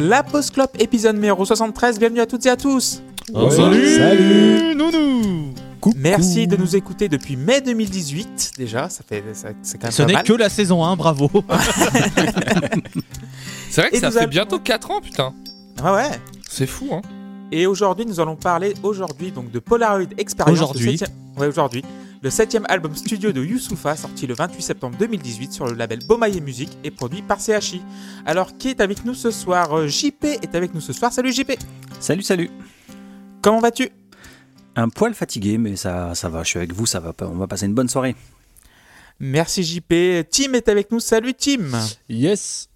La Pause Clop, épisode numéro 73. Bienvenue à toutes et à tous. Oh, salut Salut Nounou Merci de nous écouter depuis mai 2018. Déjà, ça fait, ça- c'est quand même Ce n'est que la saison 1, bravo C'est vrai que Et ça fait avons- bientôt 4 ans, putain. Ouais, ouais. C'est fou, hein. Et aujourd'hui, nous allons parler aujourd'hui donc de Polaroid Experience. Aujourd'hui. septième- Ouais, aujourd'hui. Le septième album studio de Youssoufa, sorti le 28 septembre 2018 sur le label Bomaye Music et produit par CHI. Alors, qui est avec nous ce soir? Euh, JP est avec nous ce soir. Salut JP. Salut, salut. Comment vas-tu? Un poil fatigué, mais ça, ça va. Je suis avec vous, ça va. pas- On va passer une bonne soirée. Merci JP. Tim est avec nous. Salut Tim. Yes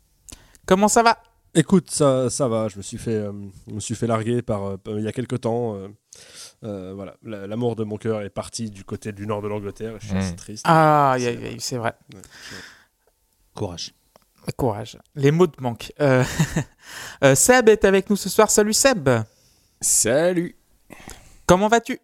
Comment ça va? Écoute, ça, ça va, je me suis fait, euh, je me suis fait larguer par, euh, il y a quelques temps. euh, euh, voilà, La- l'amour de mon cœur est parti du côté du nord de l'Angleterre. et Je suis Mm. assez triste. Ah, c'est vrai. Ouais, Courage. Courage. Les mots te manquent. Euh, euh, Seb est avec nous ce soir. Salut Seb. Salut. Comment vas-tu?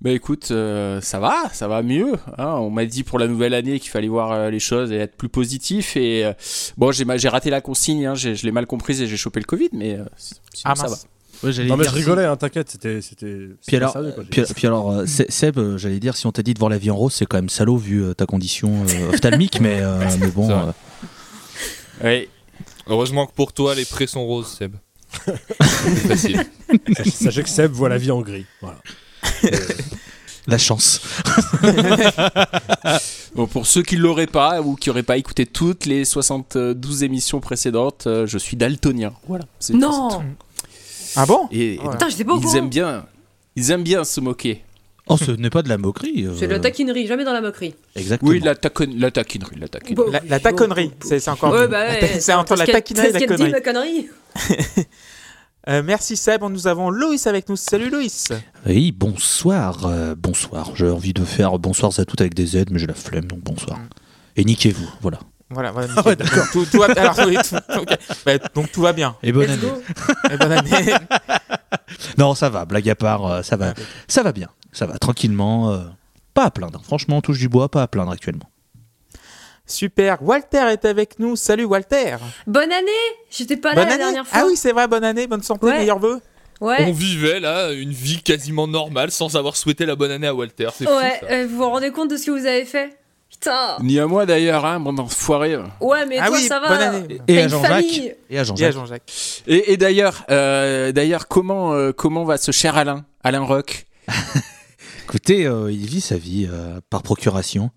Bah écoute, euh, ça va, ça va mieux. hein. On m'a dit pour la nouvelle année qu'il fallait voir euh, les choses et être plus positif. Et euh, bon, j'ai raté la consigne, hein, j'ai- je l'ai mal comprise et j'ai chopé le Covid, mais euh, sinon, Ah ça va. Ouais, Non mais je si- rigolais, hein, t'inquiète, c'était, c'était. Puis alors, sérieux, quoi. puis, puis alors euh, Se- Seb, euh, j'allais dire, si on t'a dit de voir la vie en rose, c'est quand même salaud vu euh, ta condition euh, ophtalmique, mais, euh, mais bon. Euh, Ouais. Heureusement que pour toi, les prés sont roses, Seb. C'est facile. Sachez- Sachez que Seb voit la vie en gris. Voilà. la chance. Bon, pour ceux qui ne l'auraient pas ou qui n'auraient pas écouté toutes les 72 émissions précédentes, euh, je suis daltonien. Voilà. c'est- Non Ah bon Et, et Ouais. Putain, j'étais pas au ils aiment bien, ils aiment bien se moquer. Oh, ce n'est pas de la moquerie. euh, C'est de la taquinerie, jamais dans la moquerie. Exactement. Oui, la, tacon- la taquinerie, la taquinerie. Bon, La, la taconnerie, c'est c'est encore. Ouais, bah ouais. c'est entre la taquinerie et la qu'est-ce qu'elle dit, connerie. Euh, merci Seb, nous avons Loïs avec nous. Salut Loïs. Oui, bonsoir. euh, bonsoir. J'ai envie de faire bonsoir à toutes avec des Z, mais j'ai la flemme, donc bonsoir. Mm. Et niquez-vous, voilà. Voilà, voilà. Ah ouais. Donc, tout, tout va, alors, oui, tout-. Bah, donc tout va bien. Et bonne Let's année. go Et bonne année. Non, ça va, blague à part, euh, ça va. Ça va bien. Ça va, tranquillement. euh, pas à plaindre. Franchement, on touche du bois, pas à plaindre actuellement. Super. Walter est avec nous. Salut Walter. Bonne année J'étais pas là la dernière fois. Ah oui, c'est vrai, bonne année, bonne santé, Ouais. meilleurs vœux. On Ouais. vivait là une vie quasiment normale sans avoir souhaité la bonne année à Walter. C'est fou. Ouais, ça. euh, vous vous rendez compte de ce que vous avez fait? Putain Ni à moi d'ailleurs, hein, bon enfoiré. Ouais, mais ah toi, oui, ça va bonne année. Et à Jean-Jacques. Et à Et à Jean-Jacques. Jean-Jacques. Et, et d'ailleurs, euh, d'ailleurs, comment euh, comment va ce cher Alain, Alain Rock Écoutez, euh, il vit sa vie euh, par procuration.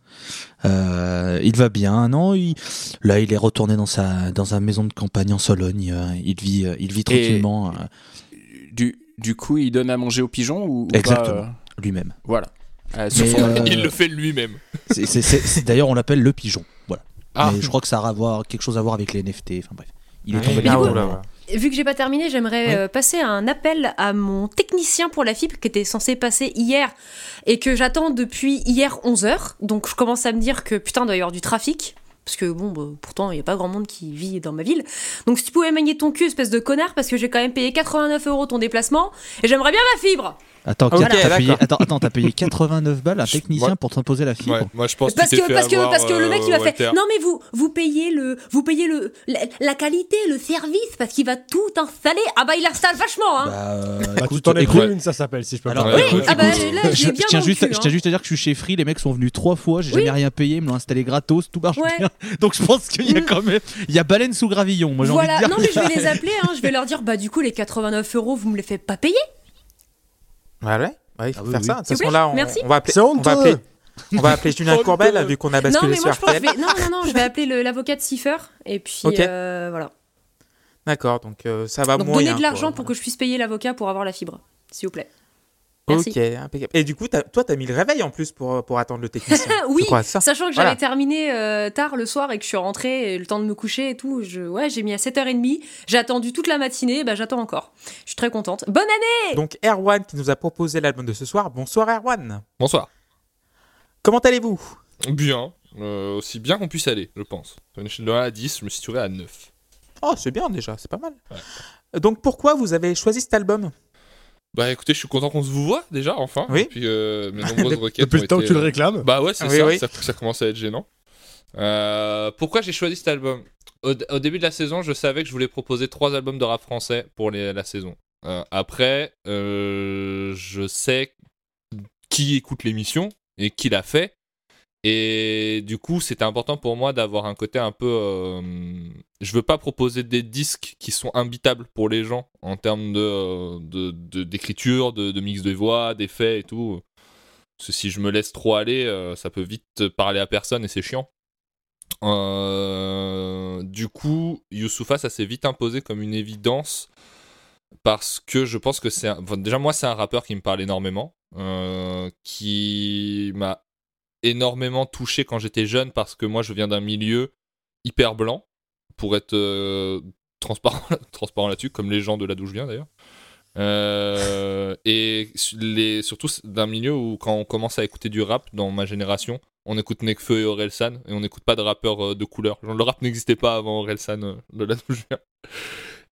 Euh, il va bien. Non, il- là, il est retourné dans sa dans sa maison de campagne en Sologne. euh, il vit, euh, il vit tranquillement euh, Du du coup, il donne à manger aux pigeons ou, ou Exactement. euh, lui-même. Voilà. Euh, son- euh, Il le fait lui-même. D'ailleurs, on l'appelle le pigeon. Voilà. Ah. Mais je crois que ça a à voir, quelque chose à voir avec les NFT. Enfin bref, il est Ah, tombé du là. Vu que j'ai pas terminé, j'aimerais Oui. euh, passer un appel à mon technicien pour la fibre qui était censé passer hier et que j'attends depuis hier 11h. Donc je commence à me dire que putain, il doit y avoir du trafic. Parce que bon, bah, pourtant, il n'y a pas grand monde qui vit dans ma ville. Donc si tu pouvais manier ton cul, espèce de connard, parce que j'ai quand même payé 89 euros ton déplacement et j'aimerais bien ma fibre. Attends, Ok, t'as payé, attends, attends, t'as payé 89 balles à un technicien moi- pour t'imposer la fibre. Ouais, moi je pense Parce que, fait parce, que, parce que le mec, il euh, m'a fait Walter. Non, mais vous, vous payez le, vous payez le, la, la qualité, le service, parce qu'il va tout installer. Ah bah, il installe vachement, hein. Bah, euh, Bah, tu écoute, t'en es écoute, pris une, ça s'appelle, si je peux me Alors, oui, écoute, ah bah, là, je bien tiens juste, cul, je hein. tiens juste à dire que je suis chez Free, les mecs sont venus trois fois, j'ai Oui. jamais rien payé, ils me l'ont installé gratos, tout marche Ouais. bien. Donc je pense qu'il y a Mm. quand même, il y a baleine sous gravillon. Moi j'ai voilà, envie de non, mais je vais les appeler, hein. je vais leur dire Bah, du coup, les 89 euros, vous me les faites pas payer Ouais, ouais? Ouais, il faut Ah oui, faire oui. ça. De toute S'il vous façon, plaît, là, on, merci. on va appeler. C'est on va appeler, honteux on va appeler Julien Courbel, vu qu'on a Non, basculé mais sur moi, je pense que je RTL. vais, non, non, non, je vais appeler le- l'avocat de Cipher, et puis Ok. euh, voilà. D'accord, donc euh, ça va Donc, moyen. donnez de l'argent quoi. pour que je puisse payer l'avocat pour avoir la fibre, s'il vous plaît. Merci. Ok, impeccable. Et du coup, toi, t'as mis le réveil en plus pour, pour attendre le technicien. Oui, ça Sachant que Voilà. j'avais terminé euh, tard le soir et que je suis rentrée, et le temps de me coucher et tout, je, ouais, j'ai mis à 7h30. J'ai attendu toute la matinée, bah, j'attends encore. Je suis très contente. Bonne année Donc Erwan qui nous a proposé l'album de ce soir. Bonsoir Erwan. Bonsoir. Comment allez-vous? Bien. Euh, aussi bien qu'on puisse aller, je pense. Sur une échelle de 1 à 10, je me situerai à 9. Oh, c'est bien déjà, c'est pas mal. Donc pourquoi vous avez choisi cet album? Bah écoutez, je suis content qu'on se vous voit déjà, enfin. Oui. Et puis euh, mes nombreuses requêtes. Depuis ont le temps que tu le euh, réclames. Bah ouais, c'est Oui, ça, oui. ça, ça commence à être gênant. Euh, pourquoi j'ai choisi cet album? Au, au début de la saison, je savais que je voulais proposer trois albums de rap français pour les- la saison. Euh, après, euh, je sais qui écoute l'émission et qui l'a fait. Et du coup, c'était important pour moi d'avoir un côté un peu. Je veux pas proposer des disques qui sont imbitables pour les gens en termes euh, d'écriture, de, mix de voix, d'effets et tout. Parce que si je me laisse trop aller, euh, ça peut vite parler à personne et c'est chiant. Euh, du coup, Youssoufa, ça s'est vite imposé comme une évidence parce que je pense que c'est déjà moi c'est un rappeur qui me parle énormément, qui m'a énormément touché quand j'étais jeune parce que moi je viens d'un milieu hyper blanc pour être euh, transparent, transparent là-dessus comme les gens de là d'où je viens d'ailleurs. Euh, et les, surtout d'un milieu où quand on commence à écouter du rap dans ma génération, on écoute Nekfeu et Orelsan et on n'écoute pas de rappeurs euh, de couleur. Le rap n'existait pas avant Orelsan de là d'où viens.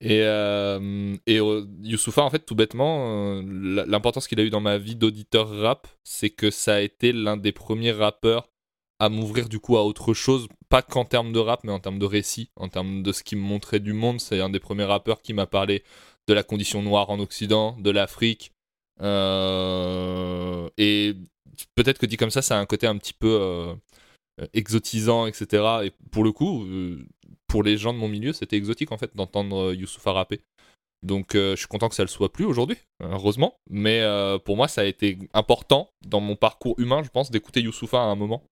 Et, euh, et Youssoupha, en fait, tout bêtement, l'importance qu'il a eu dans ma vie d'auditeur rap, c'est que ça a été l'un des premiers rappeurs à m'ouvrir du coup à autre chose, pas qu'en termes de rap, mais en termes de récit, en termes de ce qui me montrait du monde. C'est un des premiers rappeurs qui m'a parlé de la condition noire en Occident, de l'Afrique. Euh, et peut-être que dit comme ça, ça a un côté un petit peu euh, exotisant, etc. Et pour le coup, euh, pour les gens de mon milieu, c'était exotique en fait d'entendre Youssoupha rapper. Donc euh, je suis content que ça le soit plus aujourd'hui, heureusement. Mais euh, pour moi, ça a été important dans mon parcours humain, je pense, d'écouter Youssoupha à un moment.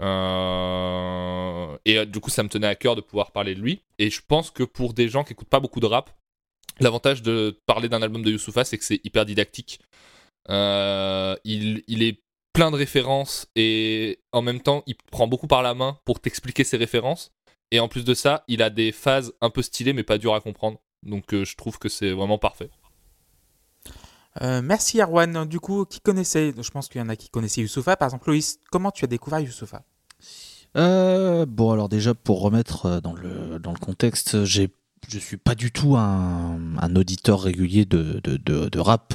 Euh, Et du coup, ça me tenait à cœur de pouvoir parler de lui. Et je pense que pour des gens qui écoutent pas beaucoup de rap, l'avantage de parler d'un album de Youssoupha, c'est que c'est hyper didactique. Il, il est plein de références et en même temps, il prend beaucoup par la main pour t'expliquer ses références. Et en plus de ça, il a des phases un peu stylées mais pas dures à comprendre. Donc euh, je trouve que c'est vraiment parfait. Euh, merci Arwan. Du coup, qui connaissait Je pense qu'il y en a qui connaissaient Youssoufa. Par exemple, Loïs, comment tu as découvert Youssoufa? Euh, bon, alors déjà, pour remettre dans le, dans le contexte, j'ai, je suis pas du tout un, un auditeur régulier de, de, de, de rap.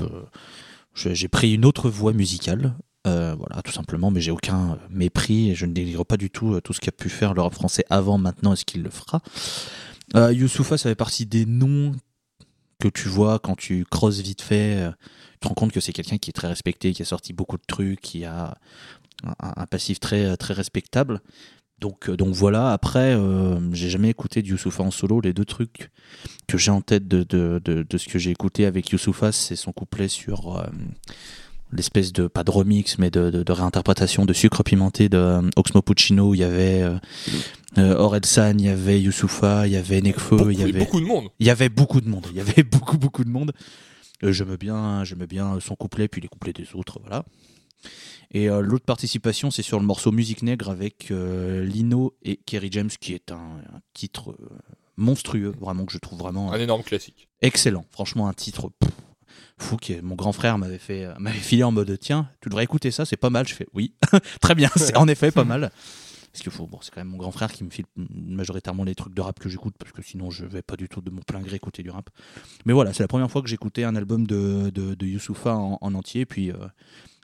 Je- J'ai pris une autre voie musicale. euh, voilà, tout simplement, mais j'ai aucun mépris et je ne délivre pas du tout tout ce qu'a pu faire le rap français avant, maintenant, est-ce qu'il le fera. Euh, Youssoupha, ça fait partie des noms que tu vois quand tu creuses vite fait. euh, Tu te rends compte que c'est quelqu'un qui est très respecté, qui a sorti beaucoup de trucs, qui a un, passif très, très respectable. Donc, euh, donc voilà, après, euh, j'ai jamais écouté de Youssoupha en solo. Les deux trucs que j'ai en tête de, de, de, ce que j'ai écouté avec Youssoupha, c'est son couplet sur euh, l'espèce de, pas de remix, mais de, de, de réinterprétation de Sucre Pimenté de euh, Oxmo Puccino. Il y avait euh, euh, Orelsan, il y avait Youssoupha, il y avait Nekfeu, il y avait... beaucoup de monde. Il y avait beaucoup de monde. Il y avait beaucoup, beaucoup de monde. Euh, j'aimais bien, j'aimais bien son couplet, puis les couplets des autres, voilà. Et euh, l'autre participation, c'est sur le morceau Musique Nègre avec euh, Lino et Kerry James, qui est un, un titre euh, monstrueux, vraiment que je trouve vraiment Un énorme classique. excellent. Franchement, un titre pff, fou. Qui mon grand frère m'avait fait, euh, m'avait filé en mode tiens, tu devrais écouter ça, c'est pas mal. Je fais oui, très bien, c'est en effet pas mal. Parce que bon, c'est quand même mon grand frère qui me file majoritairement les trucs de rap que j'écoute, parce que sinon je vais pas du tout de mon plein gré écouter du rap. Mais voilà, c'est la première fois que j'écoutais un album de, de, en, en entier, puis, euh,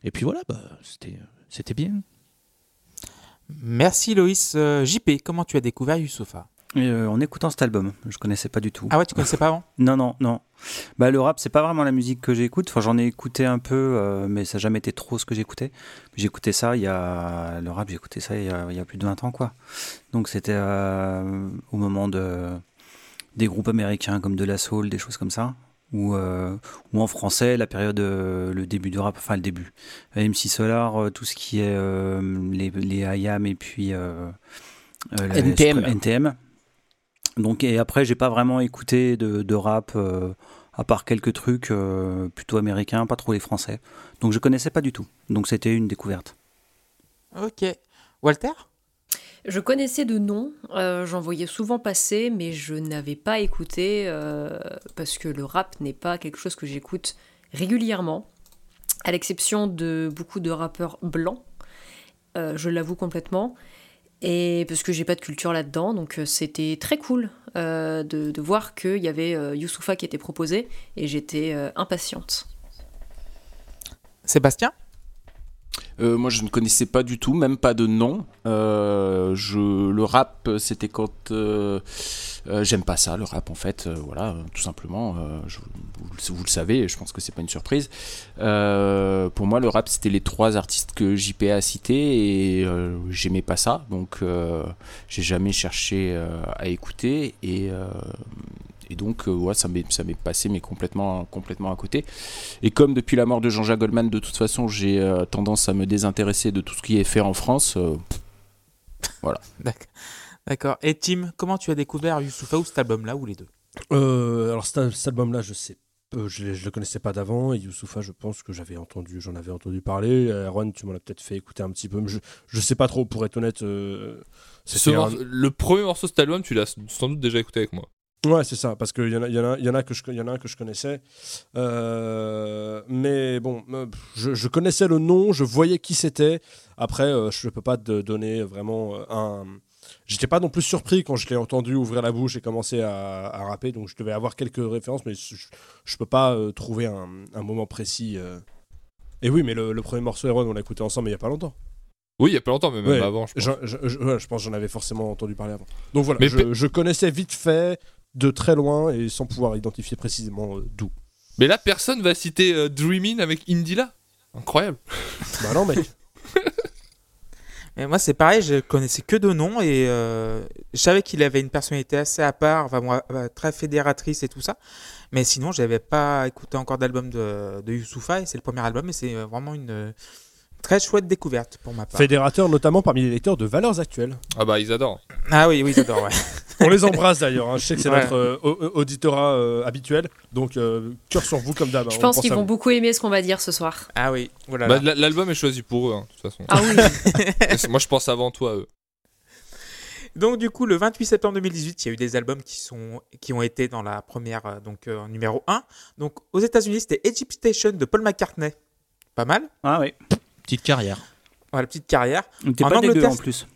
et puis voilà, bah, c'était, c'était bien. Merci Loïs. Euh, JP, comment tu as découvert Youssoufa? Et, euh, en écoutant cet album, je connaissais pas du tout. Ah ouais, tu connaissais pas avant? Non, non, non. Bah, le rap, c'est pas vraiment la musique que j'écoute. Enfin, j'en ai écouté un peu, euh, mais ça n'a jamais été trop ce que j'écoutais. J'ai écouté ça il y a. Le rap, j'ai écouté ça il y, a, il y a plus de 20 ans, quoi. Donc, c'était euh, au moment de des groupes américains comme De La Soul, des choses comme ça. Ou, euh, ou en français, la période, euh, le début du rap, enfin le début. MC Solar, euh, tout ce qui est euh, les, les IAM et puis euh, euh, NTM. NTM. Donc, et après, j'ai pas vraiment écouté de, de rap, euh, à part quelques trucs euh, plutôt américains, pas trop les français. Donc, je connaissais pas du tout. Donc, c'était une découverte. Ok. Walter? Je connaissais de nom, euh, j'en voyais souvent passer, mais je n'avais pas écouté euh, parce que le rap n'est pas quelque chose que j'écoute régulièrement, à l'exception de beaucoup de rappeurs blancs. euh, je l'avoue complètement. Et parce que j'ai pas de culture là-dedans, donc euh, c'était très cool euh, de, de voir qu'il y avait euh, Youssoupha qui était proposé et j'étais euh, impatiente. Sébastien? Euh, moi, je ne connaissais pas du tout, même pas de nom. Euh, je, le rap, c'était quand euh, j'aime pas ça, le rap en fait. voilà, tout simplement. vous, le- savez, je pense que c'est pas une surprise. Pour moi, le rap, c'était les trois artistes que JP a cités et j'aimais pas ça, donc j'ai jamais cherché à écouter et et donc, euh, ouais, ça m'est, ça m'est passé, mais complètement, complètement à côté. Et comme depuis la mort de Jean-Jacques Goldman, de toute façon, j'ai euh, tendance à me désintéresser de tout ce qui est fait en France. euh, D'accord. D'accord. Et Tim, comment tu as découvert Youssoufa ou cet album-là ou les deux? Euh, alors cet, cet album-là, je sais, je, je le connaissais pas d'avant. Et Youssoufa, je pense que j'avais entendu, j'en avais entendu parler. Erwan, tu m'en as peut-être fait écouter un petit peu. mais Je, je sais pas trop, pour être honnête. euh, Ce un- Le premier morceau de cet album, tu l'as sans doute déjà écouté avec moi. Ouais, c'est ça, parce qu'il y en a, y en a, il y en a que je, il y en a un que je connaissais. Euh, mais bon, je, je connaissais le nom, je voyais qui c'était. Après, euh, je ne peux pas te donner vraiment euh, un. J'étais pas non plus surpris quand je l'ai entendu ouvrir la bouche et commencer à, à rapper, donc je devais avoir quelques références, mais je, je peux pas euh, trouver un, un moment précis. Et oui, mais le, le premier morceau Erwan, on l'a écouté ensemble, mais il y a pas longtemps. Oui, il y a pas longtemps, mais même Ouais, avant, je pense. Je, je- je- ouais, je pense que j'en avais forcément entendu parler avant. Donc voilà, Mais je connaissais vite fait, de très loin, et sans pouvoir identifier précisément euh, d'où. Mais là, personne va citer euh, Dreamin' avec Indila. Incroyable. Bah non, mec. Mais moi, c'est pareil, je connaissais que de noms et euh, je savais qu'il avait une personnalité assez à part, vraiment euh, très fédératrice et tout ça. Mais sinon, j'avais pas écouté encore d'album de, de et c'est le premier album et c'est euh, vraiment une euh, très chouette découverte pour ma part. Fédérateur notamment parmi les lecteurs de Valeurs Actuelles. Ah bah, ils adorent. Ah oui, oui, j'adore, ouais. On les embrasse d'ailleurs, hein. je sais que c'est Ouais. notre euh, au- au- auditorat euh, habituel, donc euh, cœur sur vous comme d'hab. hein. Je pense qu'ils vont beaucoup aimer ce qu'on va dire ce soir. Ah oui, voilà. Bah, l- L'album est choisi pour eux, hein, de toute façon. Ah oui. Moi, je pense avant toi à eux. Donc du coup, le 28 septembre 2018, il y a eu des albums qui, sont, qui ont été dans la première, euh, donc euh, numéro 1. Donc aux États-Unis, c'était Egypt Station de Paul McCartney. Pas mal. Ah oui. Petite carrière. Voilà, petite carrière. En pas dégueu Angleterre, en plus.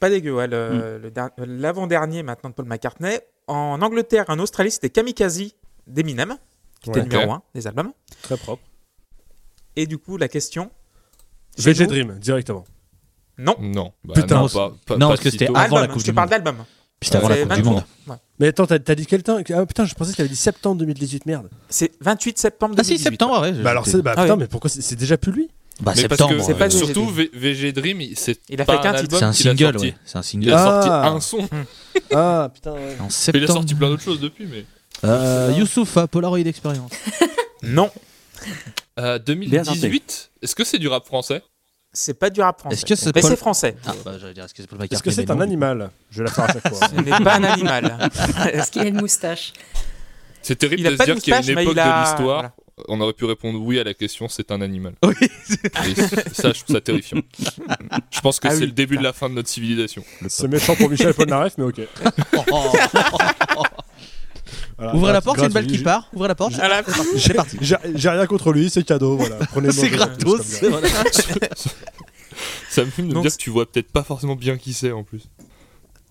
Pas dégueu, ouais, Mm. der- l'avant-dernier maintenant de Paul McCartney. En Angleterre, en Australie, c'était Kamikaze d'Eminem, qui était Ouais. numéro Ok. 1 des albums. Très propre. Et du coup, la question. VG Dream, directement. Non. Non. Bah, Putain, non, pas, pas- non, parce que c'était avant la Coupe je du te parle d'album. Puis c'était avant la Coupe du 23. Monde. Ouais. Mais attends, t'as t'as dit quel temps Ah putain, je pensais que t'avais dit septembre 2018, merde. C'est 28 septembre Ah si, 2018. septembre, ouais. Bah alors, c'est, bah, Ah putain, oui. mais pourquoi c'est, c'est déjà plus lui? Bah Mais parce septembre. que c'est pas euh, surtout VG Dream, il- c'est Il a pas fait qu'un un titre. album C'est un single, sorti. ouais. C'est un Il single. a Ah. sorti un son. Ah putain, ouais. En il a sorti plein d'autres choses depuis, mais. Euh, Youssoufa, Polaroid Experience. Non, Euh, Bien 2018, est-ce que c'est du rap français c'est pas du rap français. Est-ce que c'est Mais Paul- c'est français. Ah, bah est-ce que c'est Est-ce un animal Je vais la faire à chaque fois. Ce n'est pas un animal. Parce qu'il a une moustache. C'est terrible Il a de se dire qu'il y a une époque de l'histoire. On aurait pu répondre oui à la question c'est un animal. Oui. Et ça, je trouve ça terrifiant. Je pense que Ah c'est oui, le début putain. de la fin de notre civilisation. c'est méchant pour Michel Polnareff, mais ok. Voilà, Ouvrez la porte, c'est une balle qui part. Ouvrez la porte. J'ai, rien contre lui, c'est cadeau, voilà. C'est gratos. Ça me fume de me Donc, dire que tu vois peut-être pas forcément bien qui c'est en plus.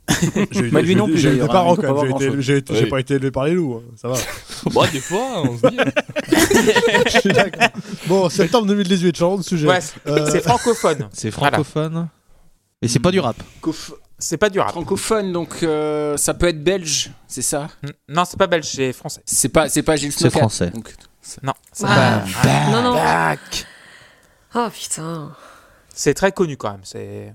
J'ai Bah, lui non plus, J'ai eu des parents hein, quand même. pas J'ai, Oui. pas été élevé par les loups, hein, ça va. Bah, des fois, on se dit. Je suis. Bon, septembre 2018, changeons de sujet. Ouais, c'est- Euh, francophone. C'est francophone. Et c'est pas du rap. C'est pas du rap. Francophone, donc euh, ça peut être belge, c'est ça? Non, c'est pas belge, c'est français. C'est pas, c'est pas Gilles C'est français. donc- Non, c'est Ah. pas. Non, non. Bac. Oh putain. C'est très connu quand même. C'est.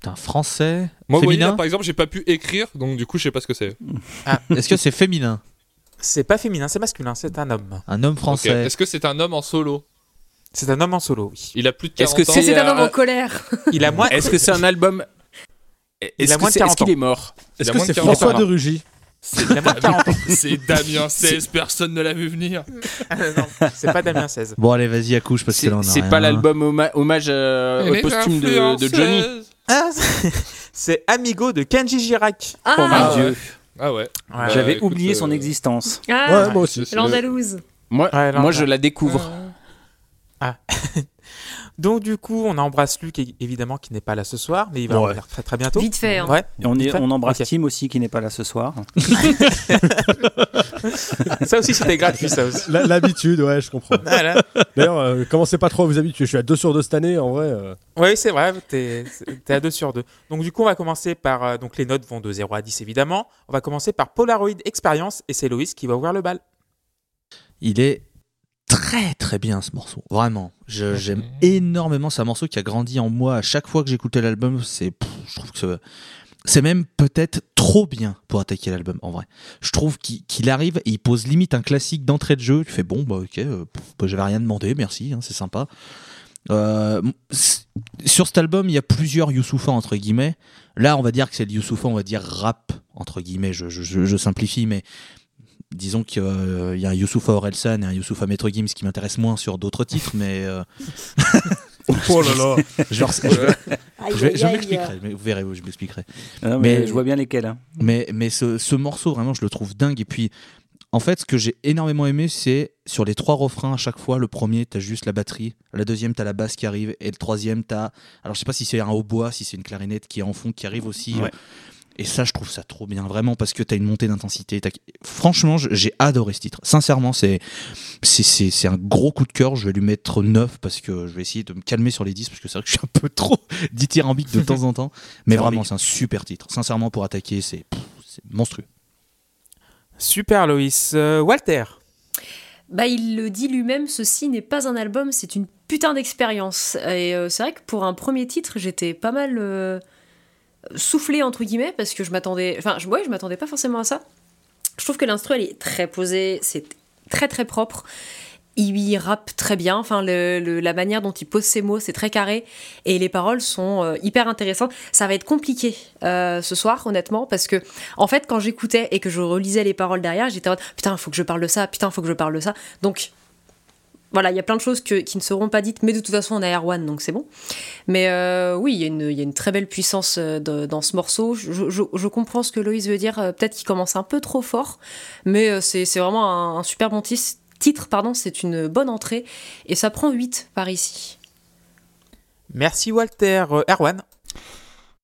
Putain, français. Moi, voyez, là, par exemple, j'ai pas pu écrire, donc du coup, je sais pas ce que c'est. Est-ce que c'est féminin C'est pas féminin, c'est masculin, c'est un homme. Un homme français. Est-ce que c'est un homme en solo C'est un homme en solo, oui. Il a plus de Est-ce 40 que ans. C'est un euh, homme en colère. Il a moins. Est-ce que c'est un album Est-ce a que moins de c'est- est-ce 40 qu'il est mort Est-ce que c'est 40 François de Rugy C'est Il a moins de 40 ans. C'est Damien 16, personne ne l'a vu venir. non, c'est pas Damien 16. Bon, allez, vas-y, accouche parce que C'est là, on a c'est pas l'album hommage euh, au est posthume de, de Johnny. Ah, c'est- Amigo de Kenji Girac. Ah, Oh mon Ah dieu. Ah ouais. Ouais. J'avais oublié euh, son existence. Ah, Ouais, moi aussi. l'Andalouse. Moi, Ouais, moi je la découvre. Donc du coup, on embrasse Luc évidemment qui n'est pas là ce soir, mais il va Ouais. revenir très très bientôt. Vite fait. hein. Ouais. Et on, est, embrasse Ok. Tim aussi qui n'est pas là ce soir. Ça aussi c'était gratuit ça aussi. L'habitude, ouais, je comprends. Voilà. D'ailleurs, euh, commencez pas trop à vous habituer. Je suis à 2 sur 2 cette année, en vrai. euh, Oui, c'est vrai, t'es es à 2 sur 2. Donc du coup, on va commencer par... euh, donc les notes vont de 0 à 10 évidemment. On va commencer par Polaroid Experience et c'est Loïs qui va ouvrir le bal. Il est très très bien ce morceau, vraiment. J'aime énormément. C'est un morceau qui a grandi en moi à chaque fois que j'écoutais l'album. C'est, je trouve que c'est- même peut-être trop bien pour attaquer l'album en vrai. Je trouve qu'il arrive et il pose limite un classique d'entrée de jeu. Tu fais bon, bah ok, euh, bah, j'avais rien demandé, merci, hein, c'est sympa. Euh, sur cet album, il y a plusieurs Youssoufa entre guillemets. Là, on va dire que c'est le Youssoufa, on va dire rap entre guillemets. Je, je- je- je simplifie, mais disons qu'il y a un Youssoufa Orelsan et un Youssoufa Metro Games qui m'intéressent moins sur d'autres titres, mais euh, Oh là là je, je vais- je m'expliquerai, mais vous verrez, je m'expliquerai. Mais, Mais- je vois bien lesquels. hein. Mais, mais ce, ce morceau, vraiment, je le trouve dingue. Et puis, en fait, ce que j'ai énormément aimé, c'est sur les trois refrains, à chaque fois, le premier, t'as juste la batterie. La deuxième, t'as la basse qui arrive. Et le troisième, t'as. Alors, je sais pas si c'est un hautbois, si c'est une clarinette qui est en fond, qui arrive aussi. Ouais. Et ça, je trouve ça trop bien, vraiment, parce que t'as une montée d'intensité. Franchement, j'ai adoré ce titre. Sincèrement, c'est c'est- un gros coup de cœur. Je vais lui mettre 9 parce que je vais essayer de me calmer sur les 10 parce que c'est vrai que je suis un peu trop dithyrambique de temps en temps. Mais vraiment, c'est un super titre. Sincèrement, pour attaquer, c'est monstrueux. Super Loïs. Euh, Walter. Bah, il le dit lui-même, ceci n'est pas un album, c'est une putain d'expérience. Et euh, c'est vrai que pour un premier titre, j'étais pas mal euh, soufflé entre guillemets parce que je m'attendais, enfin, je, ouais, je m'attendais pas forcément à ça. Je trouve que l'instru elle est très posée, c'est très très propre. Il rappe très bien, enfin la manière dont il pose ses mots, c'est très carré et les paroles sont euh, hyper intéressantes. Ça va être compliqué euh, ce soir, honnêtement, parce que en fait, quand j'écoutais et que je relisais les paroles derrière, j'étais en mode putain, faut que je parle de ça, putain, faut que je parle de ça. Donc voilà, il y a plein de choses que- qui ne seront pas dites, mais de toute façon, on a Erwan, donc c'est bon. Mais euh, oui, il y, a une- il y a une très belle puissance euh, de- dans ce morceau. Je, je- je comprends ce que Loïs veut dire. euh, Peut-être qu'il commence un peu trop fort, mais c'est vraiment un, un super bon tis- titre. pardon, C'est une bonne entrée. Et ça prend 8 par ici. Merci Walter. Erwan?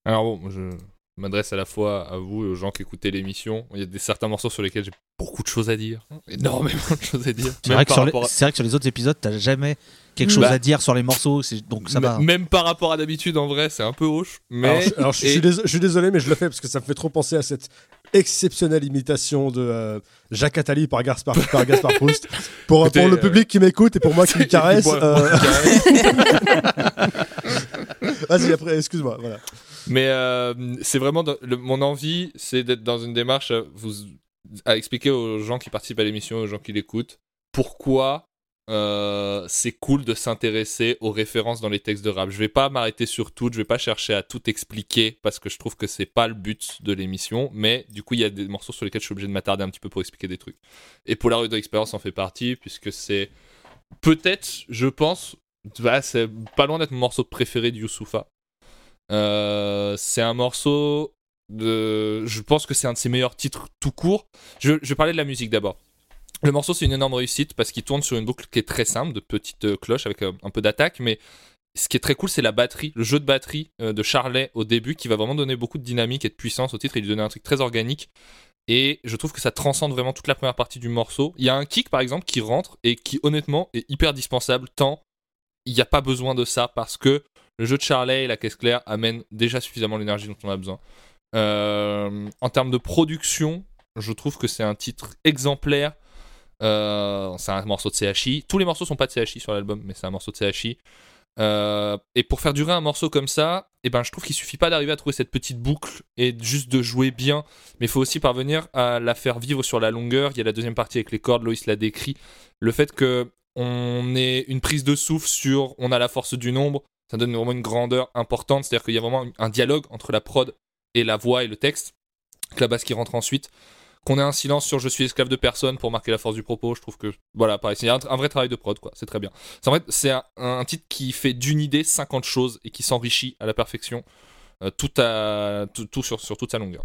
Alors bon, je m'adresse à la fois à vous et aux gens qui écoutaient l'émission. Il y a des certains morceaux sur lesquels j'ai beaucoup de choses à dire, énormément de choses à dire. C'est vrai, que par sur les- rapport à- c'est vrai que sur les autres épisodes, t'as jamais quelque chose Bah. à dire sur les morceaux, donc ça va. Même par rapport à d'habitude, en vrai, c'est un peu hoche. Mais Alors, je, alors, je et- suis dés- je suis désolé, mais je le fais parce que ça me fait trop penser à cette exceptionnelle imitation de euh, Jacques Attali par Gaspard, par Gaspard Proust. Pour, Écoutez, pour le euh, public qui m'écoute et pour moi qui me caresse. Euh. Vas-y, après, excuse-moi. Voilà. Mais euh, c'est vraiment mon envie, c'est d'être dans une démarche à, vous, à expliquer aux gens qui participent à l'émission, aux gens qui l'écoutent, pourquoi euh, c'est cool de s'intéresser aux références dans les textes de rap. Je vais pas m'arrêter sur tout, je vais pas chercher à tout expliquer parce que je trouve que c'est pas le but de l'émission, mais du coup il y a des morceaux sur lesquels je suis obligé de m'attarder un petit peu pour expliquer des trucs. Et Polaroid Experience en fait partie puisque c'est peut-être, je pense, bah, c'est pas loin d'être mon morceau préféré de Youssoufa. Euh, c'est un morceau de. Je pense que c'est un de ses meilleurs titres tout court. Je, je parler de la musique d'abord. Le morceau, c'est une énorme réussite parce qu'il tourne sur une boucle qui est très simple, de petites euh, cloches avec euh, un peu d'attaque, mais ce qui est très cool, c'est la batterie, le jeu de batterie de Charlet au début qui va vraiment donner beaucoup de dynamique et de puissance au titre et lui donner un truc très organique. Et je trouve que ça transcende vraiment toute la première partie du morceau. Il y a un kick par exemple qui rentre et qui honnêtement est hyper dispensable tant il n'y a pas besoin de ça parce que le jeu de Charlet et la caisse claire amènent déjà suffisamment l'énergie dont on a besoin. Euh, en termes de production, je trouve que c'est un titre exemplaire. Euh, c'est un morceau de CHI. Tous les morceaux sont pas de CHI sur l'album, mais c'est un morceau de CHI. Euh, et pour faire durer un morceau comme ça, eh ben, je trouve qu'il suffit pas d'arriver à trouver cette petite boucle et juste de jouer bien, mais il faut aussi parvenir à la faire vivre sur la longueur. Il y a la deuxième partie avec les cordes, Loïs l'a décrit. Le fait que on ait une prise de souffle sur on a la force du nombre, ça donne vraiment une grandeur importante. C'est-à-dire qu'il y a vraiment un dialogue entre la prod et la voix et le texte, avec la basse qui rentre ensuite. Qu'on ait un silence sur je suis esclave de personne pour marquer la force du propos, je trouve que voilà, pareil, c'est un, vrai travail de prod, quoi, c'est très bien. C'est en fait, c'est un, titre qui fait d'une idée 50 choses et qui s'enrichit à la perfection, euh, tout, à, tout sur, sur toute sa longueur.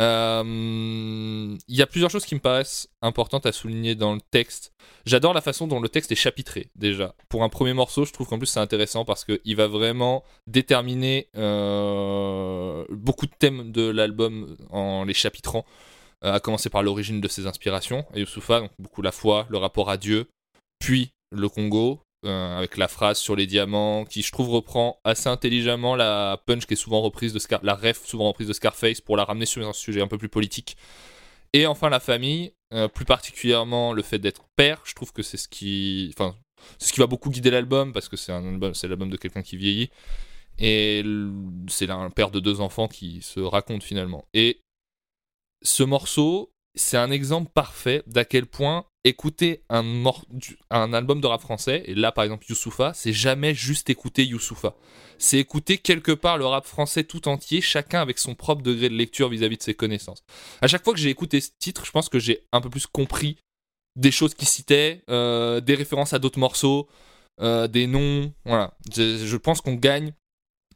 Euh, Il y a plusieurs choses qui me paraissent importantes à souligner dans le texte. J'adore la façon dont le texte est chapitré, déjà. Pour un premier morceau, je trouve qu'en plus c'est intéressant parce qu'il va vraiment déterminer euh, beaucoup de thèmes de l'album en les chapitrant. Euh, à commencer par l'origine de ses inspirations, et donc beaucoup la foi, le rapport à Dieu, puis le Congo, euh, avec la phrase sur les diamants, qui je trouve reprend assez intelligemment la punch qui est souvent reprise de Scar la ref souvent reprise de Scarface pour la ramener sur un sujet un peu plus politique. Et enfin la famille, euh, plus particulièrement le fait d'être père, je trouve que c'est ce qui, enfin, ce qui va beaucoup guider l'album parce que c'est un album, c'est l'album de quelqu'un qui vieillit et c'est un père de deux enfants qui se raconte finalement. Et ce morceau, c'est un exemple parfait d'à quel point écouter un, album de rap français, et là par exemple Youssoufa, c'est jamais juste écouter Youssoufa. C'est écouter quelque part le rap français tout entier, chacun avec son propre degré de lecture vis-à-vis de ses connaissances. À chaque fois que j'ai écouté ce titre, je pense que j'ai un peu plus compris des choses qu'il citait, euh, des références à d'autres morceaux, euh, des noms, voilà. Je, je pense qu'on gagne.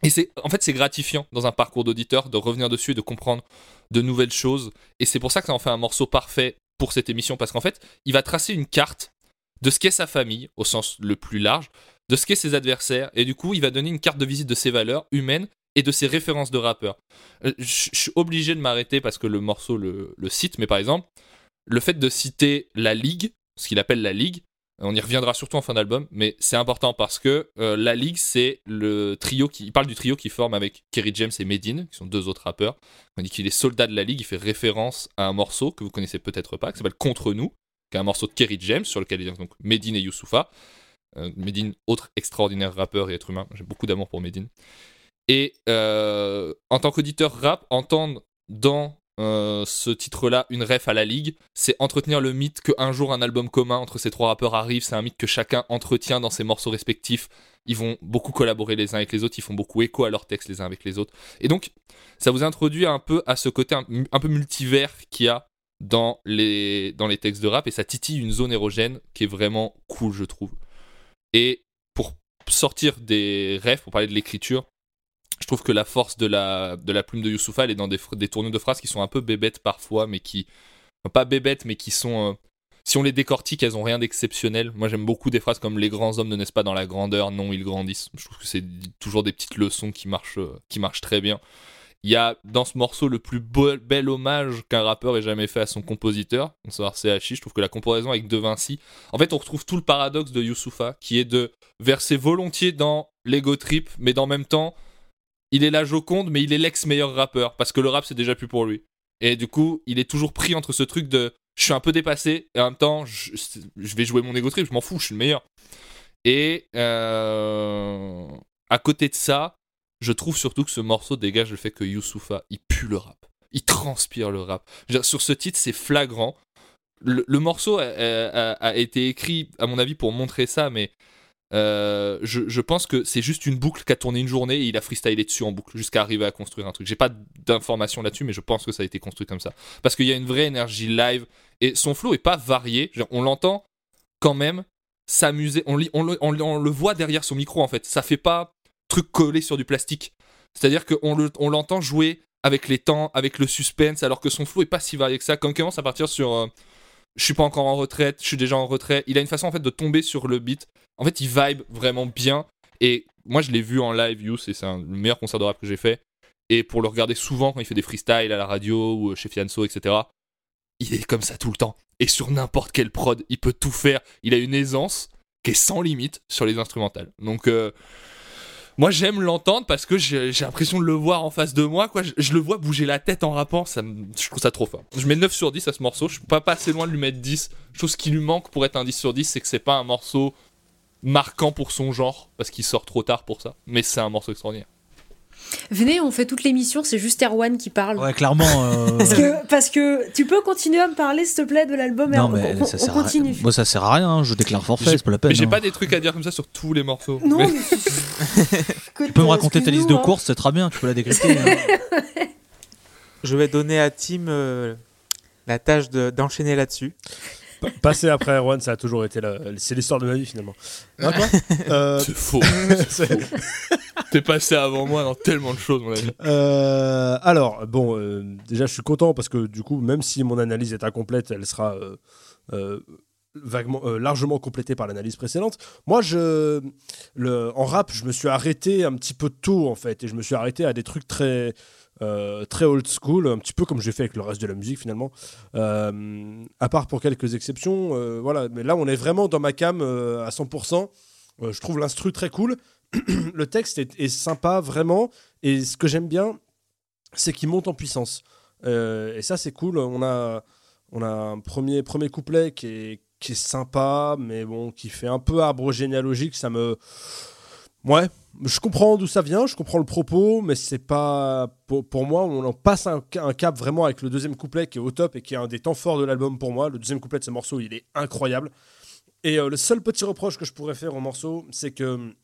Et c'est, en fait, c'est gratifiant dans un parcours d'auditeur de revenir dessus et de comprendre de nouvelles choses. Et c'est pour ça que ça en fait un morceau parfait pour cette émission, parce qu'en fait, il va tracer une carte de ce qu'est sa famille, au sens le plus large, de ce qu'est ses adversaires, et du coup, il va donner une carte de visite de ses valeurs humaines et de ses références de rappeurs. Euh, Je suis obligé de m'arrêter parce que le morceau le, le cite, mais par exemple, le fait de citer la Ligue, ce qu'il appelle la Ligue, on y reviendra surtout en fin d'album, mais c'est important parce que euh, la Ligue, c'est le trio qui. Il parle du trio qui forme avec Kerry James et Medine, qui sont deux autres rappeurs. On dit qu'il est soldat de la Ligue, il fait référence à un morceau que vous connaissez peut-être pas, qui s'appelle Contre nous, qui est un morceau de Kerry James, sur lequel il y a donc Medine et Youssoufa. Euh, Medine, autre extraordinaire rappeur et être humain. J'ai beaucoup d'amour pour Medine. Et euh, en tant qu'auditeur rap, entendre dans euh, ce titre-là une ref à la Ligue, c'est entretenir le mythe qu'un jour un album commun entre ces trois rappeurs arrive. C'est un mythe que chacun entretient dans ses morceaux respectifs. Ils vont beaucoup collaborer les uns avec les autres, ils font beaucoup écho à leurs textes les uns avec les autres. Et donc, ça vous introduit un peu à ce côté un, peu multivers qu'il y a dans les, dans les textes de rap et ça titille une zone érogène qui est vraiment cool, je trouve. Et pour sortir des rêves, pour parler de l'écriture, je trouve que la force de la, de la plume de Youssoufa, elle est dans des, des tournures de phrases qui sont un peu bébêtes parfois, mais qui. pas bébêtes, mais qui sont. euh, si on les décortique, elles ont rien d'exceptionnel. Moi, j'aime beaucoup des phrases comme Les grands hommes ne naissent pas dans la grandeur, non, ils grandissent. Je trouve que c'est toujours des petites leçons qui marchent, euh, qui marchent très bien. Il y a dans ce morceau le plus bel hommage qu'un rappeur ait jamais fait à son compositeur, à savoir CHI. Je trouve que la comparaison avec De Vinci, en fait, on retrouve tout le paradoxe de Youssoufa, qui est de verser volontiers dans l'ego trip, mais le même temps, il est la Joconde, mais il est l'ex-meilleur rappeur, parce que le rap, c'est déjà plus pour lui. Et du coup, il est toujours pris entre ce truc de je suis un peu dépassé, et en même temps, je, vais jouer mon ego trip, je m'en fous, je suis le meilleur. Et euh, à côté de ça, je trouve surtout que ce morceau dégage le fait que Youssoufa, il pue le rap. Il transpire le rap. Sur ce titre, c'est flagrant. Le, morceau a été écrit, à mon avis, pour montrer ça, mais euh, je, pense que c'est juste une boucle qui a tourné une journée et il a freestylé dessus en boucle jusqu'à arriver à construire un truc. J'ai pas d'informations là-dessus, mais je pense que ça a été construit comme ça. Parce qu'il y a une vraie énergie live et son flow est pas varié. On l'entend quand même s'amuser. On, on, le- on on voit derrière son micro en fait. Ça fait pas truc collé sur du plastique. C'est-à-dire qu'on le- on l'entend jouer avec les temps, avec le suspense, alors que son flow est pas si varié que ça. Quand il commence à partir sur euh, je suis pas encore en retraite, je suis déjà en retrait, il a une façon en fait de tomber sur le beat. En fait, il vibe vraiment bien. Et moi, je l'ai vu en live, et c'est un- le meilleur concert de rap que j'ai fait. Et pour le regarder souvent quand il fait des freestyles à la radio ou chez Fianso, etc., il est comme ça tout le temps. Et sur n'importe quelle prod, il peut tout faire. Il a une aisance qui est sans limite sur les instrumentales. Donc, euh, moi, j'aime l'entendre parce que j'ai l'impression de le voir en face de moi. Quoi. Je, le vois bouger la tête en rappant. Ça je trouve ça trop fort. Je mets 9 sur 10 à ce morceau. Je suis pas, assez loin de lui mettre 10. Je trouve ce qui lui manque pour être un 10 sur 10, c'est que c'est pas un morceau marquant pour son genre parce qu'il sort trop tard pour ça. Mais c'est un morceau extraordinaire. Venez, on fait toute l'émission, c'est juste Erwan qui parle. Ouais, clairement. euh, Parce que, parce que tu peux continuer à me parler, s'il te plaît, de l'album. Non, Erwan. mais on, ça on sert à rien. continue. Moi, ça sert à rien. hein. Je déclare forfait, c'est pas la peine. Mais j'ai hein. pas des trucs à dire comme ça sur tous les morceaux. Non, Mais- mais... Tu peux me raconter ta liste de courses, c'est très bien. Tu peux la décrypter. hein. Je vais donner à Tim euh, la tâche de- d'enchaîner là-dessus. Pa- Passer après Erwan, ça a toujours été la... C'est l'histoire de ma vie finalement. Hein, Euh, C'est faux. T'es passé avant moi dans tellement de choses, mon ami. Euh, alors, bon, euh, déjà, je suis content parce que du coup, même si mon analyse est incomplète, elle sera euh, vaguement, largement complétée par l'analyse précédente. Moi, je, le, en rap, je me suis arrêté un petit peu tôt, en fait, et je me suis arrêté à des trucs très, euh, très old school, un petit peu comme j'ai fait avec le reste de la musique, finalement. Euh, à part pour quelques exceptions, euh, voilà. Mais là, on est vraiment dans ma cam à 100%. Euh, je trouve l'instru très cool. le texte est, est sympa, vraiment. Et ce que j'aime bien, c'est qu'il monte en puissance. Et ça, c'est cool. On a, on a un premier, premier couplet qui est, qui est sympa, mais bon, qui fait un peu arbre généalogique. Ça me. Ouais, je comprends d'où ça vient, je comprends le propos, mais c'est pas. Pour, moi, on en passe un, un cap vraiment avec le deuxième couplet qui est au top et qui est un des temps forts de l'album pour moi. Le deuxième couplet de ce morceau, il est incroyable. Et euh, le seul petit reproche que je pourrais faire au morceau, c'est que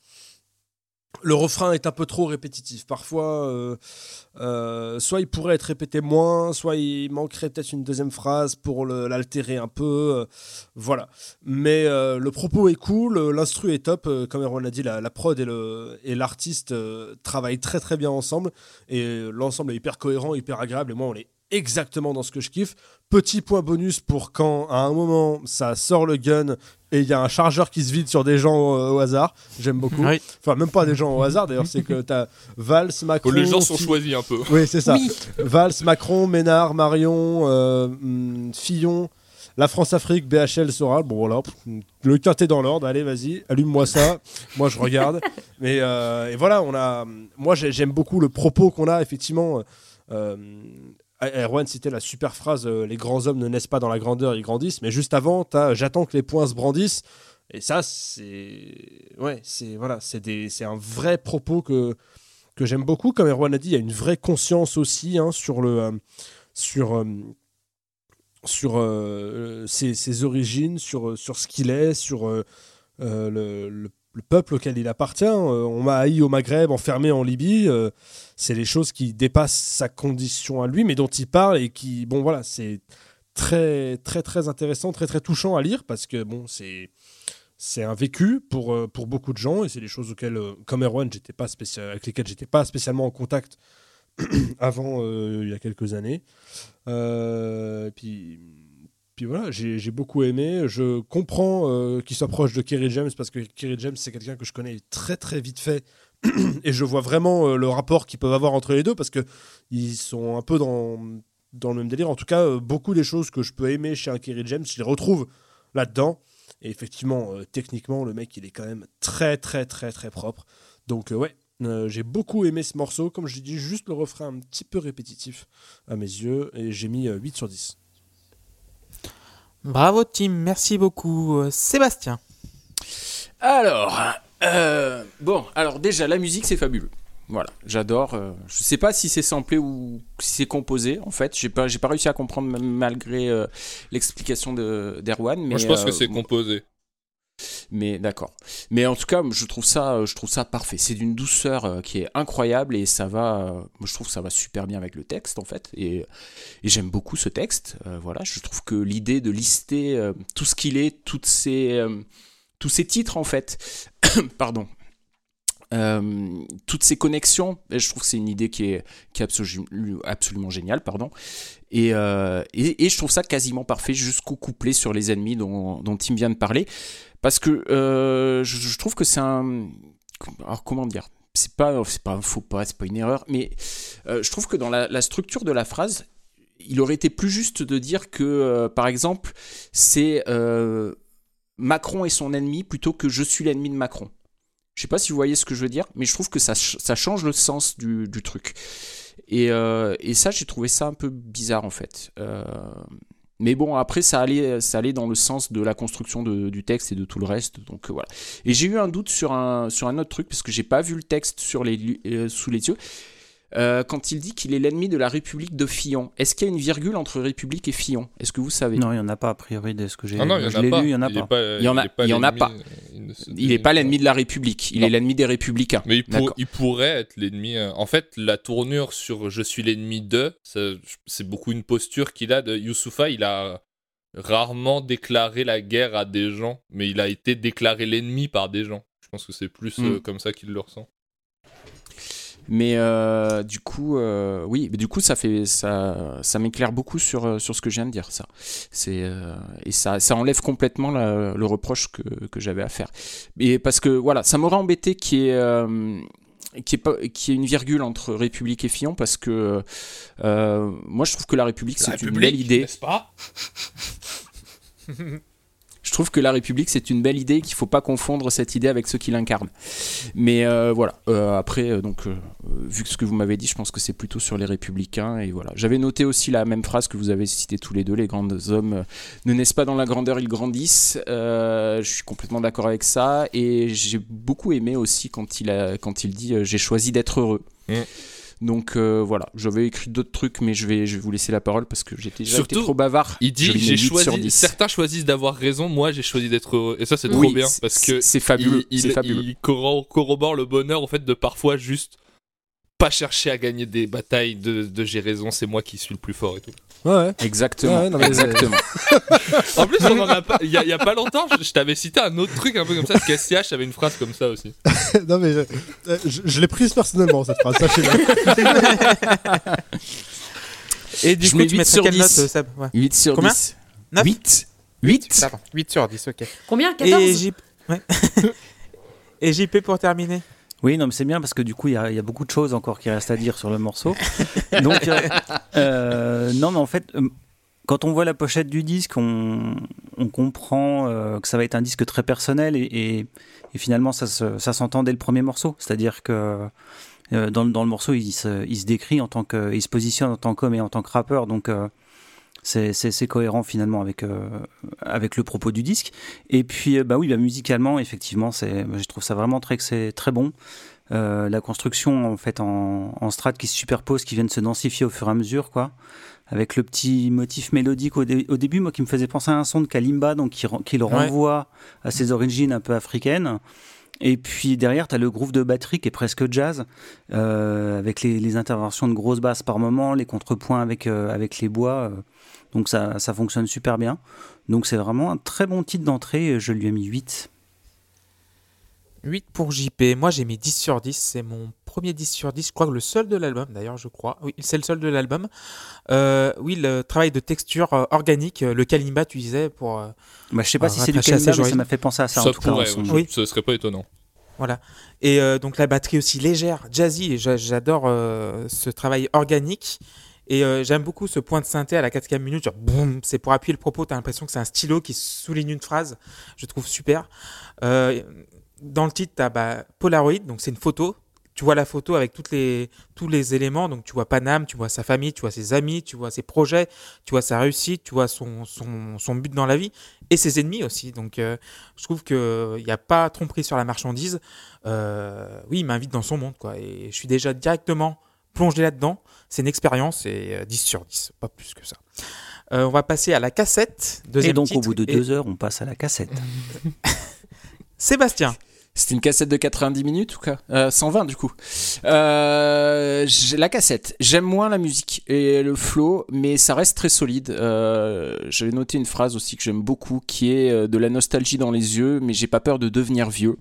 le refrain est un peu trop répétitif. Parfois, euh, euh, soit il pourrait être répété moins, soit il manquerait peut-être une deuxième phrase pour l'altérer un peu. euh, voilà. Mais le propos est cool, l'instru est top. comme Erwan l'a dit, la, la prod et l'artiste travaillent très très bien ensemble. Et l'ensemble est hyper cohérent, hyper agréable. Et moi, on est exactement dans ce que je kiffe. Petit point bonus pour quand, à un moment, ça sort le gun et il y a un chargeur qui se vide sur des gens au hasard. J'aime beaucoup. Oui. Enfin, même pas des gens au hasard d'ailleurs, c'est que t'as Valls, Macron. Les gens sont choisis un peu. Oui, c'est ça. Oui. Valls, Macron, Ménard, Marion, euh, hum, Fillon, la France-Afrique, BHL, Soral. Bon, voilà, le quintet dans l'ordre. Allez, vas-y, allume-moi ça. Moi, je regarde. Mais euh, et voilà, on a. Moi, j'ai- j'aime beaucoup le propos qu'on a, effectivement. Euh, Erwan citait la super phrase euh, Les grands hommes ne naissent pas dans la grandeur, ils grandissent. Mais juste avant, t'as J'attends que les poings se brandissent. Et ça, c'est. Ouais, c'est voilà, c'est un vrai propos que, j'aime beaucoup. Comme Erwan a dit, il y a une vraie conscience aussi hein, sur euh, euh, euh, ses, origines, sur, ce qu'il est, sur euh, euh, le- le peuple auquel il appartient. Euh, on m'a haï au Maghreb, enfermé en Libye. euh, c'est des choses qui dépassent sa condition à lui, mais dont il parle et qui, bon voilà, c'est très très très intéressant, très très touchant à lire parce que bon, c'est c'est un vécu pour, euh, pour beaucoup de gens et c'est des choses auxquelles, comme Erwan, j'étais pas spécial, avec lesquelles j'étais pas spécialement en contact avant il y a quelques années. Et puis, puis voilà, j'ai beaucoup aimé. Je comprends euh, qu'il soit proche de Kerry James parce que Kerry James, c'est quelqu'un que je connais très très vite fait. et je vois vraiment euh, le rapport qu'ils peuvent avoir entre les deux parce que ils sont un peu dans, dans le même délire. En tout cas, euh, beaucoup des choses que je peux aimer chez un Kerry James, je les retrouve là-dedans. Et effectivement, techniquement, le mec, il est quand même très, très, très, très propre. Donc, ouais, j'ai beaucoup aimé ce morceau. Comme je dit, juste le refrain un petit peu répétitif à mes yeux. Et j'ai mis euh, 8 sur 10. Bravo Tim, merci beaucoup. Euh, Sébastien. Alors, euh, bon, alors déjà, la musique, c'est fabuleux. Voilà, j'adore. euh, je sais pas si c'est samplé ou si c'est composé. En fait, j'ai pas, j'ai pas réussi à comprendre malgré euh, l'explication de d'Erwan. Mais Moi, je pense euh, que c'est bon, composé. Mais d'accord. Mais en tout cas, je trouve ça, euh, je trouve ça parfait. C'est d'une douceur euh, qui est incroyable et ça va. euh, je trouve ça va super bien avec le texte en fait. Et, j'aime beaucoup ce texte. Voilà, je trouve que l'idée de lister tout ce qu'il est, toutes ces, tous ces titres en fait, pardon. Euh, toutes ces connexions, je trouve que c'est une idée qui est, qui est absolu- absolument géniale, pardon. Et, euh, et, et je trouve ça quasiment parfait jusqu'au couplet sur les ennemis dont, dont Tim vient de parler. Parce que euh, je, trouve que c'est un. Alors, comment dire C'est pas, pas un faux pas, c'est pas une erreur, mais je trouve que dans la, la structure de la phrase, il aurait été plus juste de dire que, par exemple, c'est Macron est son ennemi plutôt que je suis l'ennemi de Macron. Je sais pas si vous voyez ce que je veux dire, mais je trouve que ça, ça change le sens du, du truc. Et, euh, et ça, j'ai trouvé ça un peu bizarre en fait. Euh, mais bon, après, ça allait, ça allait dans le sens de la construction de- du texte et de tout le reste. Donc euh, voilà. Et j'ai eu un doute sur un, sur un autre truc, parce que j'ai pas vu le texte sur les, sous les yeux. Euh, quand il dit qu'il est l'ennemi de la République de Fillon, est-ce qu'il y a une virgule entre République et Fillon? Est-ce que vous savez? Non, il n'y en a pas a priori de ce que j'ai Ah lu, il n'y en a pas. Il y en a- est pas il y en a l'ennemi, pas. il ne se Il n'est pas l'ennemi de la République, il Non. est l'ennemi des Républicains. Mais il, pour- D'accord. il pourrait être l'ennemi. euh, En fait, la tournure sur je suis l'ennemi de, c'est beaucoup une posture qu'il a de Youssoufa. Il a rarement déclaré la guerre à des gens, mais il a été déclaré l'ennemi par des gens. Je pense que c'est plus Mm. euh, comme ça qu'il le ressent. Mais euh, du coup, euh, oui, mais du coup, ça fait ça, ça m'éclaire beaucoup sur euh, sur ce que je viens de dire. Ça, c'est euh, et ça, ça enlève complètement la- le reproche que, que j'avais à faire. Et parce que voilà, ça m'aurait embêté qu'il y ait euh, qui est pas qui est une virgule entre République et Fillon parce que euh, moi je trouve que la République c'est une belle idée. N'est-ce pas? Je trouve que la République, c'est une belle idée qu'il faut pas confondre cette idée avec ceux qui l'incarnent. Mais euh, voilà, Euh, après, euh, donc, vu ce que vous m'avez dit, je pense que c'est plutôt sur les Républicains. Et voilà. J'avais noté aussi la même phrase que vous avez citée tous les deux les grands hommes ne naissent pas dans la grandeur, ils grandissent. Je suis complètement d'accord avec ça. Et j'ai beaucoup aimé aussi quand il, a, quand il dit J'ai choisi d'être heureux. Mm. Donc euh, voilà, j'avais écrit d'autres trucs, mais je vais, je vais vous laisser la parole parce que j'étais déjà été Surtout, trop bavard. Il dit j'ai 8 sur choisi. 10. Certains choisissent d'avoir raison, moi j'ai choisi d'être heureux. Et ça c'est Oui, trop bien parce que c'est fabuleux. il, fabuleux. il corro- corrobore le bonheur au fait de parfois juste pas chercher à gagner des batailles de, de j'ai raison, c'est moi qui suis le plus fort et tout. Ouais. Exactement. Ouais, non, mais- exactement. En plus, on en a pas. Il y, a- il y a pas longtemps, je, je t'avais cité un autre truc un peu comme ça. KSCH avait une phrase comme ça aussi. non, mais je, je- je l'ai prise personnellement, cette phrase. Sachez-le. Et du Je coup, mets tu 8 mettrais sur quelle 10. note Sab Ouais. 8 sur Combien? 10. Neuf? 8 8 Pardon, 8 sur 10, ok. Combien? Et 14 JP... ouais. Et JP pour terminer Oui, non, mais c'est bien parce que du coup, il y, a- beaucoup de choses encore qui restent à dire sur le morceau. Donc, euh, euh, non, mais en fait, euh, quand on voit la pochette du disque, on, comprend que ça va être un disque très personnel et, finalement, ça, se- ça s'entend dès le premier morceau. C'est-à-dire que dans, le- morceau, il se, il se décrit en tant que, il se positionne en tant qu'homme et en tant que rappeur. Donc, c'est cohérent finalement avec, euh, avec le propos du disque. Et puis, euh, bah oui, bah, musicalement, effectivement, c'est, je trouve ça vraiment très, très bon. Euh, la construction en fait en, en strates qui se superposent, qui viennent se densifier au fur et à mesure, quoi. Avec le petit motif mélodique au, dé- au début, moi qui me faisait penser à un son de kalimba, donc qui, qui le Ouais. renvoie à ses origines un peu africaines. Et puis derrière, tu as le groove de batterie qui est presque jazz, euh, avec les, interventions de grosses basses par moment, les contrepoints avec, euh, les bois. euh. donc ça, ça fonctionne super bien. Donc c'est vraiment un très bon titre d'entrée. Je lui ai mis 8. 8 pour JP. Moi, j'ai mis 10 sur 10. C'est mon premier 10 sur 10. Je crois que le seul de l'album, d'ailleurs, je crois. Oui, c'est le seul de l'album. Euh, oui, le travail de texture euh, organique, euh, le kalimba, tu disais, pour. euh, Bah, je sais pas si c'est du kalimba, mais ça m'a fait penser à ça, Ça en tout cas. pourrait, ouais, Oui. ce serait pas étonnant. Voilà. Et euh, donc la batterie aussi légère, jazzy. J'adore euh, ce travail organique. Et euh, j'aime beaucoup ce point de synthé à la quatrième minute. Genre, boum, c'est pour appuyer le propos. Tu as l'impression que c'est un stylo qui souligne une phrase. Je trouve super. Euh, dans le titre, tu as bah, Polaroid. Donc c'est une photo. Tu vois la photo avec toutes les, tous les éléments. Donc tu vois Paname, tu vois sa famille, tu vois ses amis, tu vois ses projets, tu vois sa réussite, tu vois son, son, son but dans la vie et ses ennemis aussi. Donc euh, je trouve qu'il n'y a pas tromperie sur la marchandise. Euh, oui, il m'invite dans son monde, quoi. Et je suis déjà directement plongé là-dedans. C'est une expérience et euh, 10 sur 10, pas plus que ça. Euh, on va passer à la cassette. Deuxième Et donc, au bout de et deux heures, on passe à la cassette. Sébastien. C'était une cassette de 90 minutes ou quoi? Euh, 120 du coup. Euh, la cassette. J'aime moins la musique et le flow, mais ça reste très solide. Euh, J'avais noté une phrase aussi que j'aime beaucoup, qui est euh, de la nostalgie dans les yeux, mais j'ai pas peur de devenir vieux.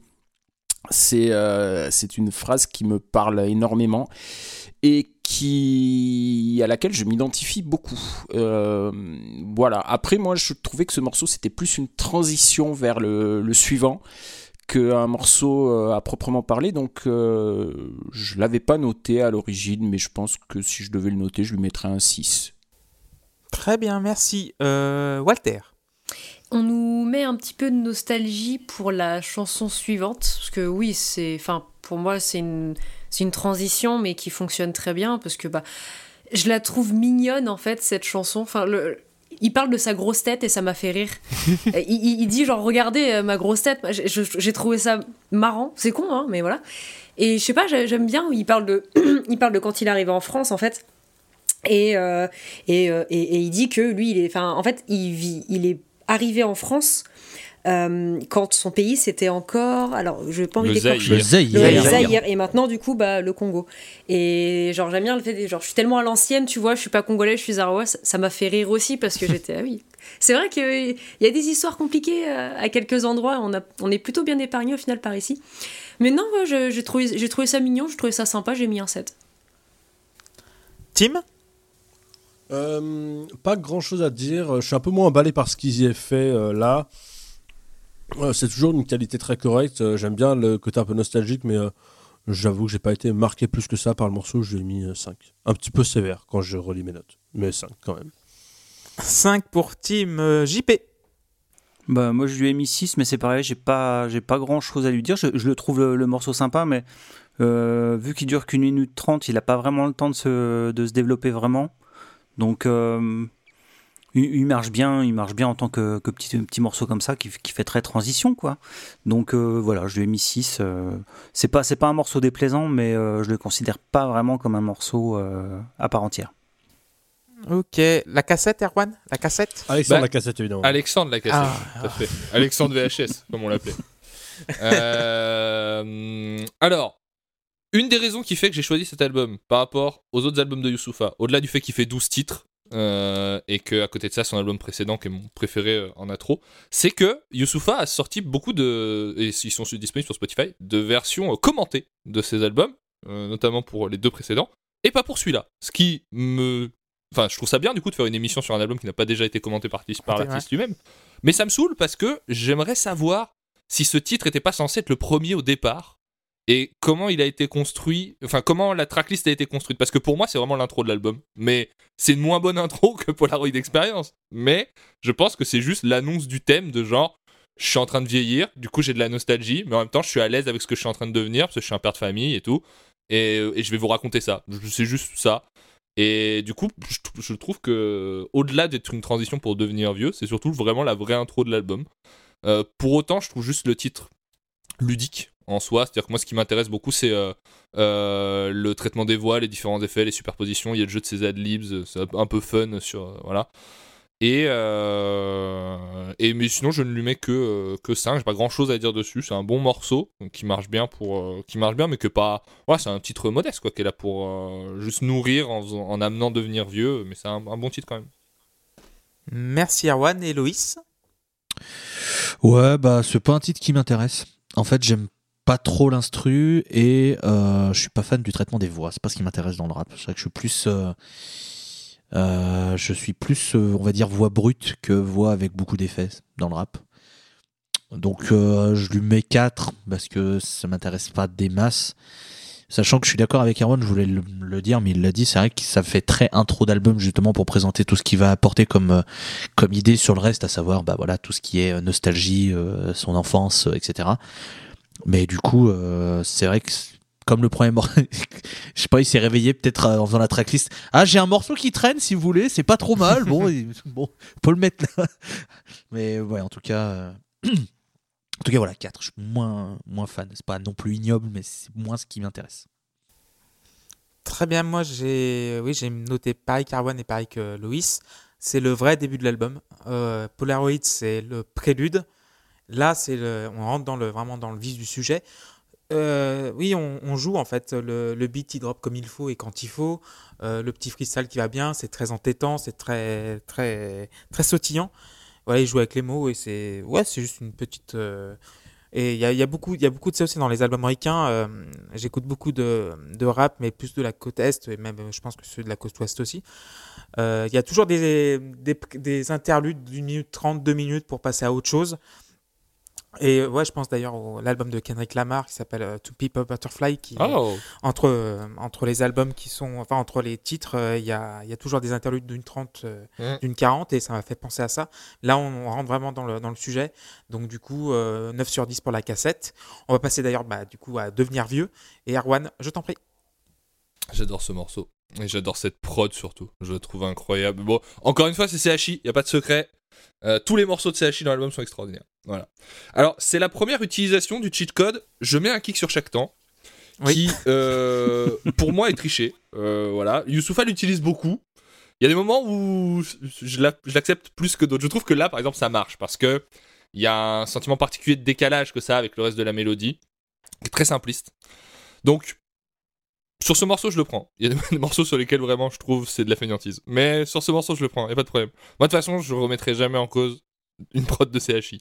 C'est une phrase qui me parle énormément et qui à laquelle je m'identifie beaucoup. Voilà. Après, moi, je trouvais que ce morceau c'était plus une transition vers le, le suivant qu'un morceau euh, à proprement parler. Donc, euh, je l'avais pas noté à l'origine, mais je pense que si je devais le noter, je lui mettrais un 6. Très bien, merci. Euh, Walter. On nous met un petit peu de nostalgie pour la chanson suivante, parce que oui, c'est, enfin, pour moi, c'est une, c'est une transition, mais qui fonctionne très bien, parce que bah, je la trouve mignonne en fait cette chanson. Enfin, le, il parle de sa grosse tête et ça m'a fait rire. il, il- dit genre regardez euh, ma grosse tête. J'ai- trouvé ça marrant. C'est con, hein, mais voilà. Et je sais pas, j'ai- j'aime bien. Il parle de, il parle de quand il arrive en France en fait. Et, euh, et, euh, et, et il dit que lui, il est, enfin, en fait, il vit, il est arrivé en France euh, quand son pays c'était encore, alors je vais pas envie Le d'écorcher. Le Zaïre. Le. Et maintenant, du coup, bah, le Congo. Et genre, j'aime bien le fait, des- genre, je suis tellement à l'ancienne, tu vois, je suis pas congolais, je suis zarois, ça m'a fait rire aussi parce que j'étais, ah oui, C'est vrai qu'il y a des histoires compliquées euh, à quelques endroits. On, a, on est plutôt bien épargné au final par ici. Mais non, ouais, je- j'ai trouvé, trouvé ça mignon, j'ai trouvé ça sympa, j'ai mis un 7. Tim? Euh, pas grand chose à dire. Je suis un peu moins emballé par ce qu'ils y aient fait euh, là. Euh, c'est toujours une qualité très correcte. Euh, J'aime bien le côté un peu nostalgique, mais euh, j'avoue que j'ai pas été marqué plus que ça par le morceau. Je lui ai mis euh, 5. Un petit peu sévère quand je relis mes notes, mais 5 quand même. 5 pour Tim euh, JP. Bah, moi, je lui ai mis 6, mais c'est pareil, j'ai pas, j'ai pas grand chose à lui dire. Je, je le trouve le, le morceau sympa, mais euh, vu qu'il dure qu'une minute 30, il a pas vraiment le temps de se, de se développer vraiment. Donc, euh, il, marche bien, il marche bien en tant que, que petit, petit morceau comme ça qui, qui fait très transition, quoi. Donc, euh, voilà, je lui ai mis 6. euh, c'est pas, c'est pas un morceau déplaisant, mais euh, je le considère pas vraiment comme un morceau euh, à part entière. Ok. La cassette, Erwan? La cassette? Alexandre Bah, la cassette évidemment. Alexandre la cassette, Ah. tout à fait. Alexandre VHS, comme on l'appelait. Euh, alors, une des raisons qui fait que j'ai choisi cet album par rapport aux autres albums de Youssoufa, au-delà du fait qu'il fait 12 titres, euh, et que à côté de ça, son album précédent, qui est mon préféré, euh, en a trop, c'est que Youssoufa a sorti beaucoup de, et ils sont disponibles sur Spotify, de versions euh, commentées de ses albums, notamment pour les deux précédents, et pas pour celui-là. Ce qui me Enfin, je trouve ça bien du coup de faire une émission sur un album qui n'a pas déjà été commenté par, l'artiste- par l'artiste lui-même. Mais ça me saoule parce que j'aimerais savoir si ce titre était pas censé être le premier au départ et comment il a été construit, enfin comment la tracklist a été construite? Parce que pour moi, c'est vraiment l'intro de l'album. Mais c'est une moins bonne intro que Polaroid Experience. Mais je pense que c'est juste l'annonce du thème de genre. Je suis en train de vieillir, du coup j'ai de la nostalgie, mais en même temps je suis à l'aise avec ce que je suis en train de devenir, parce que je suis un père de famille et tout, et, je vais vous raconter ça. C'est juste ça. Et du coup, je trouve que au-delà d'être une transition pour devenir vieux, c'est surtout vraiment la vraie intro de l'album. Euh, pour autant, je trouve juste le titre ludique en soi. C'est-à-dire que moi, ce qui m'intéresse beaucoup, c'est euh, euh, le traitement des voix, les différents effets, les superpositions. Il y a le jeu de ces adlibs, c'est un peu fun sur euh, voilà. Et, euh, et mais sinon, je ne lui mets que que 5 J'ai pas grand-chose à dire dessus. C'est un bon morceau donc, qui marche bien pour qui marche bien, mais que pas. Ouais, c'est un titre modeste quoi, qui est là pour euh, juste nourrir en, en amenant devenir vieux. Mais c'est un, un bon titre quand même. Merci Erwan et Loïs? Ouais, bah c'est pas un titre qui m'intéresse. En fait, j'aime pas trop l'instru et euh, je suis pas fan du traitement des voix. C'est pas ce qui m'intéresse dans le rap. C'est vrai que je suis plus, euh, euh, je suis plus, on va dire voix brute que voix avec beaucoup d'effets dans le rap. Donc je lui mets 4 parce que ça m'intéresse pas des masses. Sachant que je suis d'accord avec Erwan, je voulais le, dire, mais il l'a dit, c'est vrai que ça fait très intro d'album justement pour présenter tout ce qu'il va apporter comme comme idée sur le reste, à savoir bah voilà tout ce qui est nostalgie, son enfance, etc. Mais du coup, euh, c'est vrai que comme le premier morceau, je sais pas, il s'est réveillé peut-être euh, en faisant la tracklist. Ah, j'ai un morceau qui traîne si vous voulez, c'est pas trop mal. Bon, il- bon, faut le mettre là. Mais ouais, en tout cas, euh, en tout cas voilà, 4 Je suis moins moins fan. C'est pas non plus ignoble, mais c'est moins ce qui m'intéresse. Très bien, moi j'ai oui, j'ai noté pareil qu'Arwan et pareil que Loïs. C'est le vrai début de l'album. Euh, Polaroid, c'est le prélude. Là, c'est le, on rentre dans le, vraiment dans le vif du sujet. Euh, oui, on, joue en fait. Le, le beat il drop comme il faut et quand il faut. Euh, le petit freestyle qui va bien, c'est très entêtant, c'est très très très sautillant. Voilà, il joue avec les mots et c'est ouais, c'est juste une petite. euh, et il y a, beaucoup, il y a beaucoup de ça aussi dans les albums américains. J'écoute beaucoup de, de rap, mais plus de la côte est et même, je pense que ceux de la côte ouest aussi. Il y a toujours des, des, des interludes d'une minute trente, deux minutes pour passer à autre chose. Et euh, ouais, je pense d'ailleurs à l'album de Kendrick Lamar qui s'appelle euh, To Peep a Butterfly, qui Oh, entre, euh, entre les albums qui sont, enfin entre les titres, euh, il y, a, il y a toujours des interludes d'une 30, euh, Mm. d'une 40 et ça m'a fait penser à ça. Là, on, on rentre vraiment dans le, dans le sujet. Donc du coup, euh, 9 sur 10 pour la cassette. On va passer d'ailleurs bah, du coup à devenir vieux. Et Erwan, je t'en prie. J'adore ce morceau. Et j'adore cette prod surtout. Je le trouve incroyable. Bon, encore une fois, c'est CHI, il n'y a pas de secret. Euh, tous les morceaux de CHI dans l'album sont extraordinaires. Voilà. Alors, c'est la première utilisation du cheat code. Je mets un kick sur chaque temps. Oui. Qui, euh, pour moi, est triché. Euh, voilà. Youssoufa l'utilise beaucoup. Il y a des moments où je la- je l'accepte plus que d'autres. Je trouve que là, par exemple, ça marche parce que il y a un sentiment particulier de décalage que ça a avec le reste de la mélodie, qui est très simpliste. Donc, sur ce morceau, je le prends. Il y a des morceaux sur lesquels vraiment je trouve c'est de la fainéantise. Mais sur ce morceau, je le prends, y a pas de problème. Moi, de toute façon, je remettrai jamais en cause une prod de CHI.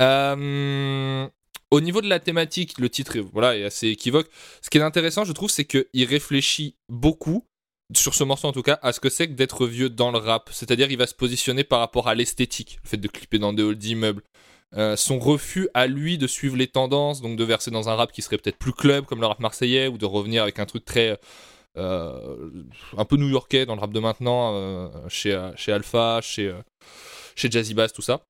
Euh, au niveau de la thématique, le titre voilà, est assez équivoque. Ce qui est intéressant, je trouve, c'est qu'il réfléchit beaucoup, sur ce morceau en tout cas, à ce que c'est que d'être vieux dans le rap. C'est-à-dire, il va se positionner par rapport à l'esthétique, le fait de clipper dans des halls d'immeubles. Euh, son refus à lui de suivre les tendances, donc de verser dans un rap qui serait peut-être plus club comme le rap marseillais, ou de revenir avec un truc très euh, un peu new-yorkais dans le rap de maintenant, chez, chez Alpha, chez, chez Jazzy Bass, tout ça.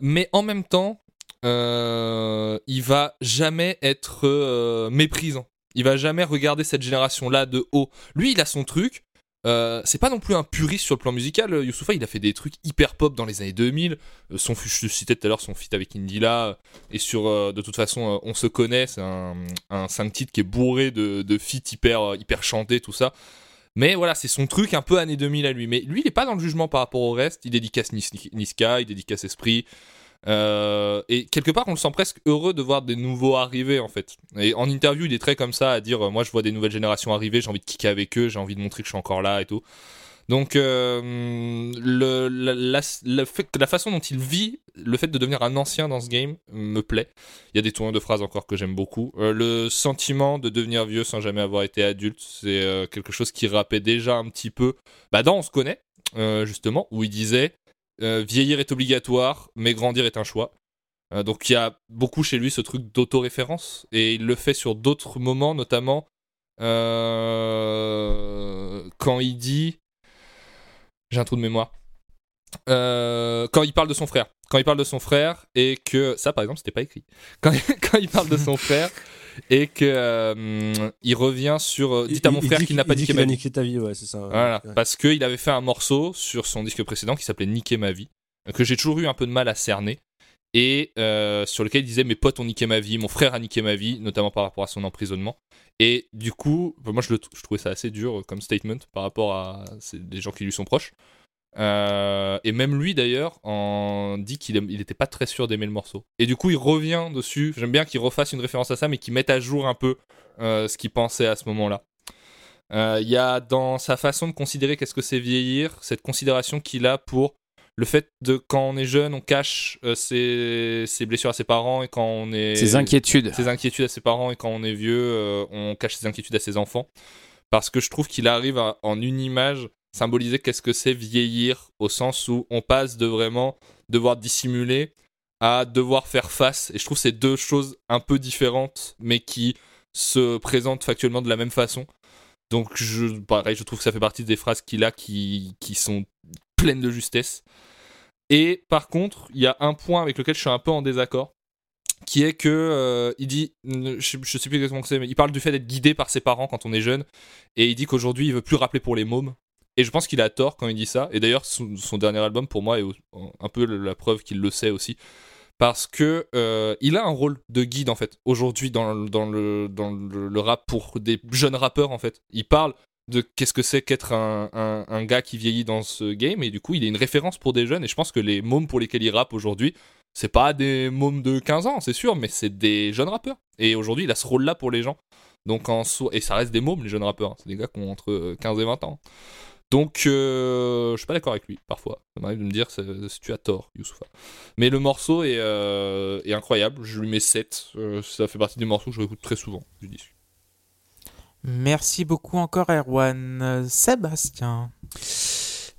mais en même temps, il va jamais être méprisant. Il va jamais regarder cette génération-là de haut. Lui, il a son truc. Euh, c'est pas non plus un puriste sur le plan musical. Youssoufa, il a fait des trucs hyper pop dans les années 2000. Euh, son, je citais tout à l'heure son feat avec Indila. Et sur, euh, de toute façon, On se connaît. C'est un, un 5 titres qui est bourré de, de feats hyper, hyper chantés, tout ça. Mais voilà, c'est son truc un peu années 2000 à lui. Mais lui, il est pas dans le jugement par rapport au reste. Il dédicace Niska, il dédicace Esprit. Euh, et quelque part, on le sent presque heureux de voir des nouveaux arriver en fait. Et en interview, il est très comme ça à dire Moi, je vois des nouvelles générations arriver, j'ai envie de kicker avec eux, j'ai envie de montrer que je suis encore là et tout. Donc, euh, le, la, la, façon dont il vit le fait de devenir un ancien dans ce game me plaît. Il y a des tournures de phrases encore que j'aime beaucoup. Euh, le sentiment de devenir vieux sans jamais avoir été adulte, c'est quelque chose qui rappait déjà un petit peu. Bah, dans On se connaît, justement, où il disait euh, vieillir est obligatoire, mais grandir est un choix. Euh, donc il y a beaucoup chez lui ce truc d'autoréférence, et il le fait sur d'autres moments, notamment euh, quand il dit... J'ai un trou de mémoire. quand il parle de son frère. Quand il parle de son frère, et que... Ça, par exemple, c'était pas écrit. Quand, quand il parle de son frère, et que euh, il revient sur euh, dites à mon frère qu'il n'a pas niqué ma vie. ta vie, ouais, c'est ça. Voilà, parce qu'il avait fait un morceau sur son disque précédent qui s'appelait Niquer ma vie, que j'ai toujours eu un peu de mal à cerner et euh, sur lequel il disait mes potes ont niqué ma vie, mon frère a niqué ma vie, notamment par rapport à son emprisonnement. Et du coup, moi je, trouvais ça assez dur comme statement par rapport à des gens qui lui sont proches. Euh, et même lui d'ailleurs en dit qu'il n'était pas très sûr d'aimer le morceau. Et du coup il revient dessus. J'aime bien qu'il refasse une référence à ça, mais qu'il mette à jour un peu euh, ce qu'il pensait à ce moment-là. Euh, il y a dans sa façon de considérer qu'est-ce que c'est vieillir, cette considération qu'il a pour le fait de quand on est jeune, on cache ses, ses, blessures à ses parents et quand on est ses inquiétudes, ses inquiétudes à ses parents et quand on est vieux, on cache ses inquiétudes à ses enfants. Parce que je trouve qu'il arrive en une image symboliser qu'est-ce que c'est vieillir au sens où on passe de vraiment devoir dissimuler à devoir faire face. Et je trouve ces deux choses un peu différentes, mais qui se présentent factuellement de la même façon. Donc, je, pareil, je trouve que ça fait partie des phrases qu'il a qui, qui sont pleines de justesse. Et par contre, il y a un point avec lequel je suis un peu en désaccord, qui est que euh, il dit, je, je, sais plus exactement que c'est, mais il parle du fait d'être guidé par ses parents quand on est jeune, et il dit qu'aujourd'hui il veut plus rappeler pour les mômes, et je pense qu'il a tort quand il dit ça. Et d'ailleurs, son, dernier album, pour moi, est un peu la preuve qu'il le sait aussi. Parce que euh, il a un rôle de guide, en fait, aujourd'hui dans, dans, le, dans le, rap pour des jeunes rappeurs, en fait. Il parle de qu'est-ce que c'est qu'être un, gars qui vieillit dans ce game. Et du coup, il est une référence pour des jeunes. Et je pense que les mômes pour lesquels il rappe aujourd'hui, c'est pas des mômes de 15 ans, c'est sûr, mais c'est des jeunes rappeurs. Et aujourd'hui, il a ce rôle-là pour les gens. Donc en et ça reste des mômes, les jeunes rappeurs. Hein. C'est des gars qui ont entre 15 et 20 ans. Donc, euh, je suis pas d'accord avec lui, parfois. Ça m'arrive de me dire si tu as tort, Youssoufa. Mais le morceau est, euh, incroyable, je lui mets 7. Euh, ça fait partie des morceaux que je réécoute très souvent du disque. Merci beaucoup encore, Erwan. Sébastien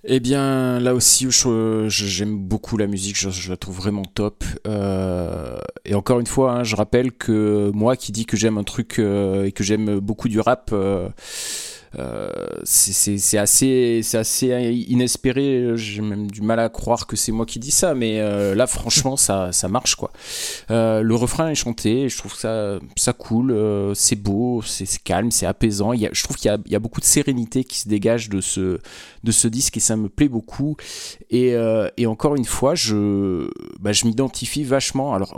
eh bien, là aussi, j'aime beaucoup la musique, je, la trouve vraiment top. et encore une fois, hein, je rappelle que moi qui dis que j'aime un truc et que j'aime beaucoup du rap, euh, c'est assez, assez inespéré. J'ai même du mal à croire que c'est moi qui dis ça, mais euh, là, franchement, ça, ça marche quoi. Euh, le refrain est chanté, je trouve ça, ça cool, c'est beau, c'est calme, c'est apaisant. Je trouve qu'il y, a beaucoup de sérénité qui se dégage de ce, de ce disque et ça me plaît beaucoup. Et, encore une fois, je, bah, je m'identifie vachement. Alors,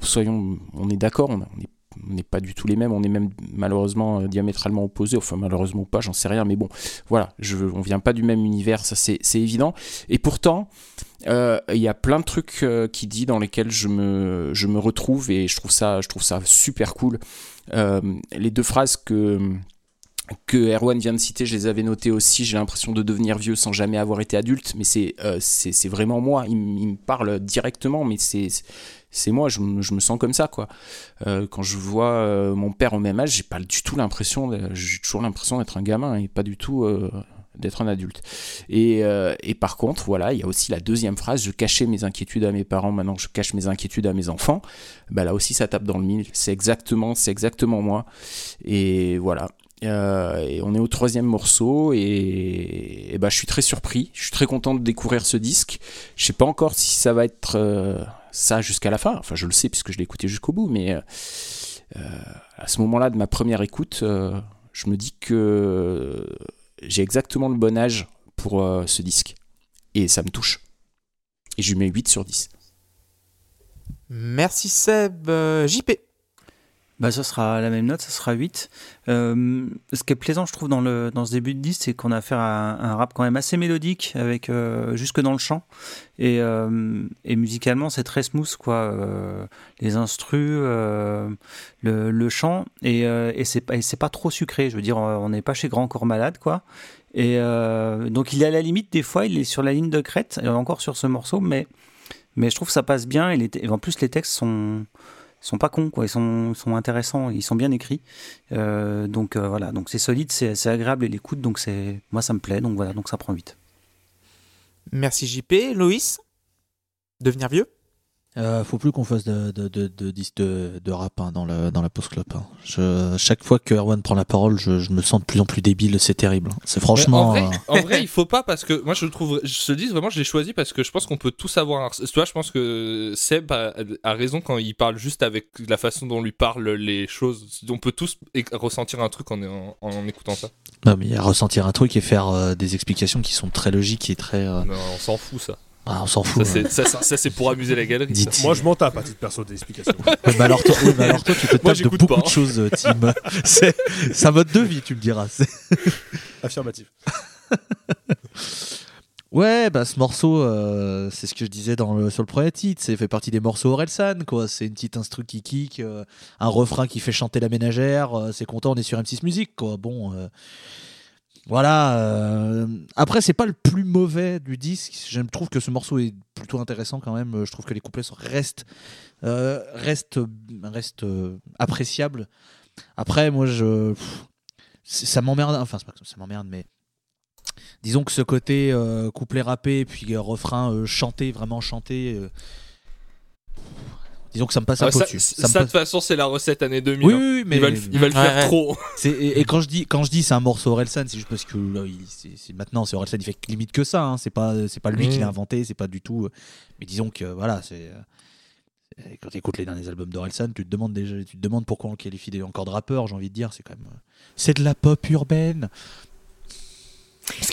soyons, on est d'accord, on, on est on n'est pas du tout les mêmes, on est même malheureusement euh, diamétralement opposés, enfin malheureusement pas, j'en sais rien, mais bon, voilà, je, on vient pas du même univers, ça c'est évident. Et pourtant, euh, il y a plein de trucs euh, qu'il dit dans lesquels je me, retrouve et je trouve ça, je trouve ça super cool. Les deux phrases que Erwan vient de citer, je les avais notées aussi. J'ai l'impression de devenir vieux sans jamais avoir été adulte, mais c'est vraiment moi. Il, il me parle directement, mais c'est c'est moi. Je, me- sens comme ça, quoi. Euh, quand je vois euh, mon père au même âge, j'ai pas du tout l'impression. J'ai toujours l'impression d'être un gamin et pas du tout euh, d'être un adulte. Et, par contre, voilà, il y a aussi la deuxième phrase. Je cachais mes inquiétudes à mes parents. Maintenant, je cache mes inquiétudes à mes enfants. Bah là aussi, ça tape dans le mille. C'est exactement, moi. Et voilà. Et on est au troisième morceau et, et bah, je suis très surpris. Je suis très content de découvrir ce disque. Je sais pas encore si ça va être ça jusqu'à la fin. Enfin, je le sais puisque je l'ai écouté jusqu'au bout, mais euh, euh, à ce moment-là de ma première écoute, euh, je me dis que j'ai exactement le bon âge pour ce disque. Et ça me touche. Et je lui mets 8 sur 10. Merci Seb. JP. Bah, ça sera la même note, ça sera 8. Euh, ce qui est plaisant, je trouve, dans, le, dans ce début de disque, c'est qu'on a affaire à un, rap quand même assez mélodique, avec euh, jusque dans le chant. Et, euh, et musicalement, c'est très smooth, quoi. Les instrus, le, le chant, et, et c'est pas, trop sucré. Je veux dire, on n'est pas chez Grand Corps Malade, quoi. Et donc, il est à la limite, des fois, il est sur la ligne de crête, encore sur ce morceau, mais, mais je trouve que ça passe bien. Et en plus, les textes sont sont pas cons, quoi. Ils sont, ils intéressants, ils sont bien écrits. Euh, donc euh, voilà, donc c'est solide, c'est agréable et l'écoute, donc c'est moi ça me plaît, donc voilà, donc ça prend 8. Merci JP. Loïs? Devenir vieux? Euh, faut plus qu'on fasse de, de, de, de, disques de, de rap hein, dans, le, dans la post club. Je, chaque fois que Erwan prend la parole, je, je me sens de plus en plus débile. C'est terrible. C'est franchement. Mais en, vrai, euh, en vrai, il faut pas parce que moi je le trouve. Je te dis vraiment, je l'ai choisi parce que je pense qu'on peut tous avoir. Un... Tu vois, je pense que Seb a, a raison quand il parle juste avec la façon dont lui parlent les choses. On peut tous ressentir un truc en, en, en écoutant ça. Non, mais ressentir un truc et faire euh, des explications qui sont très logiques et très. euh, Non, on s'en fout ça. Ah, on s'en fout. Ça c'est, ça, c'est- ça, c'est pour amuser la galerie. ça. Moi, je m'en tape à titre perso d'explication. Ouais, mais alors, toi, oui, mais alors toi, tu te Moi, tapes de j'écoute beaucoup pas, de hein. choses, euh, Tim. c'est, c'est un mode de vie, tu me diras. C'est- Affirmatif. Ouais, bah ce morceau, euh, c'est ce que je disais dans le, sur le premier titre, c'est fait partie des morceaux Orelsan, quoi. C'est une petite instru qui kick, euh, un refrain qui fait chanter la ménagère, euh, c'est content, on est sur M6 Musique, quoi. Bon, euh, voilà. euh, Après, c'est pas le plus mauvais du disque. Je trouve que ce morceau est plutôt intéressant quand même. Je trouve que les couplets sont- restent, euh, restent, restent euh, appréciables. Après, moi, je, ça m'emmerde. Enfin, c'est pas que ça m'emmerde, mais disons que ce côté euh, couplet rappé puis euh, refrain euh, chanté vraiment chanté euh, disons que ça me passe un Ah, peu ça, dessus ça, Ça de toute façon, c'est la recette année 2000. oui, hein. oui, oui, mais il va le, il va le Ouais, faire ouais. trop. et, et quand je dis quand je dis c'est un morceau Orelsan c'est juste parce que là, il- c'est- c'est- maintenant c'est Orelsan il fait limite que ça hein. c'est pas c'est pas lui qui Mm. l'a inventé c'est pas du tout euh, mais disons que voilà c'est euh, quand tu écoutes les derniers albums d'Orelsan tu te demandes déjà tu te demandes pourquoi on le qualifie encore de rappeur j'ai envie de dire c'est quand même euh, c'est de la pop urbaine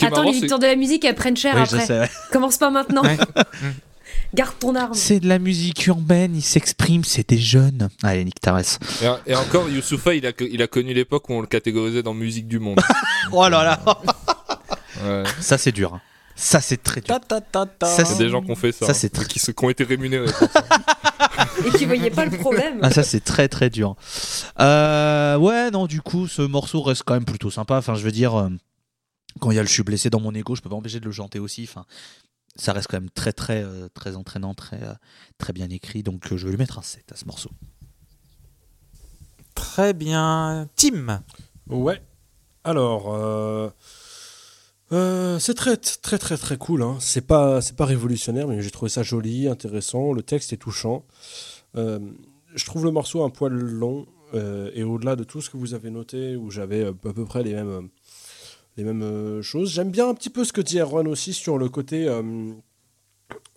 Attends, marrant, les victoires de la musique, elles prennent cher Oui, je après. Commence pas maintenant. Ouais. Garde ton arme. C'est de la musique urbaine, il s'exprime, c'est des jeunes. Allez, Nick Tarès. Et, et encore, Youssoufa, il a, il a connu l'époque où on le catégorisait dans musique du monde. Oh là là Ouais. Ça, c'est dur. hein. Ça, c'est très dur. Ça, C'est des gens qui ont fait ça. Ça, hein, c'est très- qui, se- qui ont été rémunérés. pour ça. Et qui voyait pas le problème. Ah, ça, c'est très très dur. Euh, ouais, non, du coup, ce morceau reste quand même plutôt sympa. Enfin, je veux dire, euh, quand il y a le Je suis blessé dans mon ego, je peux pas empêcher de le chanter aussi. Enfin, ça reste quand même très très euh, très entraînant, très, euh, très bien écrit. Donc, euh, je vais lui mettre un 7 à ce morceau. Très bien. Tim. Ouais. Alors, euh, euh, c'est très très très très cool. Hein. C'est pas c'est pas révolutionnaire, mais j'ai trouvé ça joli, intéressant. Le texte est touchant. Euh, je trouve le morceau un poil long euh, et au-delà de tout ce que vous avez noté, où j'avais à peu près les mêmes les mêmes euh, choses. J'aime bien un petit peu ce que dit Erwan aussi sur le côté euh,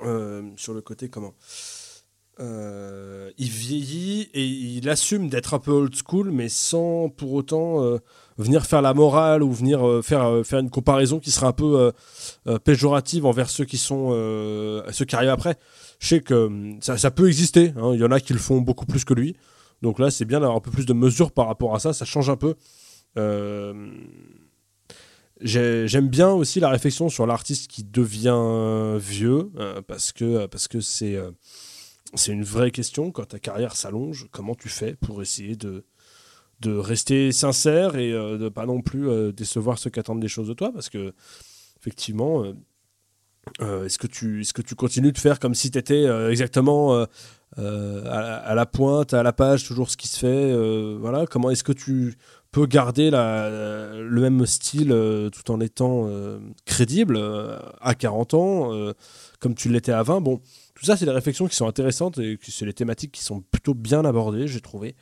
euh, sur le côté comment. Il vieillit et il assume d'être un peu old school, mais sans pour autant venir faire la morale ou venir faire, faire une comparaison qui serait un peu péjorative envers ceux qui sont ceux qui arrivent après. Je sais que hum, ça, ça peut exister. hein. Il y en a qui le font beaucoup plus que lui. Donc là, c'est bien d'avoir un peu plus de mesure par rapport à ça. Ça change un peu. Euh, j'ai- j'aime bien aussi la réflexion sur l'artiste qui devient vieux, euh, parce que parce que c'est euh, c'est une vraie question. Quand ta carrière s'allonge, comment tu fais pour essayer de de rester sincère et euh, de pas non plus euh, décevoir ceux qui attendent des choses de toi, parce que effectivement. euh, euh, est-ce que tu est-ce que tu continues de faire comme si tu étais exactement euh, euh, à, la- à la pointe, à la page, toujours ce qui se fait euh, Voilà? Comment est-ce que tu peux garder le même style euh, tout en étant euh, crédible euh, à 40 ans, comme tu l'étais à 20 Bon, tout ça, c'est des réflexions qui sont intéressantes et c'est les thématiques qui sont plutôt bien abordées, j'ai trouvé.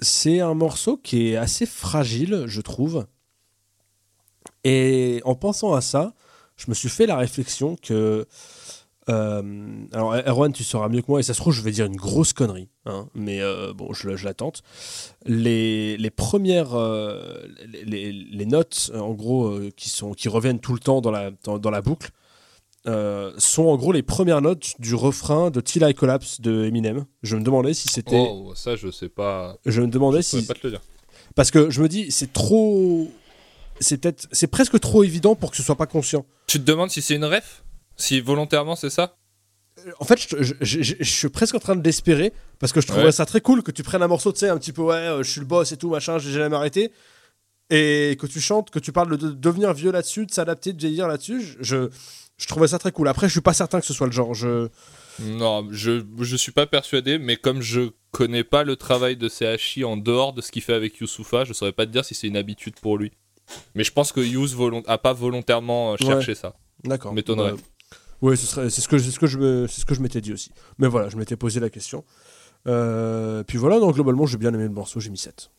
C'est un morceau qui est assez fragile, je trouve. Et en pensant à ça, je me suis fait la réflexion que. Euh, alors, Erwan, tu sauras mieux que moi, et ça se trouve, je vais dire une grosse connerie, hein, mais euh, bon, je, je la tente. Les, les premières. euh, les, notes, en gros, euh, qui, sont, qui reviennent tout le temps dans la, dans, dans la boucle, euh, sont en gros les premières notes du refrain de Till I Collapse de Eminem. Je me demandais si c'était. Oh, ça, je sais pas. Je me demandais Je si. pas te le dire. Parce que je me dis, c'est trop. C'est peut-être. C'est presque trop évident pour que ce soit pas conscient. Tu te demandes si c'est une ref? Si volontairement c'est ça? En fait, je, je- je- je- je suis presque en train de l'espérer parce que je trouverais Ouais. ça très cool que tu prennes un morceau, tu sais, un petit peu, ouais, euh, je suis le boss et tout, machin, j'ai jamais arrêté. Et que tu chantes, que tu parles de, de devenir vieux là-dessus, de s'adapter, de vieillir là-dessus. Je, je, trouvais ça très cool. Après, je suis pas certain que ce soit le genre. Je... Non, je, je suis pas persuadé, mais comme je connais pas le travail de CHI en dehors de ce qu'il fait avec Youssoufa, je saurais pas te dire si c'est une habitude pour lui. Mais je pense que Youss volont- a pas volontairement euh, cherché ça. D'accord. M'étonnerait. Bah, oui, ce serait, c'est ce que, c'est ce que je me, c'est ce que je m'étais dit aussi. Mais voilà, je m'étais posé la question. Euh, puis voilà, donc globalement, j'ai bien aimé le morceau, j'ai mis 7.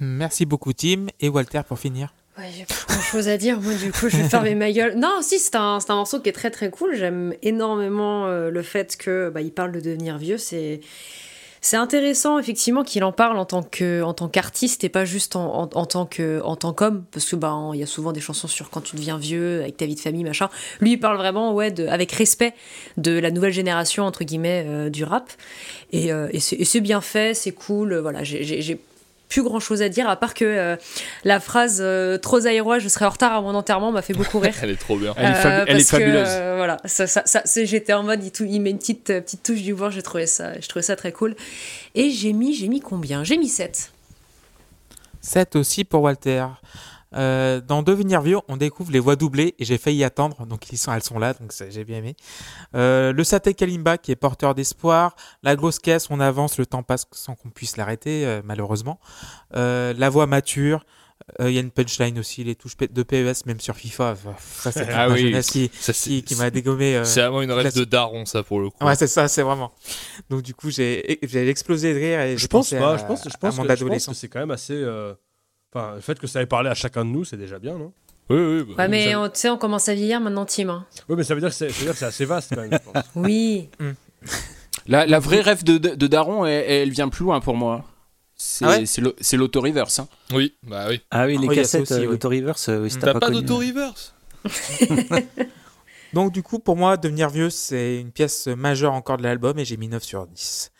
Merci beaucoup, Tim. Et Walter, pour finir. Ouais, j'ai pas grand chose à dire, moi du coup je vais fermer ma gueule. Non, si, c'est un, c'est un morceau qui est très très cool. J'aime énormément euh, le fait que bah, il parle de devenir vieux. C'est. C'est intéressant effectivement qu'il en parle en tant que en tant qu'artiste et pas juste en, en, tant que en tant qu'homme. Parce que bah il y a souvent des chansons sur quand tu deviens vieux avec ta vie de famille machin. Lui il parle vraiment ouais avec respect de la nouvelle génération entre guillemets euh, du rap. Et, euh, et c'est bien fait c'est cool. Voilà j'ai plus grand chose à dire à part que euh, la phrase euh, trop aérois je serai en retard à mon enterrement m'a fait beaucoup rire Elle est trop bien. Elle est, fabu- Euh, elle est parce que, fabuleuse. euh, voilà, ça, ça, ça, c'est- j'étais en mode, il, met une petite, petite touche d'humour, j'ai trouvé ça, j'ai trouvé ça très cool. Et j'ai mis, j'ai mis combien? J'ai mis 7. 7 aussi pour Walter. Euh, dans Devenir vieux, on découvre les voix doublées et j'ai failli y attendre, donc ils sont, elles sont là, donc j'ai bien aimé. Euh, le Saté Kalimba qui est porteur d'espoir, la grosse caisse, on avance, le temps passe sans qu'on puisse l'arrêter, euh, malheureusement. Euh, la voix mature, euh, il y a une punchline aussi, les touches de PES, même sur FIFA, euh, ça c'est Ah oui. jeunesse qui, qui, qui m'a dégommé. euh, c'est vraiment une rêve de daron, ça, pour le coup. Ouais, c'est ça, c'est vraiment. Donc du coup, j'ai j'ai explosé de rire et Je j'ai pense pas, à, je pense, je à pense, mon que, je pense que c'est quand même assez. Euh, Enfin, le fait que ça ait parlé à chacun de nous, c'est déjà bien, non? Oui, oui. bah, Ouais, mais ça- on- tu sais, on commence à vieillir maintenant, Tim. hein. Oui, mais ça veut dire que c'est ça veut dire que c'est assez vaste quand même, je pense. Oui. La, la vraie rêve de, de, de Daron, elle, elle vient plus loin pour moi. C'est Ah ouais? c'est l'au- c'est l'auto-reverse. hein. Oui, bah oui. Ah oui, les Oh, cassettes aussi, euh, oui. auto-reverse, euh, oui, si Mm. t'as T'as pas, pas connu. d'auto-reverse? Donc du coup, pour moi, Devenir vieux, c'est une pièce majeure encore de l'album et j'ai mis 9 sur 10.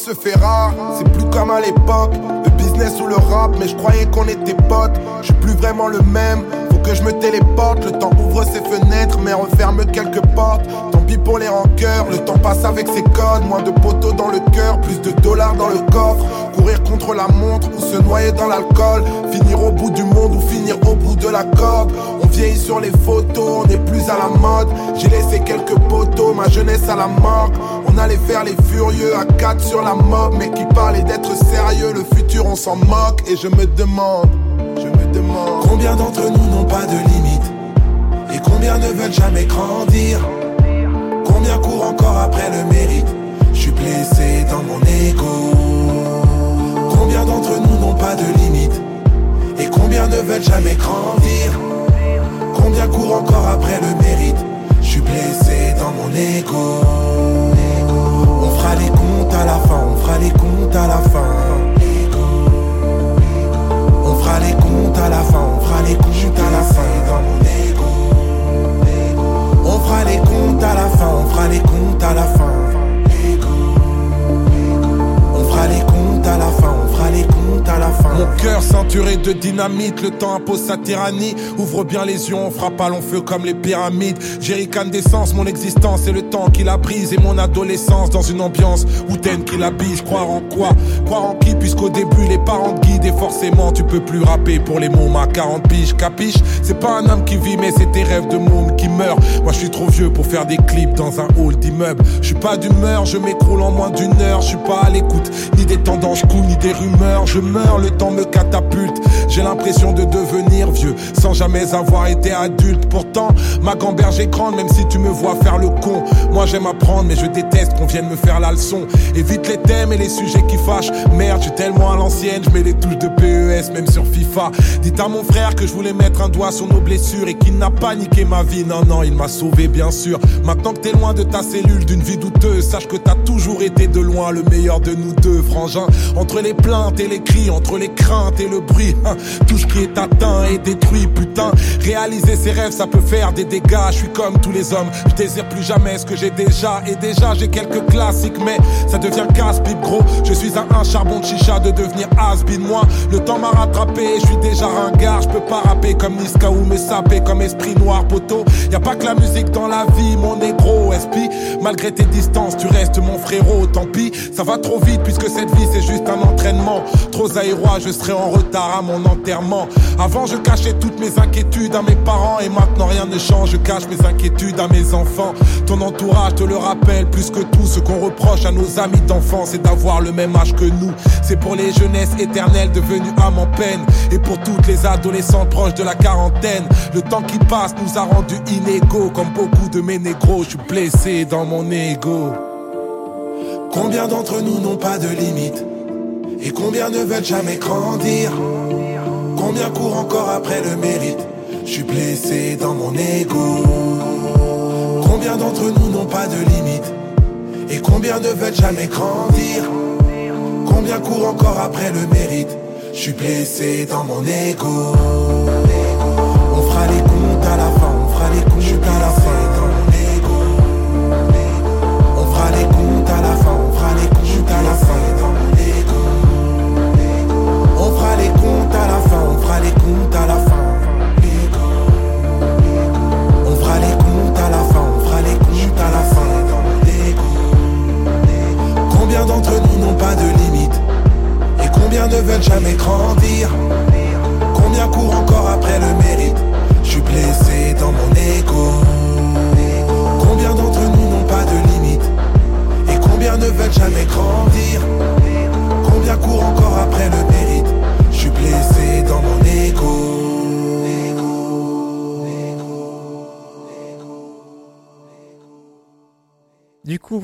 Se fait rare, c'est plus comme à l'époque. Le business ou le rap, mais je croyais qu'on était potes. Je suis plus vraiment le même. Que je me téléporte. Le temps ouvre ses fenêtres, mais referme quelques portes. Tant pis pour les rancœurs. Le temps passe avec ses codes. Moins de poteaux dans le cœur, plus de dollars dans le coffre. Courir contre la montre ou se noyer dans l'alcool. Finir au bout du monde ou finir au bout de la corde. On vieillit sur les photos, on n'est plus à la mode. J'ai laissé quelques poteaux, ma jeunesse à la mort. On allait faire les furieux à quatre sur la mob, mais qui parlait d'être sérieux. Le futur, on s'en moque et je me demande, combien d'entre nous n'ont pas de limite et combien ne veulent jamais grandir. Combien courent encore après le mérite Je Je suis blessé dans mon ego. Combien d'entre nous n'ont pas de limite Et combien ne veulent jamais grandir Combien courent encore après le mérite Je suis blessé dans mon ego. On fera les comptes à la fin, on fera les comptes à la fin. On fera les comptes à la fin, on fera les comptes à la fin dans mon. On fera les comptes à la fin, on fera les comptes à la fin. On fera les comptes à la fin, on fera à. Mon cœur ceinturé de dynamite, le temps impose sa tyrannie. Ouvre bien les yeux, on fera pas long feu comme les pyramides. Jerrycan d'essence, mon existence et le temps qui la brise. Et mon adolescence dans une ambiance hautaine qui la bise. Croire en quoi? Croire en qui? Puisqu'au début les parents te guident et forcément tu peux plus rapper pour les mômes à 40 piges. Capiche? C'est pas un homme qui vit, mais c'est tes rêves de môme qui meurent. Moi je suis trop vieux pour faire des clips dans un hall d'immeuble. Je suis pas d'humeur, je m'écroule en moins d'une heure. Je suis pas à l'écoute ni des tendances cool ni des rumeurs. Je meurs, le temps me catapulte. J'ai l'impression de devenir vieux sans jamais avoir été adulte. Pourtant, ma gamberge est grande, même si tu me vois faire le con. Moi j'aime apprendre, mais je déteste qu'on vienne me faire la leçon. Évite les thèmes et les sujets qui fâchent. Merde, je suis tellement à l'ancienne, je mets les touches de PES, même sur FIFA. Dites à mon frère que je voulais mettre un doigt sur nos blessures et qu'il n'a pas niqué ma vie. Non, non, il m'a sauvé, bien sûr. Maintenant que t'es loin de ta cellule, d'une vie douteuse, sache que t'as toujours été de loin le meilleur de nous deux, frangin. Entre les et les cris, entre les craintes et le bruit, hein, tout ce qui est atteint est détruit, putain. Réaliser ses rêves, ça peut faire des dégâts. Je suis comme tous les hommes, je désire plus jamais ce que j'ai déjà. Et déjà, j'ai quelques classiques, mais ça devient casse-pipe, gros. Je suis à un charbon de chicha de devenir has-been. Moi, le temps m'a rattrapé, je suis déjà ringard. Je peux pas rapper comme Niska ou me saper comme esprit noir, poteau. Y a pas que la musique dans la vie, mon négro, SP. Malgré tes distances, tu restes mon frérot, tant pis. Ça va trop vite puisque cette vie c'est juste un entraînement. Trop aérois, je serai en retard à mon enterrement. Avant, je cachais toutes mes inquiétudes à mes parents et maintenant rien ne change. Je cache mes inquiétudes à mes enfants. Ton entourage te le rappelle plus que tout. Ce qu'on reproche à nos amis d'enfance, c'est d'avoir le même âge que nous. C'est pour les jeunesses éternelles devenues âmes en peine et pour toutes les adolescentes proches de la quarantaine. Le temps qui passe nous a rendus inégaux comme beaucoup de mes négros. Je suis blessé dans mon ego. Combien d'entre nous n'ont pas de limite Et combien ne veulent jamais grandir Combien courent encore après le mérite Je suis blessé dans mon ego. Combien d'entre nous n'ont pas de limite Et combien ne veulent jamais grandir Combien courent encore après le mérite Je suis blessé dans mon ego. On fera les comptes à la fin On fera les comptes à la fin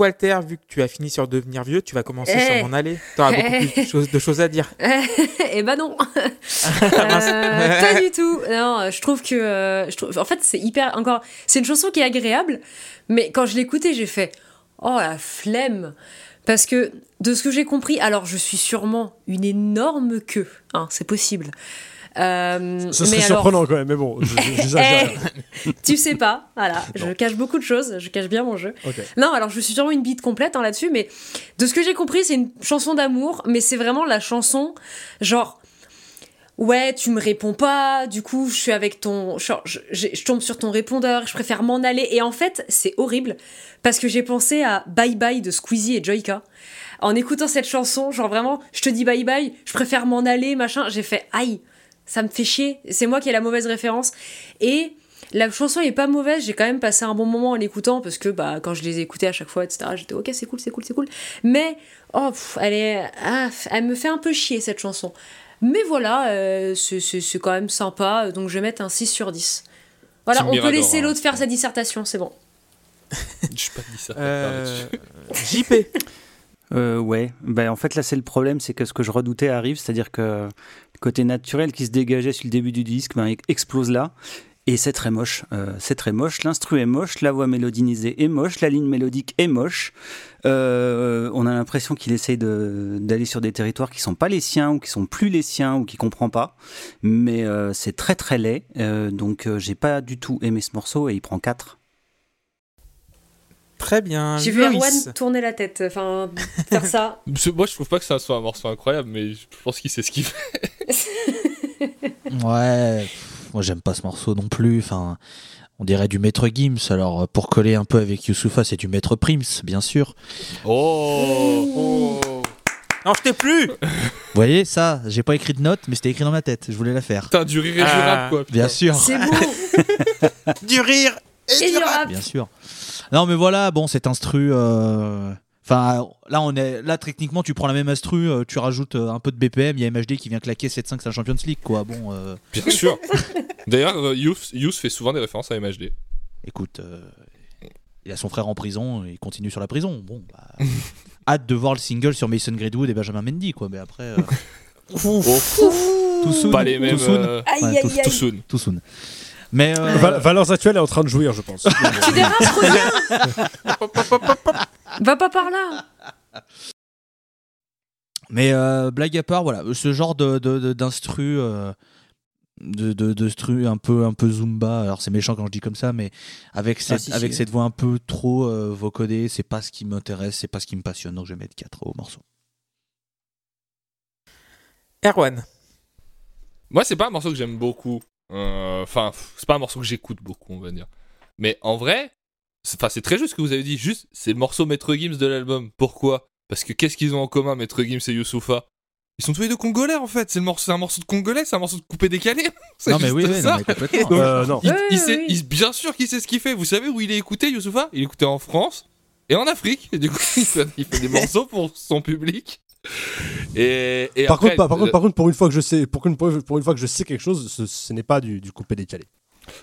Walter, vu que tu as fini sur devenir vieux, tu vas commencer Eh. sur mon aller. Tu auras beaucoup plus de choses, de choses à dire. Eh ben non. Mince. Euh, pas du tout. Non, je trouve que, euh, je trouve, en fait, c'est hyper encore. C'est une chanson qui est agréable, mais quand je l'écoutais, j'ai fait, oh la flemme, parce que de ce que j'ai compris, alors je suis sûrement une énorme queue, hein, c'est possible. Euh, Ce serait mais alors- surprenant quand même, mais bon, je- je- j'exagère. Eh, tu sais pas, voilà, je cache beaucoup de choses, je cache bien mon jeu. Non, alors je suis sûrement une bite complète hein, là-dessus, mais de ce que j'ai compris, c'est une chanson d'amour, mais c'est vraiment la chanson, genre, ouais, tu me réponds pas, du coup, je suis avec ton. je- je tombe sur ton répondeur, je préfère m'en aller. Et en fait, c'est horrible, parce que j'ai pensé à Bye Bye de Squeezie et Joyka. En écoutant cette chanson, genre vraiment, je te dis bye bye, je préfère m'en aller, machin, j'ai fait aïe, ça me fait chier, c'est moi qui ai la mauvaise référence. Et la chanson est pas mauvaise, j'ai quand même passé un bon moment en l'écoutant parce que bah, quand je les écoutais à chaque fois, etc., j'étais ok, c'est cool, c'est cool, c'est cool. Mais oh, pff, elle, est, ah, elle me fait un peu chier cette chanson. Mais voilà, euh, c'est- c'est c'est quand même sympa, donc je vais mettre un 6 sur 10. Voilà, on peut laisser hein. l'autre faire sa dissertation, c'est bon. Je pas dit ça. Euh, JP. Euh, ouais, ben, en fait là c'est le problème, c'est que ce que je redoutais arrive, c'est-à-dire que côté naturel qui se dégageait sur le début du disque ben, explose là. Et c'est très moche, euh, c'est très moche, l'instru est moche, la voix mélodinisée est moche, la ligne mélodique est moche. Euh, on a l'impression qu'il essaye d'aller sur des territoires qui sont pas les siens ou qui sont plus les siens ou qu'il comprend pas. Mais euh, c'est très très laid, donc j'ai pas du tout aimé ce morceau et il prend 4. Très bien. J'ai vu. Erwan tourner la tête, enfin, faire ça. Moi, je trouve pas que ça soit un morceau incroyable, mais je pense qu'il sait ce qu'il fait. Ouais, moi j'aime pas ce morceau non plus. Enfin, on dirait du Maître Gims. Alors euh, pour coller un peu avec Youssoufa, c'est du Maître Prims, bien sûr. Oh, Non, je t'ai plus Vous voyez ça J'ai pas écrit de note, mais c'était écrit dans ma tête. Je voulais la faire. Putain, du rire et du Ah. rap, quoi. Bien sûr, C'est beau Du rire et, Et du du rap. rap bien sûr. Non, mais voilà, bon, cet instru. euh, Enfin, là, on est là techniquement, tu prends la même instru, euh, tu rajoutes euh, un peu de BPM. Il y a MHD qui vient claquer 7-5 c'est la Champions League, quoi. Bon, euh, Bien sûr. D'ailleurs, euh, Youth, Youth fait souvent des références à MHD. écoute, euh, il a son frère en prison, il continue sur la prison. Bon, bah, hâte de voir le single sur Mason Greenwood et Benjamin Mendy, quoi. Mais après, euh, tout soon, pas les tout mêmes. soon. euh, Aïe, Ouais, aïe, tout- soon. tout soon. Mais euh, Val- Valeurs actuelles est en train de jouir, je pense. Tu dérapes, reviens Va pas par là Mais euh, blague à part, voilà, ce genre de, de- de- d'instru, euh, de, de, de stru un peu, un peu zumba. Alors c'est méchant quand je dis comme ça, mais avec cette, si, avec si. cette voix un peu trop euh, vocodée, c'est pas ce qui m'intéresse, c'est pas ce qui me passionne. Donc je vais mettre 4 au morceau. Erwan. Moi, c'est pas un morceau que j'aime beaucoup. Euh, Enfin, c'est pas un morceau que j'écoute beaucoup, on va dire. Mais en vrai, c'est très juste ce que vous avez dit. Juste, c'est le morceau Maître Gims de l'album. Pourquoi? Parce que qu'est-ce qu'ils ont en commun, Maître Gims et Youssoufa? Ils sont tous les deux congolais en fait. C'est morceau, un morceau de congolais, c'est un morceau de coupé décalé. C'est Non mais juste oui, oui, ça. non, mais complètement. Euh, non. Il, Oui, il oui, sait, oui. il- bien sûr qu'il sait ce qu'il fait. Vous savez où il est écouté, Youssoufa? Il est écouté en France et en Afrique. Et du coup, il fait, il fait des morceaux pour son public. Et, et Par, après, contre, par, par contre, par contre, pour une fois que je sais, pour une, pour une fois que je sais quelque chose, ce, ce n'est pas du, du coupé décalé.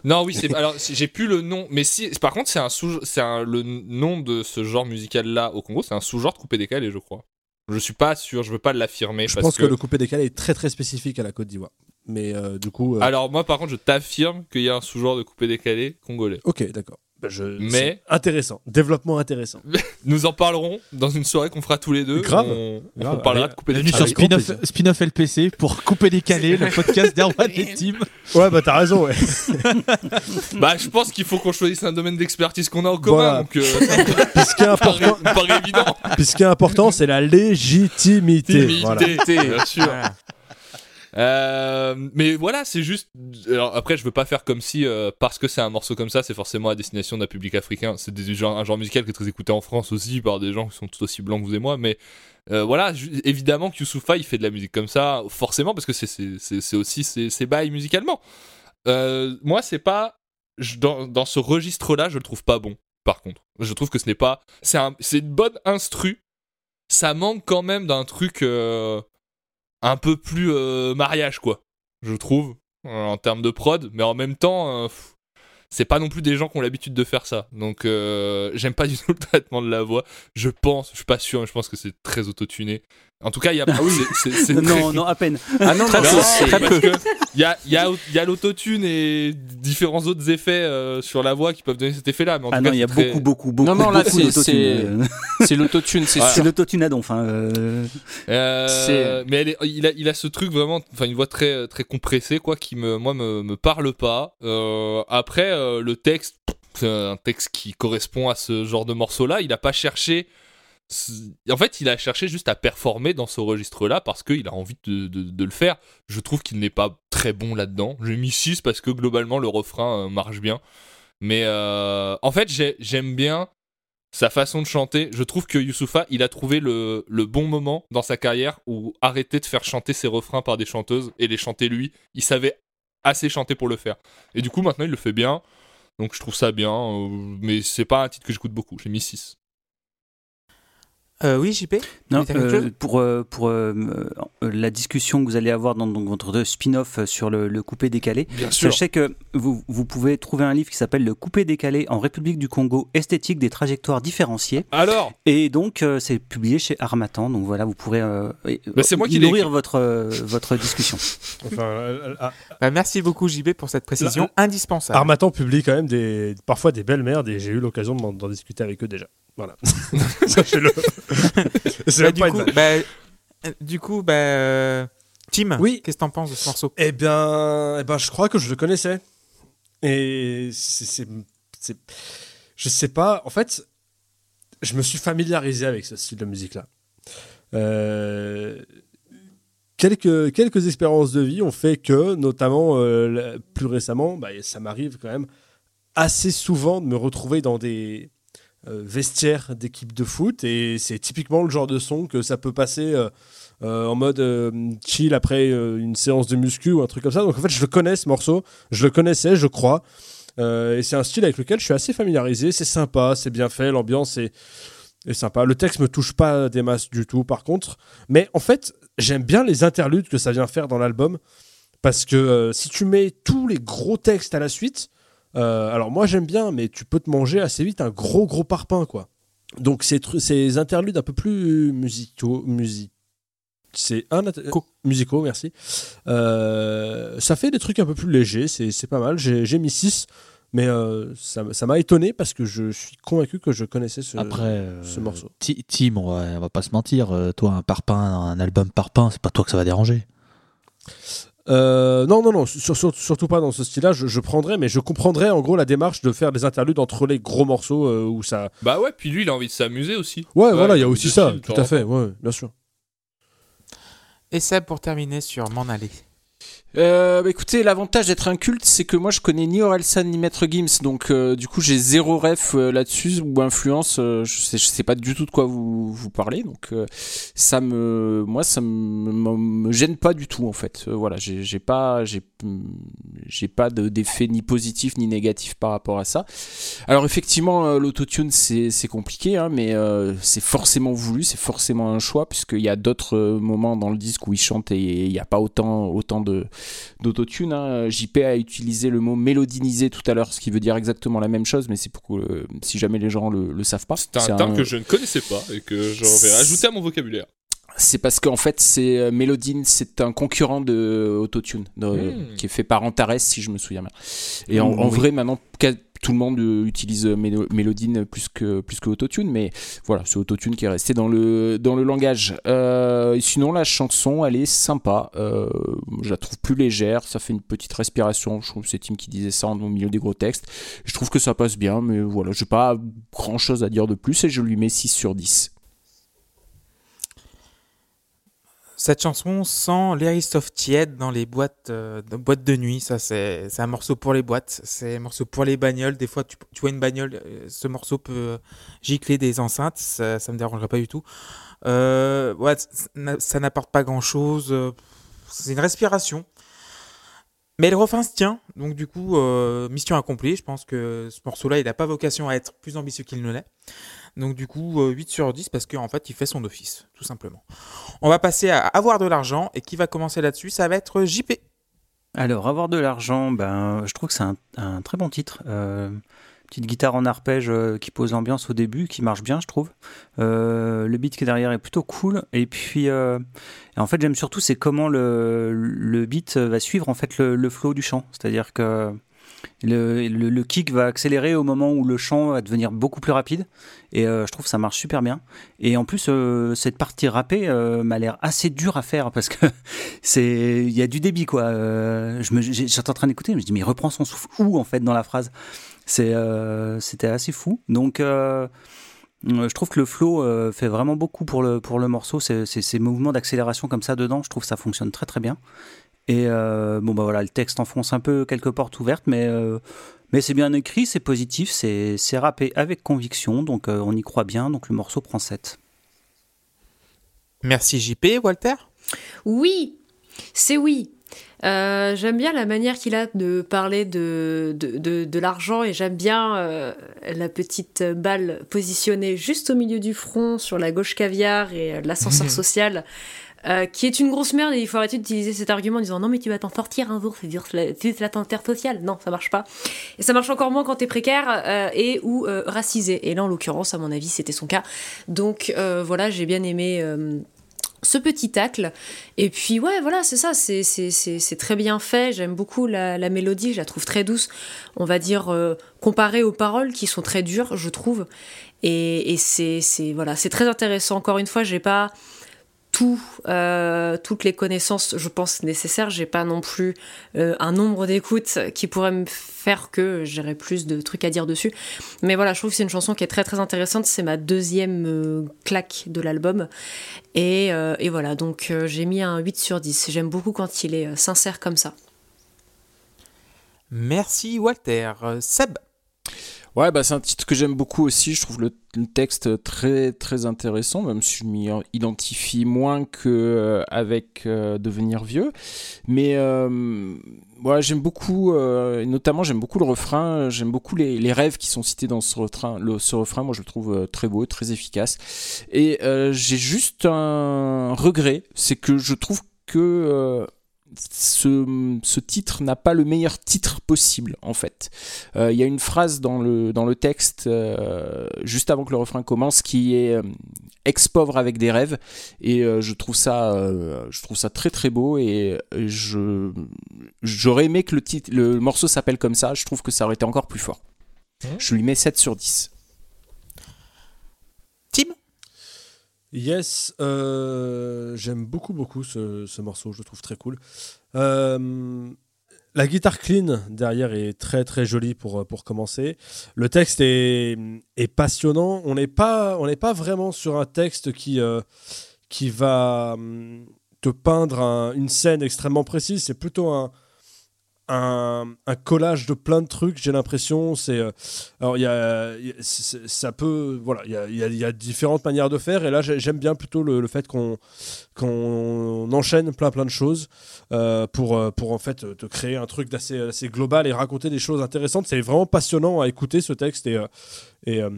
Non, oui, c'est alors j'ai plus le nom, mais si par contre c'est un sous c'est un le nom de ce genre musical là au Congo, c'est un sous-genre de coupé décalé, je crois. Je suis pas sûr, je veux pas l'affirmer Je parce pense que... le coupé décalé est très très spécifique à la Côte d'Ivoire. Mais euh, du coup, euh, Alors moi par contre, je t'affirme qu'il y a un sous-genre de coupé décalé congolais. ok, d'accord. Je... Mais- intéressant, développement intéressant. Nous en parlerons dans une soirée qu'on fera tous les deux. Grave. On, parlera de Bienvenue décalé. sur Spin-off. Spin-off LPC pour couper décalé le podcast d'Erwan et Tim. Ouais, bah t'as raison. Ouais. Bah je pense qu'il faut qu'on choisisse un domaine d'expertise qu'on a en commun, Voilà. donc euh, ça me Puis ce qui est important, paraît, me paraît évident. puis ce qui est important, c'est la légitimité. Voilà. bien sûr. Voilà. Euh, mais voilà, c'est juste. Alors après, je veux pas faire comme si euh, parce que c'est un morceau comme ça, c'est forcément à destination d'un public africain. C'est un genre musical qui est très écouté en France aussi par des gens qui sont tout aussi blancs que vous et moi. Mais euh, voilà, évidemment que il fait de la musique comme ça, forcément parce que c'est c'est c'est- c'est aussi ses, bails musicalement. Moi, c'est pas dans, ce registre-là, je le trouve pas bon. Par contre, je trouve que ce n'est pas. C'est une bonne instru. Ça manque quand même d'un truc. Un peu plus euh, mariage quoi je trouve euh, en termes de prod mais en même temps euh, c'est pas non plus des gens qui ont l'habitude de faire ça. Donc euh, j'aime pas du tout le traitement de la voix. Je pense je suis pas sûr mais je pense que c'est très autotuné en tout cas il y a très- Non, non, à peine. Ah non, Très non, peu, c'est- très parce peu. que il y a, il y a, il y a l'autotune et différents autres effets euh, sur la voix qui peuvent donner cet effet là mais en Ah tout non, il y a très- beaucoup, beaucoup, beaucoup. Non, non, là, beaucoup c'est- l'autotune, c'est Ouais. C'est l'autotune à donf. Hein. euh. Euh, C'est- mais elle est- il, a, il a ce truc vraiment, enfin une voix très très compressée quoi, qui me moi me, me parle pas. Euh, après euh, le texte, c'est un texte qui correspond à ce genre de morceau là. Il a pas cherché. En fait, il a cherché juste à performer dans ce registre-là parce qu'il a envie de, le faire. Je trouve qu'il n'est pas très bon là-dedans. J'ai mis 6 parce que globalement le refrain euh, marche bien. Mais euh, en fait, j'ai- j'aime bien sa façon de chanter. Je trouve que Youssoufa, il a trouvé le, le bon moment dans sa carrière où arrêter de faire chanter ses refrains par des chanteuses et les chanter lui. Il savait assez chanter pour le faire. Et du coup, maintenant, il le fait bien. Donc, je trouve ça bien. euh, mais c'est pas un titre que j'écoute beaucoup. J'ai mis 6. Euh, oui, JP Non, euh, pour, euh, pour euh, la discussion que vous allez avoir dans donc, votre spin-off sur le, le coupé décalé, Bien sûr. sachez que vous, vous pouvez trouver un livre qui s'appelle Le coupé décalé en République du Congo, esthétique des trajectoires différenciées. Alors, Et donc, euh, c'est publié chez Armatan. Donc voilà, vous pourrez euh, Bah, moi qui nourrir votre, euh, votre discussion. Enfin, euh, euh, Bah, Merci beaucoup, JP, pour cette précision indispensable. Armatan publie quand même des, parfois des belles merdes et j'ai eu l'occasion d'en discuter avec eux déjà. Voilà. Sachez-le. C'est Bah, du, coup, bah, euh, du coup, bah, euh, Tim, Oui. qu'est-ce que t'en penses de ce morceau? Eh bien, eh ben, je crois que je le connaissais. Et c'est, je sais pas. En fait, je me suis familiarisé avec ce style de musique-là. Euh, quelques, quelques expériences de vie ont fait que, notamment euh, plus récemment, bah, ça m'arrive quand même assez souvent de me retrouver dans des euh, vestiaires d'équipes de foot. Et c'est typiquement le genre de son que ça peut passer. euh, euh, en mode chill après une séance de muscu ou un truc comme ça. Donc en fait, je le connais ce morceau, je le connaissais, je crois. Et c'est un style avec lequel je suis assez familiarisé. C'est sympa, c'est bien fait, l'ambiance est, sympa. Le texte me touche pas des masses du tout, par contre. Mais en fait, j'aime bien les interludes que ça vient faire dans l'album. Parce que si tu mets tous les gros textes à la suite, euh, alors moi j'aime bien, mais tu peux te manger assez vite un gros gros parpaing, quoi. Donc ces, ces interludes un peu plus musicaux, music... c'est un Co. musicaux, merci. Euh, ça fait des trucs un peu plus légers, c'est pas mal. J'ai mis 6, mais euh, ça m'a étonné parce que je suis convaincu que je connaissais ce, Après, euh, ce morceau. Ti- Tim, on va, on va pas se mentir, toi, un parpaing, un album parpaing, c'est pas toi que ça va déranger. Euh, non, non, non, sur- sur- surtout pas dans ce style-là. Je, je prendrais, mais je comprendrais en gros la démarche de faire des interludes entre les gros morceaux euh, où ça. bah ouais, puis lui, il a envie de s'amuser aussi. Ouais, voilà, il y a aussi ça, style, tout à fait, ouais, bien sûr. Et Seb, pour terminer sur M'en aller. Euh, bah écoutez, l'avantage d'être un culte, c'est que moi je connais ni Orelsan ni Maître Gims, donc euh, du coup j'ai zéro ref euh, là-dessus ou influence. euh, je, sais, je sais pas du tout de quoi vous, vous parlez, donc euh, ça me, moi ça me, me, gêne pas du tout en fait. Voilà, j'ai pas, j'ai, j'ai pas de- d'effet ni positif ni négatif par rapport à ça. Alors effectivement, l'autotune c'est compliqué, hein, mais c'est forcément voulu, c'est forcément un choix puisqu'il y a d'autres moments dans le disque où il chante et il n'y a pas autant autant de d'autotune. Hein. JP a utilisé le mot mélodinisé tout à l'heure, ce qui veut dire exactement la même chose, mais c'est pour que euh, si jamais les gens le, le savent pas. C'est un terme un- que je ne connaissais pas et que je vais ajouter à mon vocabulaire. C'est parce qu'en fait, c'est euh, Mélodine, c'est un concurrent de Autotune, de- Hmm. qui est fait par Antares, si je me souviens bien. Et en, Hmm, en oui. vrai, maintenant, tout le monde euh, utilise euh, Mélo- Mélodine plus que plus que Autotune, mais voilà, c'est Autotune qui est resté dans le dans le langage. Euh, sinon, la chanson, elle est sympa. Euh, je la trouve plus légère, ça fait une petite respiration. Je trouve que c'est Tim qui disait ça au milieu des gros textes. Je trouve que ça passe bien, mais voilà, j'ai pas grand chose à dire de plus et je lui mets 6 sur 10. Cette chanson sent l'Airsoft tiède dans les boîtes, euh, boîtes de nuit. Ça, c'est un morceau pour les boîtes. C'est un morceau pour les bagnoles. Des fois, tu, tu vois une bagnole, euh, ce morceau peut gicler des enceintes. Ça, ça me dérangerait pas du tout. Euh, ça n'apporte pas grand chose. C'est une respiration. Mais le refrain se tient. Donc, du coup, euh, mission accomplie. Je pense que ce morceau-là, il n'a pas vocation à être plus ambitieux qu'il ne l'est. Donc, du coup, euh, 8 sur 10 parce qu'en fait, il fait son office, tout simplement. On va passer à avoir de l'argent et qui va commencer là-dessus? Ça va être JP. Alors, avoir de l'argent, ben, je trouve que c'est un, très bon titre. Euh, petite guitare en arpège euh, qui pose l'ambiance au début, qui marche bien, je trouve. Euh, le beat qui est derrière est plutôt cool. Et puis, euh, en fait, j'aime surtout c'est comment le, le beat va suivre en fait le, le flow du chant. C'est-à-dire que le, kick va accélérer au moment où le chant va devenir beaucoup plus rapide. Et euh, je trouve que ça marche super bien. Et en plus, euh, cette partie rappée euh, m'a l'air assez dure à faire parce que c'est il y a du débit quoi. Euh, je me j'étais en train d'écouter, je me dis mais reprend son souffle où en fait dans la phrase. C'était assez fou. Donc je trouve que le flow fait vraiment beaucoup pour le pour le morceau. C'est c'est- ces mouvements d'accélération comme ça dedans, je trouve que ça fonctionne très très bien. Et euh, bon bah voilà, le texte enfonce un peu quelques portes ouvertes, mais euh, mais c'est bien écrit, c'est positif, c'est c'est rappé avec conviction, donc euh, on y croit bien. Donc le morceau prend 7. Merci JP, Walter? Oui, c'est oui. Euh, j'aime bien la manière qu'il a de parler de, de, de, de l'argent et j'aime bien euh, la petite balle positionnée juste au milieu du front sur la gauche caviar et l'ascenseur social. Euh, qui est une grosse merde et il faut arrêter d'utiliser cet argument en disant non mais tu vas t'en sortir un jour, c'est dire c'est la terre sociale. Non, ça marche pas. Et ça marche encore moins quand t'es précaire euh, et ou euh, racisé. Et là en l'occurrence, à mon avis, c'était son cas. Donc voilà, j'ai bien aimé ce petit tacle. Et puis ouais, voilà, c'est ça, c'est, très bien fait. J'aime beaucoup la, mélodie, je la trouve très douce, on va dire, comparée aux paroles qui sont très dures, je trouve. Et, et c'est, voilà, très intéressant. Encore une fois, j'ai pas euh, toutes les connaissances, je pense, nécessaires. J'ai pas non plus euh, un nombre d'écoutes qui pourrait me faire que j'aurais plus de trucs à dire dessus. Mais voilà, je trouve que c'est une chanson qui est très très intéressante. C'est ma deuxième euh, claque de l'album. Et, et voilà, donc j'ai mis un 8 sur 10. J'aime beaucoup quand il est sincère comme ça. Merci Walter. Seb Ouais, bah c'est un titre que j'aime beaucoup aussi. Je trouve le, texte très très intéressant, même si je m'y identifie moins que euh, avec euh, devenir vieux. Mais euh, ouais, j'aime beaucoup, euh, notamment j'aime beaucoup le refrain. J'aime beaucoup les, rêves qui sont cités dans ce refrain. Ce refrain, moi je le trouve euh, très beau, très efficace. Et j'ai juste un regret, c'est que je trouve que ce, ce titre n'a pas le meilleur titre possible en fait. Euh, Il y a une phrase dans le, dans le texte euh, juste avant que le refrain commence qui est euh, ex-pauvre avec des rêves et euh, je trouve ça je trouve ça très très beau et je j'aurais aimé que le titre le morceau s'appelle comme ça, je trouve que ça aurait été encore plus fort. Je lui mets 7 sur 10. Yes, euh, j'aime beaucoup beaucoup ce, ce morceau, je le trouve très cool. Euh, la guitare clean derrière est très très jolie pour, pour commencer. Le texte est, passionnant. On n'est pas, pas vraiment sur un texte qui, euh, qui va hum, te peindre un- une scène extrêmement précise. C'est plutôt un, un, collage de plein de trucs, j'ai l'impression. C'est euh, alors il y a, ça peut voilà, il y a, y a- différentes manières de faire et là j'ai- j'aime bien plutôt le fait qu'on qu'on enchaîne plein plein de choses euh, pour euh, pour en fait te créer un truc d'assez assez global et raconter des choses intéressantes. C'est vraiment passionnant à écouter ce texte et euh, et euh,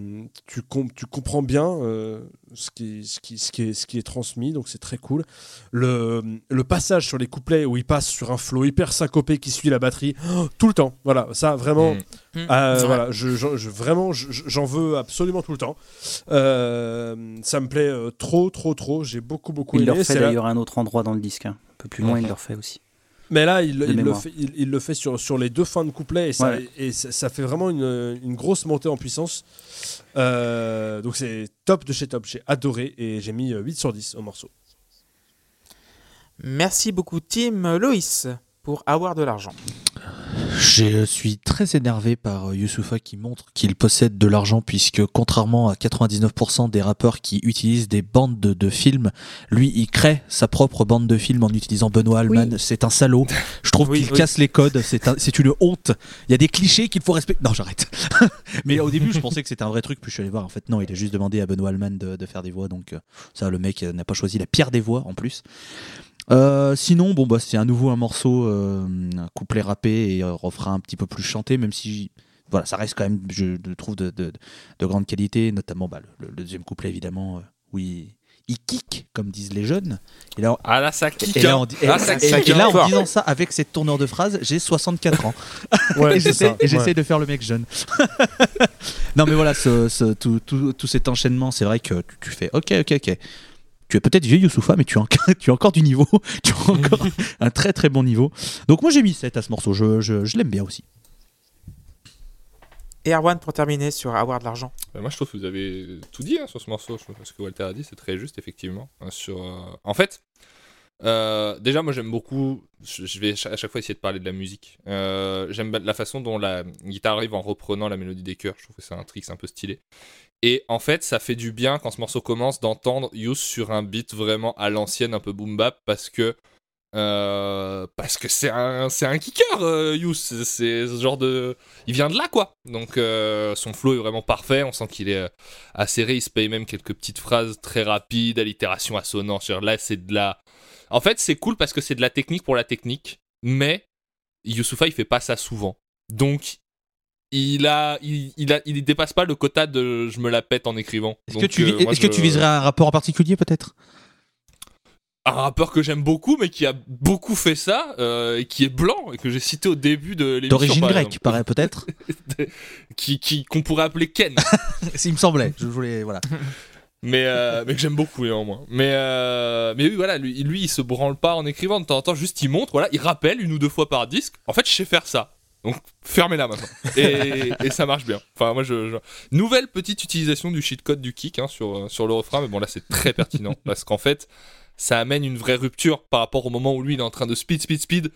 tu, com- tu comprends bien euh, ce, qui, ce, qui, ce, qui est, ce qui est transmis, donc c'est très cool. Le, le passage sur les couplets où il passe sur un flow hyper syncopé qui suit la batterie oh, tout le temps, voilà, ça vraiment, Mm. Mm. euh, Ouais. voilà, je, je- je- vraiment, je- je- j'en veux absolument tout le temps. Euh, ça me plaît euh, trop, trop, trop. J'ai beaucoup, beaucoup aimé. Refait d'ailleurs à un autre endroit dans le disque. hein. Un peu plus loin, il le refait aussi. Mais là, il, le, fait, il, il le fait sur, sur les deux fins de couplet et ça, Ouais. et ça, ça fait vraiment une, une grosse montée en puissance. Euh, donc c'est top de chez top. J'ai adoré et j'ai mis euh, 8 sur 10 au morceau. Merci beaucoup Tim. Loïs pour avoir de l'argent. Je suis très énervé par euh, Youssoufa qui montre qu'il possède de l'argent puisque contrairement à 99% des rappeurs qui utilisent des bandes de, de films, lui il crée sa propre bande de films en utilisant Benoît Alman. C'est un salaud. Je trouve Oui, qu'il oui. casse les codes. C'est un- c'est une honte. Il y a des clichés qu'il faut respecter. Non, j'arrête. Mais au début, je pensais que c'était un vrai truc. Puis je suis allé voir. En fait, non, il a juste demandé à Benoît Alman de, de faire des voix. Donc euh, ça, le mec euh, n'a pas choisi la pire des voix en plus. Euh, sinon, bon bah c'est à nouveau un morceau, euh, un couplet rappé et un refrain un petit peu plus chanté, même si voilà, ça reste quand même, je le trouve de, de, de grande qualité, notamment bah, le, le deuxième couplet évidemment, euh, oui, il kick comme disent les jeunes. Et là, Ah là, ça kick. et là, en, di- et- Ah, ça et- kick, et là, en Fort. disant ça avec cette tournure de phrase, j'ai 64 ans Ouais, et j'essaie ça, et j'essaie ouais. de faire le mec jeune. non mais voilà, ce, ce- tout, tout, tout cet enchaînement, c'est vrai que tu, tu fais ok ok ok. Tu es peut-être vieux Youssoufa, mais tu as, encore- tu as encore du niveau. tu as encore un très très bon niveau. Donc moi j'ai mis 7 à ce morceau, je, je, je l'aime bien aussi. Et Erwan pour terminer sur avoir de l'argent. Bah, moi, je trouve que vous avez tout dit hein, sur ce morceau. Je trouve que ce que Walter a dit, c'est très juste, effectivement. hein, sur, euh, En fait, euh, déjà, moi, j'aime beaucoup. Je vais à chaque fois essayer de parler de la musique. Euh, j'aime la façon dont la guitare arrive en reprenant la mélodie des chœurs. Je trouve que c'est un trick, un peu stylé. Et en fait, ça fait du bien quand ce morceau commence d'entendre Youth sur un beat vraiment à l'ancienne, un peu boom bap, parce que. euh, parce que c'est un, c'est un kicker, Youth. C'est ce genre de. Il vient de là, quoi. Donc, son flow est vraiment parfait. On sent qu'il est acéré. Il se paye même quelques petites phrases très rapides, allitération assonante. Là, c'est de la. En fait, c'est cool parce que c'est de la technique pour la technique. mais Youssoufa il fait pas ça souvent. Donc il a, il, il a, il dépasse pas le quota de je me la pète en écrivant. Est-ce que, tu, euh, est-ce que tu viserais un rapport en particulier peut-être? Un rappeur que j'aime beaucoup, mais qui a beaucoup fait ça, euh, et qui est blanc, et que j'ai cité au début de l'émission. D'origine grecque, paraît peut-être qui, qui qu'on pourrait appeler Ken, Il me semblait. Je voulais. Voilà. mais euh, mais que j'aime beaucoup néanmoins. Mais euh, mais oui, voilà, lui, lui, il se branle pas en écrivant de temps en temps, juste il montre, voilà, il rappelle une ou deux fois par disque. En fait, je sais faire ça. Donc fermez-la maintenant. Et, ça marche bien. Enfin, moi, je, Nouvelle petite utilisation du cheat-code du kick hein, sur, euh, sur le refrain, mais bon, là, c'est très pertinent parce qu'en fait, ça amène une vraie rupture par rapport au moment où lui, il est en train de speed, speed, speed.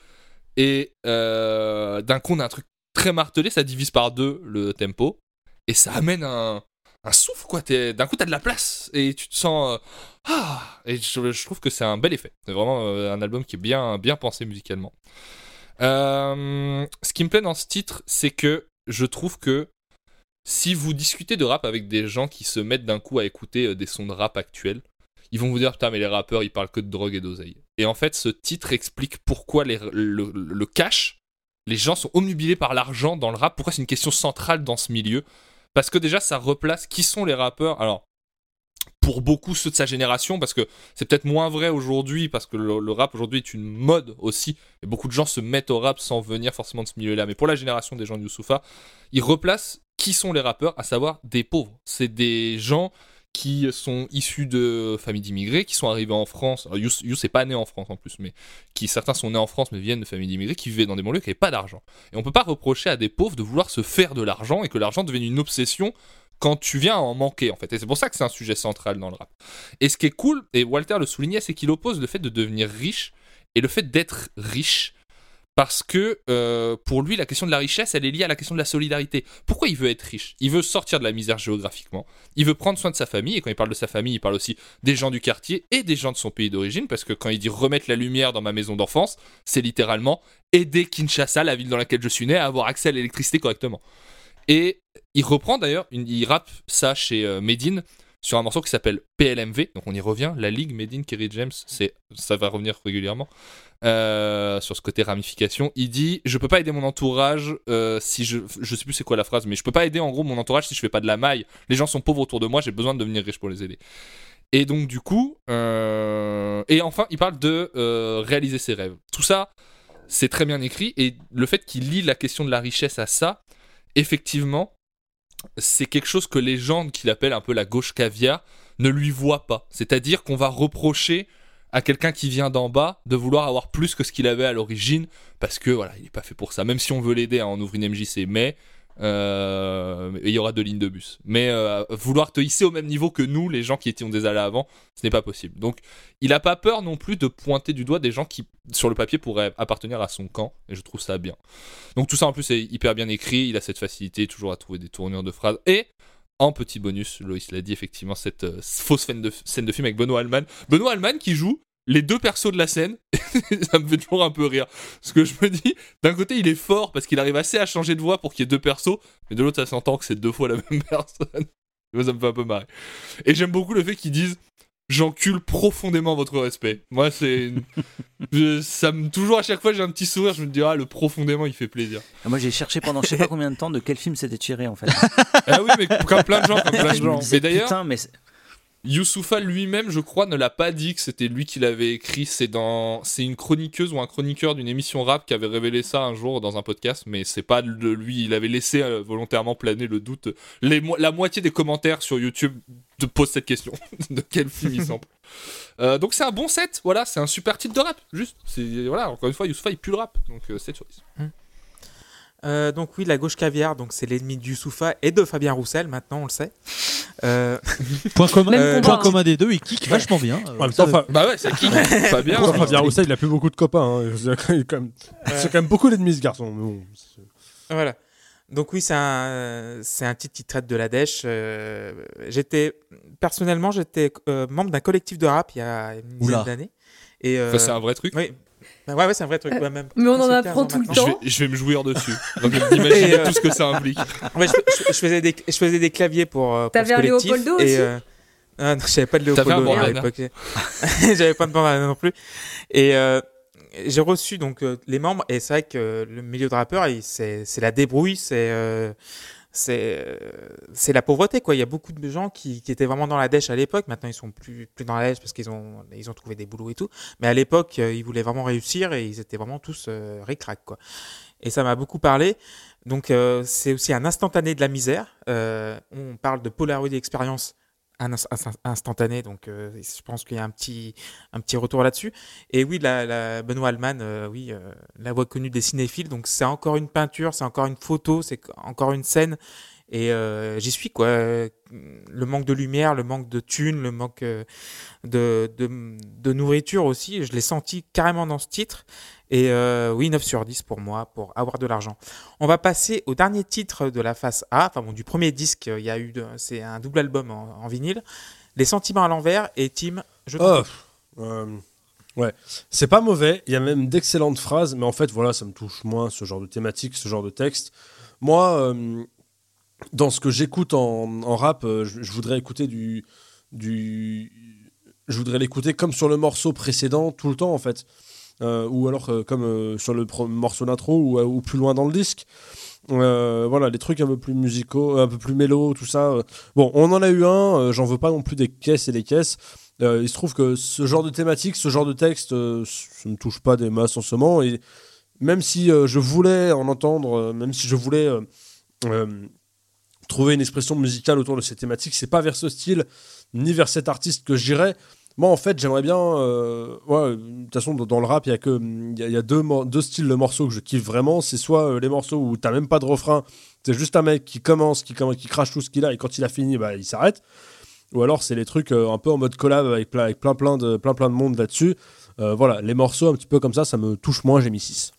Et d'un coup, on a un truc très martelé, ça divise par deux le tempo. Et ça amène un, un souffle, quoi. D'un coup, t'as de la place et tu te sens. euh, ah Et je, trouve que c'est un bel effet. C'est vraiment euh, un album qui est bien, pensé musicalement. Euh, ce qui me plaît dans ce titre, c'est que je trouve que si vous discutez de rap avec des gens qui se mettent d'un coup à écouter des sons de rap actuels, ils vont vous dire putain mais les rappeurs ils parlent que de drogue et d'oseille. Et en fait ce titre explique pourquoi le, le cash, les gens sont omnubilés par l'argent dans le rap, pourquoi c'est une question centrale dans ce milieu? Parce que déjà ça replace qui sont les rappeurs. Alors pour beaucoup ceux de sa génération, parce que c'est peut-être moins vrai aujourd'hui, parce que le, rap aujourd'hui est une mode aussi, et beaucoup de gens se mettent au rap sans venir forcément de ce milieu-là. Mais pour la génération des gens de Youssoufa, il replace qui sont les rappeurs, à savoir des pauvres. C'est des gens qui sont issus de familles d'immigrés, qui sont arrivés en France. Alors, n'est pas né en France en plus, mais qui certains sont nés en France mais viennent de familles d'immigrés, qui vivaient dans des banlieues qui n'avaient pas d'argent. Et on peut pas reprocher à des pauvres de vouloir se faire de l'argent et que l'argent devienne une obsession quand tu viens à en manquer en fait. Et c'est pour ça que c'est un sujet central dans le rap. Et ce qui est cool, et Walter le soulignait, c'est qu'il oppose le fait de devenir riche et le fait d'être riche. Parce que euh, pour lui, la question de la richesse, elle est liée à la question de la solidarité. Pourquoi il veut être riche? Il veut sortir de la misère géographiquement. Il veut prendre soin de sa famille. Et quand il parle de sa famille, il parle aussi des gens du quartier et des gens de son pays d'origine. Parce que quand il dit remettre la lumière dans ma maison d'enfance, c'est littéralement aider Kinshasa, la ville dans laquelle je suis né, à avoir accès à l'électricité correctement. Et il reprend d'ailleurs, il rappe ça chez euh, Medine sur un morceau qui s'appelle PLMV. Donc on y revient. La ligue Medine Kerry James, ça va revenir régulièrement. Euh, sur ce côté ramification, il dit je peux pas aider mon entourage euh, si je je sais plus c'est quoi la phrase mais je peux pas aider en gros mon entourage si je fais pas de la maille. Les gens sont pauvres autour de moi, j'ai besoin de devenir riche pour les aider. Et donc du coup euh, et enfin il parle de réaliser ses rêves. Tout ça c'est très bien écrit et le fait qu'il lie la question de la richesse à ça, effectivement, c'est quelque chose que les gens qu'il appelle un peu la gauche caviar ne lui voient pas. C'est-à-dire qu'on va reprocher à quelqu'un qui vient d'en bas de vouloir avoir plus que ce qu'il avait à l'origine parce que voilà, il n'est pas fait pour ça. Même si on veut l'aider, hein, on ouvre une MJC, mais euh, il y aura deux lignes de bus. Mais euh, vouloir te hisser au même niveau que nous, les gens qui étions déjà là avant, ce n'est pas possible. Donc, il n'a pas peur non plus de pointer du doigt des gens qui, sur le papier, pourraient appartenir à son camp, et je trouve ça bien. Donc tout ça en plus est hyper bien écrit, il a cette facilité toujours à trouver des tournures de phrases, et en petit bonus, Loïs l'a dit effectivement, cette euh, fausse scène de, scène de film avec Benoît Alman. Benoît Alman qui joue les deux persos de la scène, ça me fait toujours un peu rire. Parce que je me dis, d'un côté il est fort parce qu'il arrive assez à changer de voix pour qu'il y ait deux persos, mais de l'autre ça s'entend que c'est deux fois la même personne. Moi ça me fait un peu marrer. Et j'aime beaucoup le fait qu'ils disent J'encule profondément votre respect. Moi, c'est. je- ça me. Toujours à chaque fois, j'ai un petit sourire, je me dis, ah, le profondément, il fait plaisir. Ah, Moi, j'ai cherché pendant je sais pas combien de temps de quel film c'était tiré en fait. Ah oui, mais comme plein de gens, comme plein de gens. disais, Mais d'ailleurs, putain, mais c'est- Youssoufa lui-même, je crois, ne l'a pas dit que c'était lui qui l'avait écrit. C'est dans, c'est une chroniqueuse ou un chroniqueur d'une émission rap qui avait révélé ça un jour dans un podcast, mais c'est pas de lui. Il avait laissé euh, volontairement planer le doute. Les mo- la moitié des commentaires sur YouTube te posent cette question de quel film il semble. Euh, donc c'est un bon set, voilà, c'est un super titre de rap, juste. C'est voilà, encore une fois, Youssoufa il pue le rap, donc euh, 7 sur 10. Euh, donc oui, la gauche caviar, donc c'est l'ennemi de Youssoufa et de Fabien Roussel, maintenant on le sait. Euh, Point commun, Même Euh, point hein. commun des deux, il kick vachement bien. En même temps, Fa- Bah ouais, c'est qui Fabien. Pourtant, Fabien Roussel, il a plus beaucoup de copains. hein. C'est quand même, c'est quand même beaucoup d'ennemis, ce garçon. mais bon, c'est- Voilà. Donc oui, c'est un, c'est un titre qui traite de la dèche. euh, j'étais personnellement, j'étais euh, membre d'un collectif de rap il y a une Oula. dizaine d'années. Et euh, Enfin, c'est un vrai truc. oui, Bah ouais, ouais, c'est un vrai truc. ouais, même. Mais on en 15 apprend tout le maintenant. Je temps. vais, je vais me jouir dessus. Donc imaginez euh, tout ce que ça implique. Ouais, je, je- je faisais des, je faisais des claviers pour, euh, T'avais un. Léopoldo et, aussi euh, ah, non, j'avais pas de Léopoldo à l'époque. J'avais pas de bandana non plus. Et euh, j'ai reçu donc euh, les membres et c'est vrai que le milieu de rappeurs, il- c'est c'est la débrouille, c'est euh, c'est euh, c'est la pauvreté quoi. Il y a beaucoup de gens qui, qui étaient vraiment dans la dèche à l'époque. Maintenant, ils sont plus plus dans la dèche parce qu'ils ont ils ont trouvé des boulots et tout. Mais à l'époque, euh, ils voulaient vraiment réussir et ils étaient vraiment tous euh, ric-rac quoi. Et ça m'a beaucoup parlé. Donc euh, c'est aussi un instantané de la misère. Euh, on parle de Polaroid ins- instantané, donc euh, je pense qu'il y a un petit un petit retour là-dessus. Et oui, la, Benoît Alman, euh, oui, euh, la voix connue des cinéphiles. Donc c'est encore une peinture, c'est encore une photo, c'est encore une scène. Et j'y suis quoi. Le manque de lumière, le manque de thunes, le manque de, de nourriture aussi, je l'ai senti carrément dans ce titre. Et euh, oui, 9 sur 10 pour moi, pour avoir de l'argent. On va passer au dernier titre de la face A, enfin bon, du premier disque, il y a eu, c'est un double album en, en vinyle. Les sentiments à l'envers et Tim, je Oh, euh, ouais, c'est pas mauvais. Il y a même d'excellentes phrases, mais en fait, voilà, ça me touche moins ce genre de thématique, ce genre de texte. Moi, euh, dans ce que j'écoute en, en rap, euh, je, je voudrais écouter du, du, je voudrais l'écouter comme sur le morceau précédent tout le temps en fait, Euh, ou alors euh, comme euh, sur le morceau d'intro ou, euh, plus loin dans le disque. Euh, voilà, les trucs un peu plus musicaux, un peu plus mélo, tout ça. euh. Bon, on en a eu un, euh, j'en veux pas non plus des caisses et des caisses. Euh, il se trouve que ce genre de thématique, ce genre de texte, euh, ça ne me touche pas des masses en ce moment. Et même si euh, je voulais en entendre, euh, même si je voulais euh, euh, trouver une expression musicale autour de ces thématiques, c'est pas vers ce style ni vers cet artiste que j'irais. Moi, en fait, j'aimerais bien. euh, ouais, de toute façon, dans- le rap, il y a que deux, styles de morceaux que je kiffe vraiment. C'est soit euh, les morceaux où t'as même pas de refrain, c'est juste un mec qui commence, qui, crache tout ce qu'il a, et quand il a fini, bah, il s'arrête. Ou alors, c'est les trucs euh, un peu en mode collab avec plein, avec plein, plein, de, plein, plein de monde là-dessus. Voilà, les morceaux un petit peu comme ça, ça me touche moins, j'ai mis 6.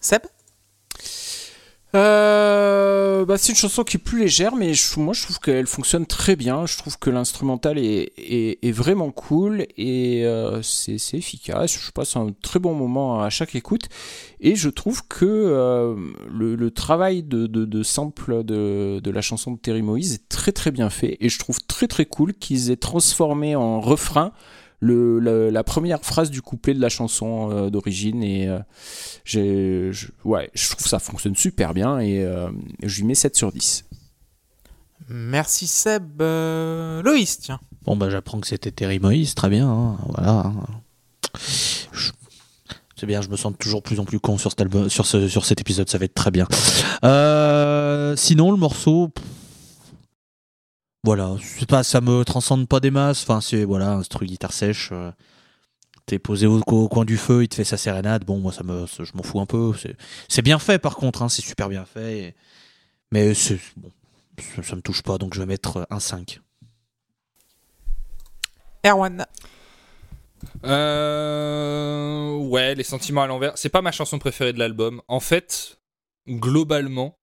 Seb? Euh, bah, c'est une chanson qui est plus légère, mais je- moi je trouve qu'elle fonctionne très bien. Je trouve que l'instrumental est, vraiment cool et euh, c'est efficace. Je passe un très bon moment à chaque écoute et je trouve que euh, le, travail de, de, de sample de, de la chanson de Terry Moïse est très très bien fait et je trouve très très cool qu'ils aient transformé en refrain le, le- la première phrase du couplet de la chanson euh, d'origine et euh, j'ai, je, ouais, je trouve que ça fonctionne super bien et euh, je lui mets 7 sur 10. Merci Seb. Euh, Loïs, tiens. Bon, bah, j'apprends que c'était Terry Moïse, très bien. hein, Voilà. Je- C'est bien, je me sens toujours plus en plus con sur cet, album, sur, ce, sur cet épisode, ça va être très bien. Euh, sinon, le morceau. pff, Voilà, c'est pas, ça me transcende pas des masses. Enfin, c'est voilà, un truc guitare sèche. euh, T'es posé au, au coin du feu, il te fait sa sérénade. Bon, moi, ça me, ça- je m'en fous un peu. C'est- bien fait, par contre, hein, c'est super bien fait. et- Mais c'est bon, ça, ça me touche pas, donc je vais mettre un 5. Erwan. Euh, ouais, les sentiments à l'envers. C'est pas ma chanson préférée de l'album. En fait, globalement,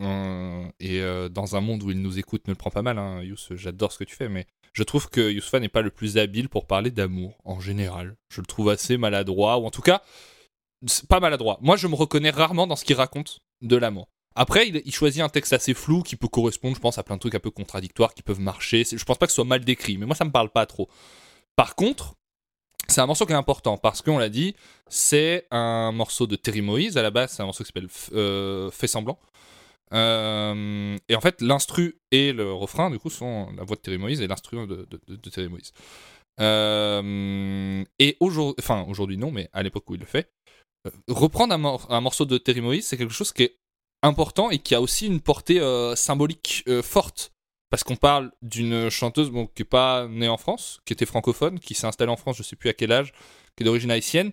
euh, et euh, dans un monde où il nous écoute, ne le prend pas mal, hein, j'adore ce que tu fais, mais je trouve que Yousfa n'est pas le plus habile pour parler d'amour en général. Je le trouve assez maladroit, ou en tout cas, pas maladroit. Moi, je me reconnais rarement dans ce qu'il raconte de l'amour. Après, il, choisit un texte assez flou qui peut correspondre, je pense, à plein de trucs un peu contradictoires qui peuvent marcher. Je pense pas que ce soit mal décrit, mais moi, ça me parle pas trop. Par contre, c'est un morceau qui est important parce qu'on l'a dit, c'est un morceau de Terry Moïse. À la base, c'est un morceau qui s'appelle euh, Fait semblant. Euh, et en fait, l'instru et le refrain, du coup, sont la voix de Terry Moïse et l'instru de, de, Terry Moïse. Euh, et aujourd'hui, enfin aujourd'hui non, mais à l'époque où il le fait, euh, reprendre un, mor- un morceau de Terry Moïse, c'est quelque chose qui est important et qui a aussi une portée symbolique forte. Parce qu'on parle d'une chanteuse qui n'est pas née en France, qui était francophone, qui s'est installée en France, je sais plus à quel âge, qui est d'origine haïtienne,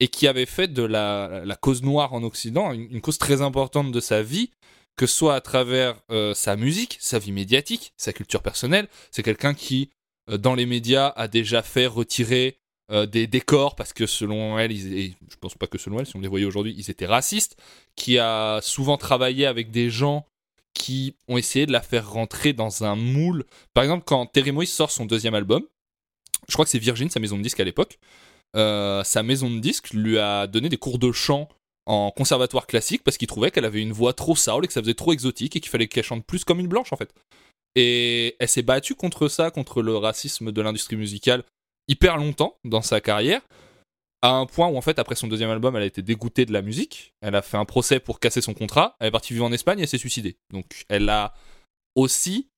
et qui avait fait de la, cause noire en Occident une cause très importante de sa vie, que ce soit à travers euh, sa musique, sa vie médiatique, sa culture personnelle. C'est quelqu'un qui, euh, dans les médias, a déjà fait retirer euh, des décors parce que selon elle, ils, et je pense pas que selon elle, si on les voyait aujourd'hui, ils étaient racistes, qui a souvent travaillé avec des gens qui ont essayé de la faire rentrer dans un moule. Par exemple, quand Terry Moïse sort son deuxième album, je crois que c'est Virgin, sa maison de disque à l'époque, sa maison de disque lui a donné des cours de chant en conservatoire classique parce qu'il trouvait qu'elle avait une voix trop soul et que ça faisait trop exotique et qu'il fallait qu'elle chante plus comme une blanche en fait. Et elle s'est battue contre ça, contre le racisme de l'industrie musicale hyper longtemps dans sa carrière, à un point où en fait après son deuxième album, elle a été dégoûtée de la musique. Elle a fait un procès pour casser son contrat. Elle est partie vivre en Espagne et elle s'est suicidée. Donc elle a aussi,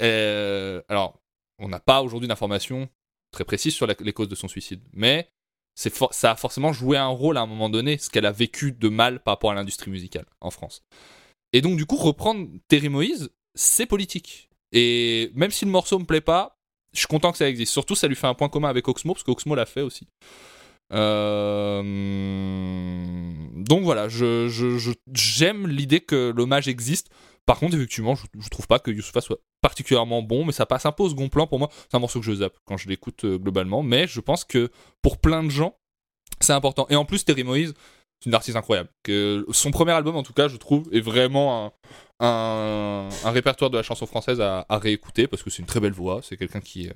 euh, alors on n'a pas aujourd'hui d'informations très précises sur les causes de son suicide, mais ça a forcément joué un rôle à un moment donné, ce qu'elle a vécu de mal par rapport à l'industrie musicale en France. Et donc, du coup, reprendre Terry Moïse, c'est politique. Et même si le morceau me plaît pas, je suis content que ça existe. Surtout, ça lui fait un point commun avec Oxmo, parce qu'Oxmo l'a fait aussi. Euh, Donc voilà, je, je- j'aime l'idée que l'hommage existe. Par contre, effectivement, je, je trouve pas que Youssoufa soit particulièrement bon, mais ça passe un peu au second plan pour moi. C'est un morceau que je zappe quand je l'écoute euh, globalement, mais je pense que pour plein de gens, c'est important. Et en plus, Terry Moïse, c'est une artiste incroyable. Que son premier album, en tout cas, je trouve, est vraiment un, répertoire de la chanson française à, à réécouter parce que c'est une très belle voix. C'est quelqu'un qui euh,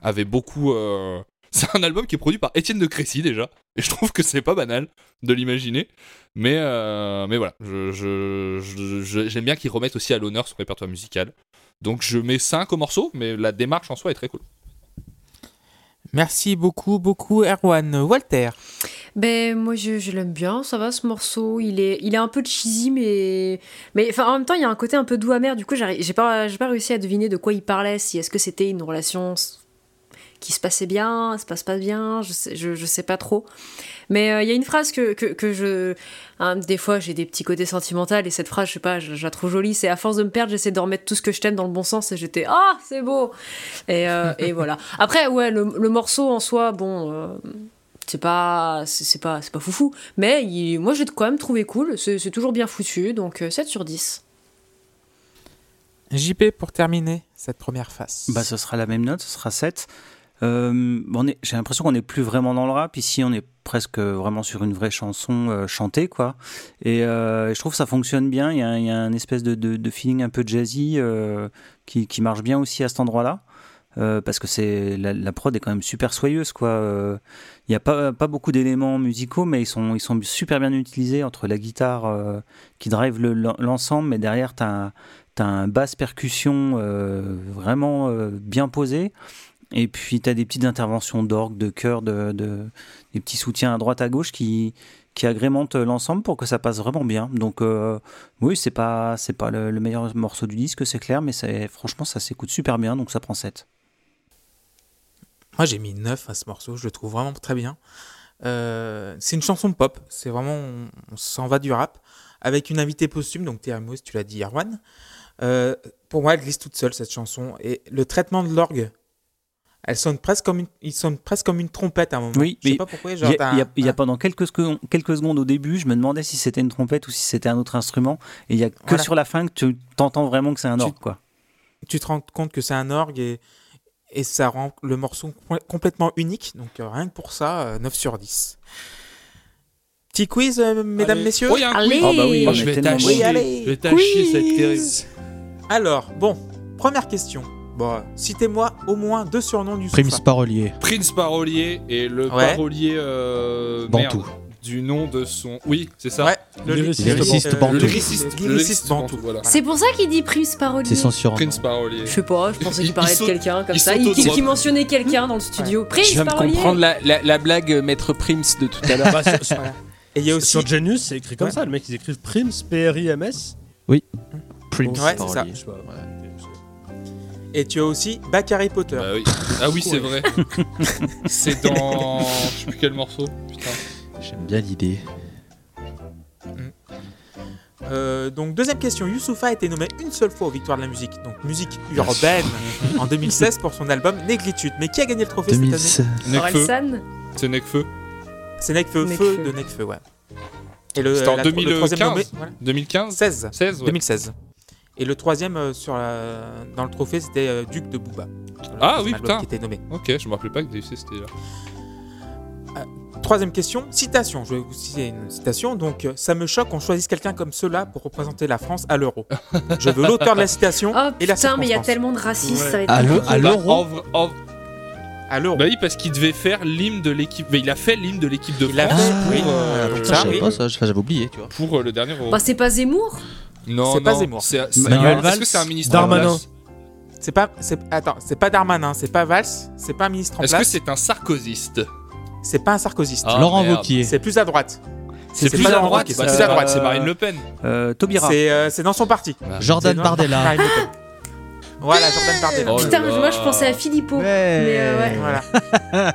avait beaucoup. euh, C'est un album qui est produit par Étienne de Crécy déjà, et je trouve que c'est pas banal de l'imaginer. Mais, euh, mais voilà, je, je- je- je- j'aime bien qu'il remette aussi à l'honneur son répertoire musical. Donc je mets 5 au morceau, mais la démarche en soi est très cool. Merci beaucoup, beaucoup, Erwan. Walter. Ben moi je, je l'aime bien, ça va ce morceau. Il est, il est un peu cheesy, mais mais enfin en même temps il y a un côté un peu doux amer. Du coup j'ai pas, j'ai pas réussi à deviner de quoi il parlait. Si est-ce que c'était une relation qui se passait bien, se passe pas bien, je sais, je, je sais pas trop. Mais euh, il y a une phrase que, que, que je, hein, des fois j'ai des petits côtés sentimentaux et cette phrase je sais pas, je, je la trouve jolie. C'est à force de me perdre, j'essaie de remettre tout ce que je t'aime dans le bon sens et j'étais ah c'est beau. Et, euh, et voilà. Après ouais le, le morceau en soi bon. euh, c'est pas c'est c'est pas c'est pas foufou mais il- moi j'ai quand même trouvé cool c'est c'est toujours bien foutu donc euh, 7 sur 10 JP pour terminer cette première face. Bah, ce sera la même note, ce sera 7. Euh, J'ai l'impression qu'on n'est plus vraiment dans le rap. Ici, on est presque vraiment sur une vraie chanson euh, chantée, quoi. Et euh, je trouve que ça fonctionne bien. Il y a, il y a un espèce de, feeling un peu jazzy euh, qui, marche bien aussi à cet endroit-là. Euh, parce que c'est la, prod est quand même super soyeuse quoi. Euh, Il n'y a pas, pas beaucoup d'éléments musicaux, mais ils sont, ils sont super bien utilisés entre la guitare euh, qui drive le- l'ensemble, mais derrière tu as, un basse percussion euh, vraiment euh, bien posé. Et puis tu as des petites interventions d'orgue, de chœur, de, de- des petits soutiens à droite à gauche qui, qui agrémentent l'ensemble pour que ça passe vraiment bien. Donc euh, oui, c'est pas c'est pas le, le meilleur morceau du disque, c'est clair, mais franchement ça s'écoute super bien, donc ça prend 7. Moi, j'ai mis 9 à ce morceau. Je le trouve vraiment très bien. Euh, c'est une chanson pop. C'est vraiment. On, s'en va du rap. Avec une invitée posthume, donc Terry Moïse, tu l'as dit, Erwan. Euh, pour moi, elle glisse toute seule, cette chanson. Et le traitement de l'orgue, elle sonne presque comme une, il sonne presque comme une trompette à un moment. Oui, je sais mais pas pourquoi. Il Genre, y, a- un- y pendant quelques, secondes- quelques secondes au début, je me demandais si c'était une trompette ou si c'était un autre instrument. Et il y a que Voilà. sur la fin que tu t'entends vraiment que c'est un Tu- orgue, quoi. tu te rends compte que c'est un orgue et, et ça rend le morceau com- complètement unique. Donc euh, rien que pour ça, euh, 9 sur 10. Petit quiz, euh, mesdames, Allez. messieurs? Oh, un Allez quiz. Ah bah oui, Oh, je vais tellement. Oui, allez. Je vais tâcher, être terrible. Alors, bon, première question. Bon, citez-moi au moins deux surnoms du Soufa. parolier. Prince Parolier et le Ouais. parolier euh, Bantou. merde, du nom de son. Oui, c'est ça. Ouais, le Lyriciste Bantou. Le lyriciste, Bantou. voilà. c'est pour ça qu'il dit Prince Parolier C'est son surnom. Prince Parolier. je sais pas je pensais Il- qu'il parlait de quelqu'un comme ça il, mentionnait quelqu'un dans le studio Prince Je viens de comprendre la, la, la blague euh, Maître Prims de tout à l'heure. Bah, Et il y a aussi. sur Genius, c'est écrit comme Ouais. ça. Le mec, ils écrivent Prims, P-R-I-M-S. Primes Ouais, c'est ça. Et tu as aussi Bakary Potter. Bah oui. Ah oui, c'est vrai. c'est dans. Je sais plus quel morceau. Putain. J'aime bien l'idée. Euh, donc deuxième question, Youssoufa a été nommé une seule fois aux Victoires de la musique, donc musique urbaine, en 2016 pour son album Négritude. Mais qui a gagné le trophée cette année 2016. Nekfeu. Orelsan C'est Nekfeu. C'est Nekfeu, Nekfeu. Feu de Nekfeu, ouais. Et le, C'était en la- le 2015. troisième nommé, voilà, 2015 16, 16 ouais. 2016. Et le troisième euh, sur la- dans le trophée, c'était euh, Duc de Booba. Le Ah oui, putain. Qui était nommé. Ok, je me rappelais pas que DUC c'était là. Troisième question, citation. Je vais vous citer une citation. Donc, euh, ça me choque qu'on choisisse quelqu'un comme cela pour représenter la France à l'euro. Je veux l'auteur de la citation oh et la putain mais il y a tellement de racistes Ouais. ça va être À l'e- compliqué. à Bah, l'euro en- À l'euro. Bah oui, parce qu'il devait faire l'hymne de l'équipe. Mais il a fait l'hymne de l'équipe de Il l'a France fait, pour, oui. euh, Donc Putain, ça, j'avais oublié, tu vois. pour euh, le dernier Euro. bah c'est pas Zemmour non, c'est pas Zemmour. c'est- c'est- Manuel Est-ce Valls que c'est un ministre en Darmanin. place C'est pas, c'est, attends, c'est pas Darmanin, c'est pas Valls, c'est pas un ministre en Est-ce que place, c'est un sarkoziste c'est pas un sarkoziste. Ah, Laurent merde. Wauquiez. C'est plus à droite. C'est c'est plus pas à droite, bah, c'est plus à droite. c'est Marine Le Pen. Euh, Taubira. C'est, euh, c'est dans son parti. Jordan C'est dans- Bardella. Marine Le Pen. Voilà, Jordan Bardella. Oh Putain, là. moi je pensais à Philippot. Mais euh, ouais. Voilà.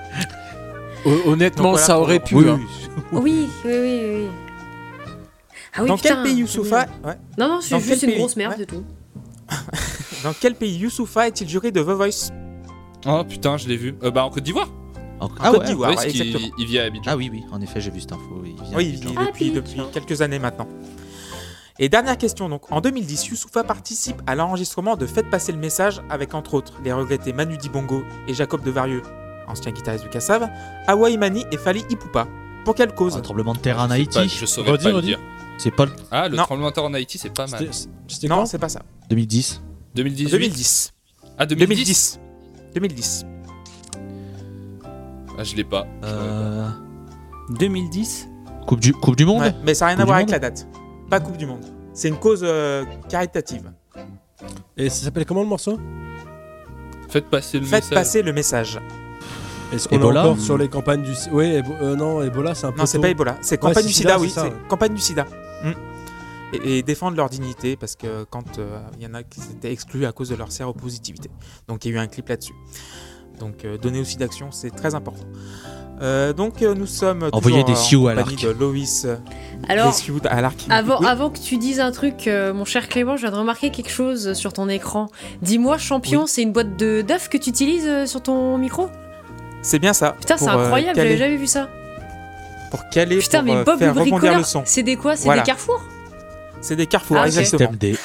Hon- Honnêtement, Donc voilà ça pour- aurait pu. Oui, hein. Oui, oui, oui, oui. Ah oui, dans putain. quel pays Youssoufa ouais. Non, non, c'est juste une grosse merde, Ouais. c'est tout. Dans quel pays Youssoufa est-il juré de The Voice Oh putain, je l'ai vu. Euh, bah en Côte d'Ivoire. En- Ah Côte ouais. d'Ivoire, qu'il- exactement. il vit à Abidjan. Ah oui, oui, en effet, j'ai vu cette info. il Oui, il vit Ah, depuis, puis- depuis quelques années maintenant. Et dernière question, donc en 2010, Youssoufa participe à l'enregistrement de Faites passer le message avec entre autres les regrettés Manu Dibongo et Jacob de Varieux, ancien guitariste du Cassav, Hawaii Mani et Fali Ipupa. Pour quelle cause Un tremblement de terre en Je sais Haïti. pas, je saurais pas le dire. C'est pas le Ah, le Non. tremblement de terre en Haïti, c'est pas mal. C'était c'était Non, quand c'est pas ça. 2010. 2018 2010. Ah, 2010, 2010. 2010. Ah, je l'ai pas. Euh, 2010 coupe, du, coupe du Monde Ouais, mais ça n'a rien Coupe à voir avec la date. Pas Coupe du Monde. C'est une cause euh, caritative. Et ça s'appelle comment le morceau? Faites passer le Faites message. passer le message. Est-ce qu'on est Ebola encore sur les campagnes du. Oui, Ebo- euh, non, Ebola, c'est un peu. Non, c'est tôt. pas Ebola. C'est campagne c'est du sida, sida, c'est oui. C'est campagne du sida. Mm. Et, et défendre leur dignité parce que quand euh, il y en a qui s'étaient exclus à cause de leur séropositivité. Donc il y a eu un clip là-dessus. Donc euh, donner aussi d'action, c'est très important. Euh, donc euh, nous sommes Envoyer des euh, en sioux à l'arc. de Loïs. euh, Alors, des sioux à l'arc. Avant, Oui. avant que tu dises un truc, euh, mon cher Clément, je viens de remarquer quelque chose sur ton écran. Dis-moi, champion, c'est une boîte de d'œufs que tu utilises euh, sur ton micro? C'est bien ça. Putain, c'est euh, incroyable, j'avais jamais vu ça. Pour caler, Putain, pour mais euh, Bob le faire rebondir bricoleur, le son. c'est des quoi? C'est Voilà. des carrefours? C'est des carrefours, Ah, ok. exactement. Système D.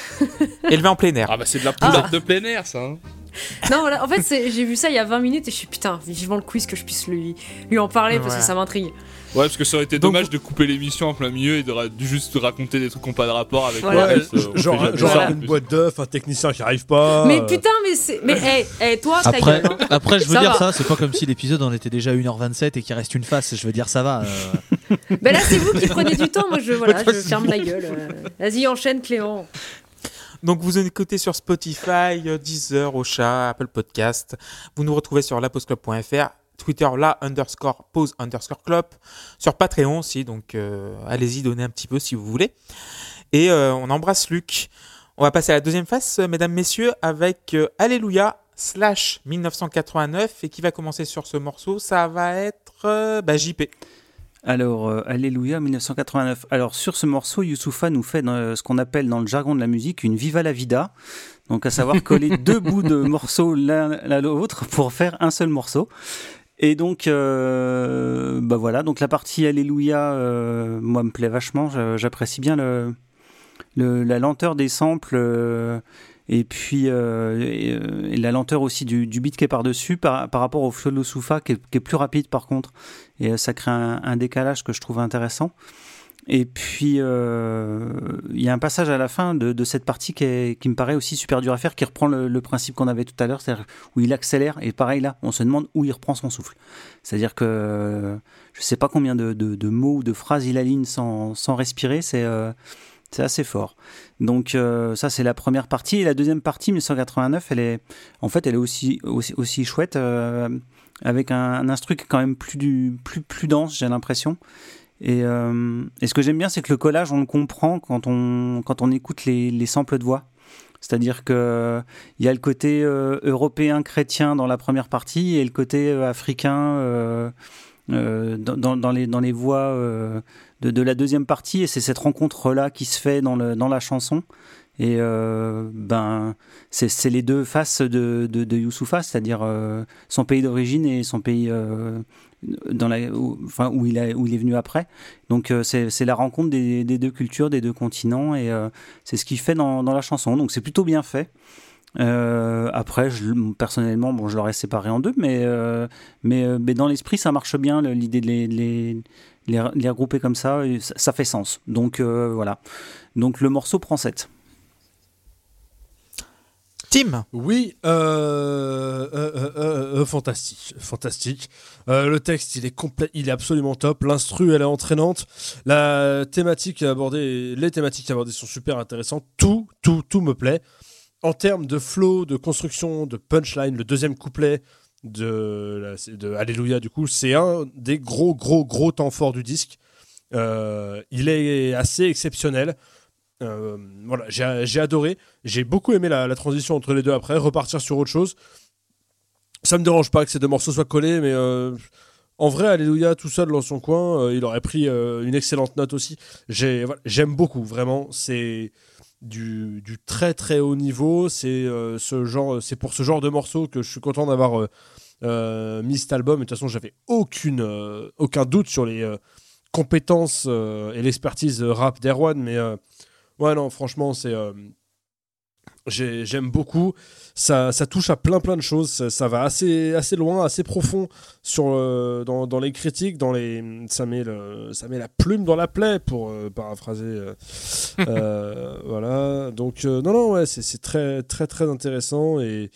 Élevé en plein air. Ah bah c'est de la poulette de plein air ça. hein. Non, voilà, en fait, j'ai vu ça il y a 20 minutes et je suis putain, vivement le quiz que je puisse lui, lui en parler parce que ça m'intrigue. Ouais parce que ça aurait été Donc- dommage de couper l'émission en plein milieu et de, ra- de juste raconter des trucs qui n'ont pas de rapport avec Voilà. Ouais, euh, on genre, une boîte d'œufs, un technicien qui arrive pas. mais euh, putain, mais c'est. Mais hey, hey, toi, ta Après, gueule. hein. après, je veux Ça dire va. ça, c'est pas comme si l'épisode en était déjà 1h27 et qu'il reste une face. Je veux dire, ça va. euh. Ben là, c'est vous qui prenez du temps, moi je, voilà, je ferme ma gueule. euh. Vas-y, enchaîne, Clément. Donc vous écoutez sur Spotify, Deezer, Ocha, Apple Podcast. Vous nous retrouvez sur laposclub.fr, Twitter la underscore pause underscore club, sur Patreon aussi. Donc euh, allez-y, donnez un petit peu si vous voulez. Et euh, on embrasse Luc. On va passer à la deuxième phase, euh, mesdames, messieurs, avec euh, Alléluia slash 1989 et qui va commencer sur ce morceau, ça va être bah, JP. Alors, euh, Alléluia 1989. Alors, sur ce morceau, Youssoufa nous fait ce qu'on appelle dans le jargon de la musique une Viva la Vida. Donc, à savoir coller deux bouts de morceaux l'un à l'autre pour faire un seul morceau. Et donc, euh, bah voilà. Donc, la partie Alléluia, euh, moi, me plaît vachement. J'apprécie bien le, le- la lenteur des samples. euh, et puis euh, euh, et la lenteur aussi du, du beat qui est par-dessus par, par rapport au flow Soufa qui qui est plus rapide par contre. Et euh, ça crée un, un décalage que je trouve intéressant. Et puis, euh, il y a un passage à la fin de, cette partie qui, me paraît aussi super dur à faire, qui reprend le, principe qu'on avait tout à l'heure, c'est-à-dire où il accélère. Et pareil là, on se demande où il reprend son souffle. C'est-à-dire que je sais pas combien de, mots ou de phrases il aligne sans, respirer. C'est euh, c'est assez fort. Donc euh, ça c'est la première partie et la deuxième partie 1989 elle est en fait elle est aussi aussi, chouette avec un, un quand même plus plus dense j'ai l'impression et, euh, et ce que j'aime bien c'est que le collage on le comprend quand on quand on écoute les, les samples de voix. C'est-à-dire que il y a le côté euh, européen chrétien dans la première partie et le côté euh, africain dans, dans- les, dans les voix de, de la deuxième partie. Et c'est cette rencontre là qui se fait dans, le, dans la chanson. Et ben c'est les deux faces de, de, de Youssoufa c'est-à-dire son pays d'origine et son pays dans la, où, enfin, où, il a, où il est venu après donc euh, c'est la rencontre des, deux cultures des deux continents et euh, c'est ce qu'il fait dans, dans la chanson donc c'est plutôt bien fait euh, après, personnellement, bon, je l'aurais séparé en deux, mais, mais, mais dans l'esprit, ça marche bien, l'idée de les, les, regrouper comme ça, ça, ça fait sens. Donc voilà. Donc le morceau prend 7. Oui, euh, euh, euh, fantastique, fantastique. Le texte, il est complet, il est absolument top. L'instru, elle est entraînante. Les thématiques abordées sont super intéressantes. Tout, tout, tout me plaît. en termes de flow, de construction, de punchline, le deuxième couplet de, de Alléluia, du coup, c'est un des gros, gros, gros temps forts du disque. Il est assez exceptionnel. Euh, voilà, j'ai adoré. J'ai beaucoup aimé la, transition entre les deux après, repartir sur autre chose. Ça me dérange pas que ces deux morceaux soient collés, mais euh, en vrai, Alléluia, tout seul dans son coin, euh, il aurait pris une excellente note aussi. J'aime beaucoup, vraiment. C'est du, très très haut niveau. C'est ce genre, c'est pour ce genre de morceaux que je suis content d'avoir mis cet album. De toute façon, j'avais aucune, aucun doute sur les compétences et l'expertise rap d'Erwan. Mais ouais, non, franchement, c'est. euh, j'ai- J'aime beaucoup. Ça, ça touche à plein plein de choses. Ça, ça va assez, assez loin, assez profond sur, euh, dans, dans les critiques. Dans les, ça, met le, ça met la plume dans la plaie, pour euh, paraphraser. voilà. Donc, non, non, ouais, c'est très, très, très intéressant. Et,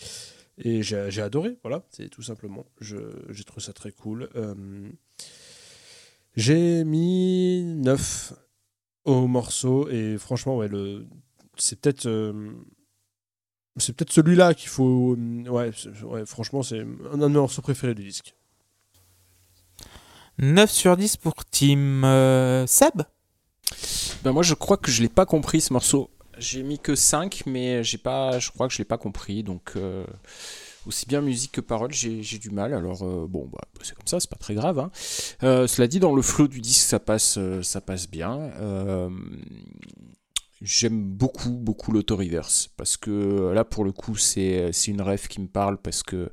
et j'ai adoré. Voilà, c'est tout simplement. J'ai trouvé ça très cool. J'ai mis 9 au morceau. Et franchement, ouais, le c'est peut-être euh, c'est peut-être celui-là qu'il faut euh, ouais, c'est- ouais, franchement c'est un de mes morceaux préférés du disque 9 sur 10 pour Team euh, Seb? Ben moi je crois que je l'ai pas compris ce morceau. J'ai mis que 5 mais j'ai pas je crois que je l'ai pas compris donc euh, aussi bien musique que parole j'ai du mal alors euh, bon bah, c'est comme ça c'est pas très grave hein. Euh, cela dit dans le flow du disque ça passe euh, ça passe bien J'aime beaucoup, beaucoup l'auto-reverse parce que là, pour le coup, c'est une rêve qui me parle parce que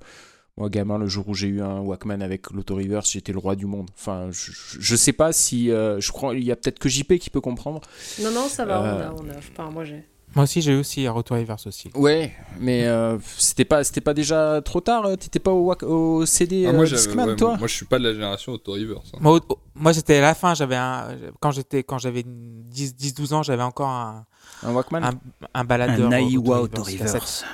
moi, gamin, le jour où j'ai eu un Walkman avec l'auto-reverse, j'étais le roi du monde. Enfin, je, je- je sais pas si. euh, je crois il y a peut-être que JP qui peut comprendre. Non, non, ça va, Euh. on a, on a. Enfin, moi j'ai. Moi aussi, j'ai aussi un retour reverse aussi. Ouais, mais euh, c'était pas, c'était pas déjà trop tard. euh, T'étais pas au, CD Ah, euh, moi, j'avais- Discman, ouais, toi moi, je suis pas de la génération auto-reverse. hein. Moi, au- au- moi j'étais à la fin, j'avais un quand j'étais quand j'avais 10 10 12 ans, j'avais encore un Un Walkman un, un baladeur Un Aiwa auto-reverse, cassette. Auto-Reverse.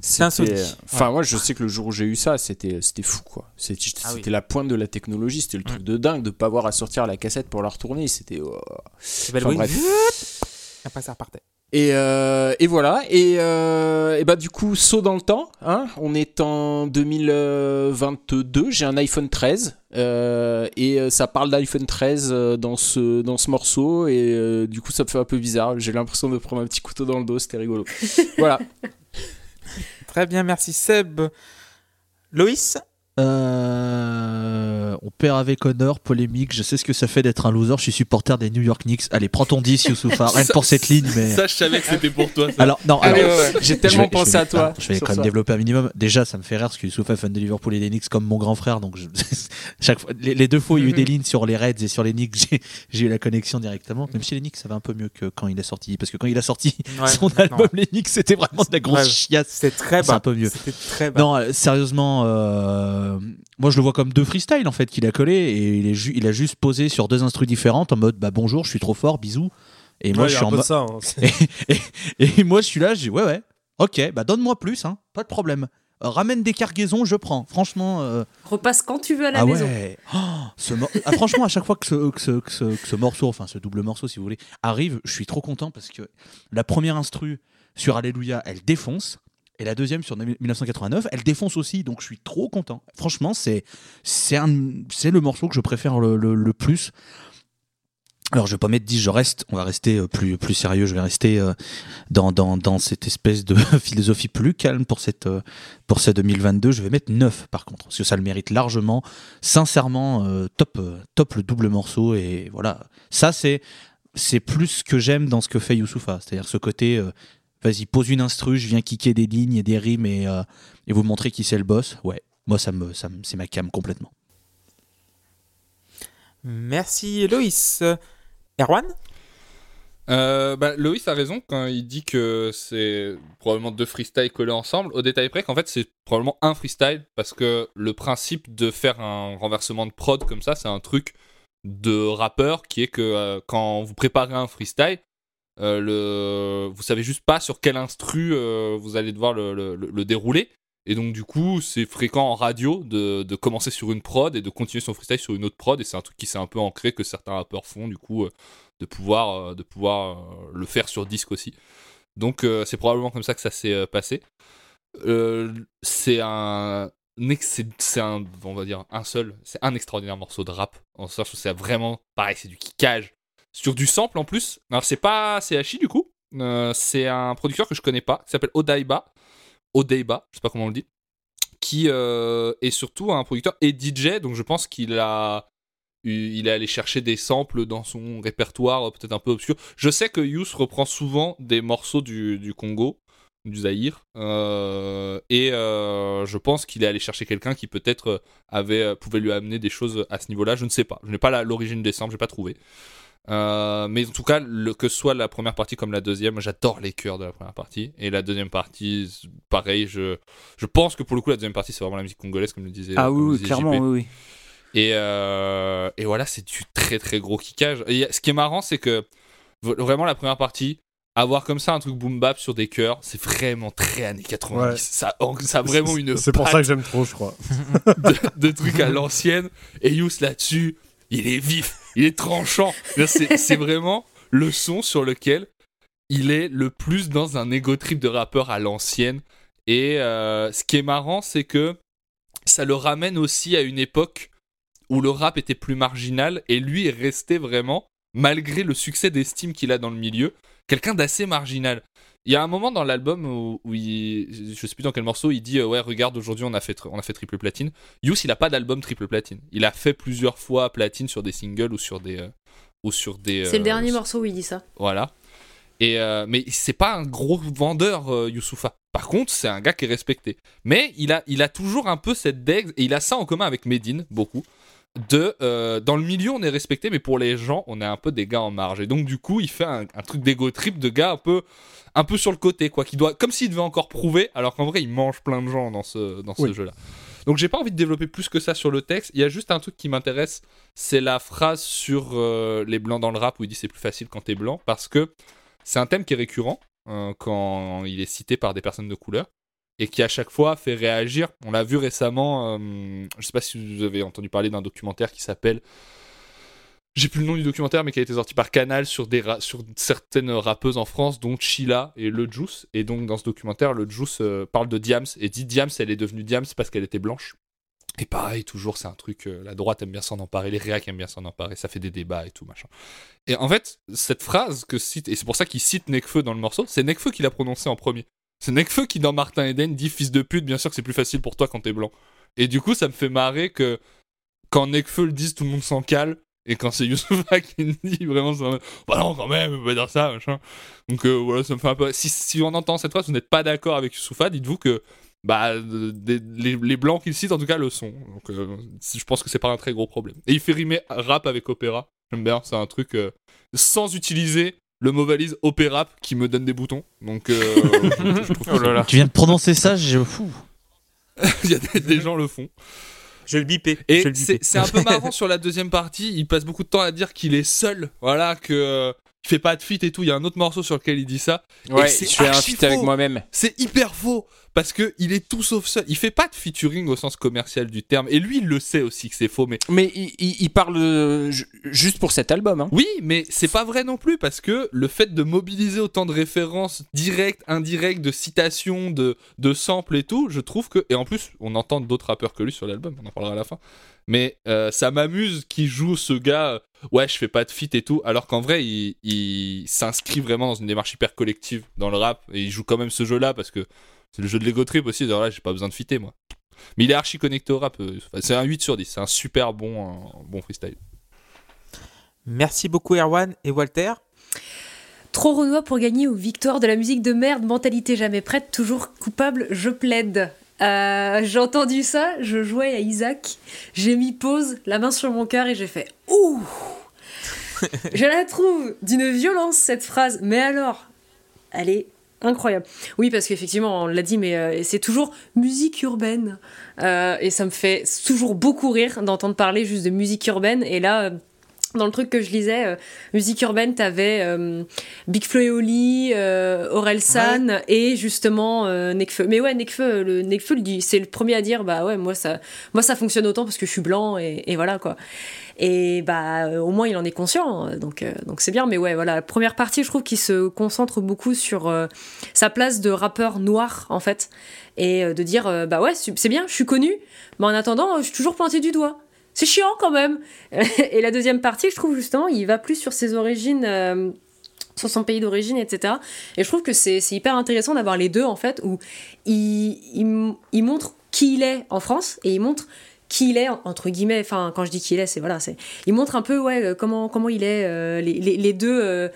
C'est un C'était-. Enfin, moi, je sais que le jour où j'ai eu ça, c'était, c'était fou, quoi. C'était, c'était Ah oui. la pointe de la technologie. C'était le truc de dingue de pas avoir à sortir la cassette pour la retourner. C'était. oh. Belle Enfin, bref. Après ça repartait. Et, euh, et voilà. Et, euh, et bah du coup, saut dans le temps. Hein on est en 2022. J'ai un iPhone 13 euh, et ça parle d'iPhone 13 euh, dans ce dans ce morceau et euh, du coup ça me fait un peu bizarre. J'ai l'impression de prendre un petit couteau dans le dos. C'était rigolo. voilà. Très bien, merci Seb. Loïs? Euh, on perd avec honneur, polémique. Je sais ce que ça fait d'être un loser. Je suis supporter des New York Knicks. Allez, prends ton 10, Youssoufa. Rien que pour cette ligne, mais. Ça, je savais que c'était pour toi. Ça. Alors, non, alors, ouais, ouais, ouais. J'ai tellement vais- pensé vais- à toi. alors, je vais quand même ça. développer un minimum. Déjà, ça me fait rire parce que Youssoufa est fan de Liverpool et des Knicks comme mon grand frère. Donc, je- chaque fois, les, les deux fois, il y a eu des lignes sur les Reds et sur les Knicks. J'ai, eu la connexion directement. Même si les Knicks, ça va un peu mieux que quand il est sorti. Parce que quand il a sorti Ouais, son album, les Knicks, c'était vraiment de la grosse Ouais. chiasse. C'était très C'est bas. un peu mieux. C'était très bas. Non, euh, sérieusement, euh, moi je le vois comme deux freestyles en fait qu'il a collé et il, est ju- il a juste posé sur deux instrus différentes en mode bah bonjour, je suis trop fort, bisous. Et moi Ouais, je suis en mode. ça hein. Et, et moi je suis là, je dis ouais ouais, ok, bah donne-moi plus, hein, pas de problème. Euh, ramène des cargaisons, je prends. Franchement. euh, Repasse quand tu veux à la ah maison. ouais. Oh, ce mor- ah, franchement, à chaque fois que ce, que, ce, que ce- que ce morceau, enfin ce double morceau si vous voulez, arrive, je suis trop content parce que la première instru sur Alléluia, elle défonce. Et la deuxième sur 1989, elle défonce aussi, donc je suis trop content. Franchement, c'est c'est le morceau que je préfère le, plus. Alors je vais pas mettre 10, je reste, on va rester euh, plus, plus sérieux, je vais rester euh, dans, dans, dans cette espèce de philosophie plus calme pour cette, euh, pour cette 2022. Je vais mettre 9 par contre, parce que ça le mérite largement. Sincèrement, top, top le double morceau, et voilà. Ça, c'est plus ce que j'aime dans ce que fait Youssoufa, c'est-à-dire ce côté, vas-y, pose une instru, je viens kicker des lignes et des rimes et, euh, et vous montrer qui c'est le boss. Ouais, moi, ça me, ça me- c'est ma cam complètement. Merci Loïs. Erwan? Euh, bah, Loïs a raison quand il dit que c'est probablement deux freestyles collés ensemble. Au détail près qu'en fait c'est probablement un freestyle parce que le principe de faire un renversement de prod comme ça, c'est un truc de rappeur qui est que euh, quand vous préparez un freestyle, euh, le... vous savez juste pas sur quel instru euh, vous allez devoir le, le- le- le dérouler. Et donc du coup c'est fréquent en radio de, commencer sur une prod et de continuer son freestyle sur une autre prod et c'est un truc qui s'est un peu ancré que certains rappeurs font du coup. euh, de pouvoir, de pouvoir le faire sur disque aussi. Donc c'est probablement comme ça que ça s'est passé. C'est un, c'est c'est un, on va dire un seul, c'est un extraordinaire morceau de rap. En sens où c'est vraiment pareil, c'est du kickage sur du sample en plus. Alors c'est pas CHI du coup, Euh, c'est un producteur que je connais pas, qui s'appelle Odaiba, Odaiba, je sais pas comment on le dit, qui euh, est surtout un producteur et DJ, donc je pense qu'il a il est allé chercher des samples dans son répertoire euh, peut-être un peu obscur. Je sais que Yous reprend souvent des morceaux du, Congo, du Zaïre, et je pense qu'il est allé chercher quelqu'un qui peut-être avait pouvait lui amener des choses à ce niveau-là. Je ne sais pas. Je n'ai pas l'origine des samples, j'ai pas trouvé. Euh, mais en tout cas, le- que ce soit la première partie comme la deuxième, j'adore les chœurs de la première partie. Et la deuxième partie, pareil, je, je pense que pour le coup, la deuxième partie, c'est vraiment la musique congolaise, comme le disait. Ah oui, disait clairement, JP. oui, oui. Et, euh, et voilà, c'est du très très gros kickage. Et ce qui est marrant, c'est que vraiment la première partie, avoir comme ça un truc boom bap sur des chœurs, c'est vraiment très années 90. Ouais. Ça, ça a vraiment une C'est pour ça que j'aime trop, je crois. de, de trucs à l'ancienne. Et Yous là-dessus, il est vif, il est tranchant. C'est vraiment le son sur lequel il est le plus dans un ego trip de rappeur à l'ancienne. Et euh, ce qui est marrant, c'est que ça le ramène aussi à une époque où le rap était plus marginal et lui est resté vraiment, malgré le succès d'estime qu'il a dans le milieu, quelqu'un d'assez marginal. Il y a un moment dans l'album où, où il, je sais plus dans quel morceau, il dit euh, ouais regarde aujourd'hui on a fait on a fait triple platine. Yous il a pas d'album triple platine. Il a fait plusieurs fois platine sur des singles ou sur des euh, ou sur des. C'est le euh, dernier morceau où il dit ça. voilà. Et mais c'est pas un gros vendeur, Youssoufa. Par contre, c'est un gars qui est respecté. Mais il a, il a toujours un peu cette dex, et il a ça en commun avec Medine, beaucoup. De, euh, dans le milieu, on est respecté, mais pour les gens, on est un peu des gars en marge. Et donc, du coup, il fait un, un truc d'ego trip de gars un peu, un peu sur le côté, quoi. Qui doit, comme s'il devait encore prouver, alors qu'en vrai, il mange plein de gens dans ce, dans ce Oui. jeu-là. Donc, j'ai pas envie de développer plus que ça sur le texte. Il y a juste un truc qui m'intéresse, c'est la phrase sur euh, les blancs dans le rap où il dit c'est plus facile quand t'es blanc, parce que c'est un thème qui est récurrent euh, quand il est cité par des personnes de couleur et qui à chaque fois fait réagir. On l'a vu récemment, euh, je sais pas si vous avez entendu parler d'un documentaire qui s'appelle. J'ai plus le nom du documentaire, mais qui a été sorti par Canal sur, certaines rappeuses en France, dont Sheila et Le Juice. Et donc, dans ce documentaire, Le Juice euh, parle de Diams et dit Diams, elle est devenue Diams parce qu'elle était blanche. Et pareil, toujours, c'est un truc, euh, la droite aime bien s'en emparer, les réacs aiment bien s'en emparer, ça fait des débats et tout, machin. Et en fait, cette phrase que cite, et c'est pour ça qu'il cite Nekfeu dans le morceau, c'est Nekfeu qui l'a prononcé en premier. C'est Nekfeu qui, dans Martin Eden, dit fils de pute, bien sûr que c'est plus facile pour toi quand t'es blanc. Et du coup, ça me fait marrer que quand Nekfeu le dise, tout le monde s'en cale. Et quand c'est Youssoufa qui dit, vraiment, ça bah non, quand même, on peut pas dire ça, machin. Donc euh, voilà, ça me fait un peu. Si, si on entend cette phrase, vous n'êtes pas d'accord avec Youssoufa, dites-vous que bah, des- les, les blancs qu'il cite, en tout cas, le sont. Donc euh, je pense que c'est pas un très gros problème. Et il fait rimer rap avec opéra. J'aime bien, c'est un truc euh, sans utiliser le mot valise opéra qui me donne des boutons. Donc euh, je- je trouve que Oh là là. Tu viens de prononcer ça, je fou. il y a des, des gens le font. Je vais le biper. Et c'est un peu marrant sur la deuxième partie, il passe beaucoup de temps à dire qu'il est seul, voilà, que euh, il fait pas de feat et tout. Il y a un autre morceau sur lequel il dit ça. Ouais, c'est je fais un feat avec moi-même. C'est hyper faux parce que il est tout sauf seul. Il fait pas de featuring au sens commercial du terme. Et lui, il le sait aussi que c'est faux. Mais Mais il, il- il parle euh, ju- juste pour cet album. Hein. oui, mais c'est pas vrai non plus parce que le fait de mobiliser autant de références directes, indirectes, de citations, de, de samples et tout, je trouve que. Et en plus, on entend d'autres rappeurs que lui sur l'album, on en parlera à la fin. Mais euh, ça m'amuse qu'il joue ce gars, ouais, je fais pas de feat et tout, alors qu'en vrai, il, il s'inscrit vraiment dans une démarche hyper collective dans le rap et il joue quand même ce jeu-là parce que c'est le jeu de l'ego trip aussi. Alors là, j'ai pas besoin de fitter moi. Mais il est archi connecté au rap. euh, enfin, C'est un 8 sur 10, c'est un super bon, un bon freestyle. Merci beaucoup Erwan et Walter? Trop renois pour gagner ou victoire de la musique de merde, mentalité jamais prête, toujours coupable, je plaide. Euh, j'ai entendu ça, je jouais à Isaac, j'ai mis pause, la main sur mon cœur et j'ai fait Ouh Je la trouve d'une violence cette phrase, mais alors, elle est incroyable. Oui, parce qu'effectivement, on l'a dit, mais euh, c'est toujours musique urbaine. Euh, et ça me fait toujours beaucoup rire d'entendre parler juste de musique urbaine. Et là, dans le truc que je lisais, euh, musique urbaine, t'avais euh, Big Flo et Oli, euh, Aurel San et justement euh, Nekfeu. Mais ouais, Nekfeu, le Nekfeu, c'est le premier à dire, bah ouais, moi ça, moi ça fonctionne autant parce que je suis blanc et, et voilà quoi. Et bah euh, au moins il en est conscient, euh, donc euh, donc c'est bien. Mais ouais, voilà, la première partie, je trouve qu'il se concentre beaucoup sur euh, sa place de rappeur noir en fait, et euh, de dire, bah ouais, c'est bien, je suis connu, mais en attendant, je suis toujours pointé du doigt. C'est chiant quand même. Et la deuxième partie, je trouve justement, il va plus sur ses origines, euh, sur son pays d'origine, etc. Et je trouve que c'est hyper intéressant d'avoir les deux, en fait, où il, montre qui il est en France et il montre qui il est, entre guillemets, enfin, quand je dis qui il est, c'est voilà, c'est. Il montre un peu, euh, comment, il est, euh, les, deux.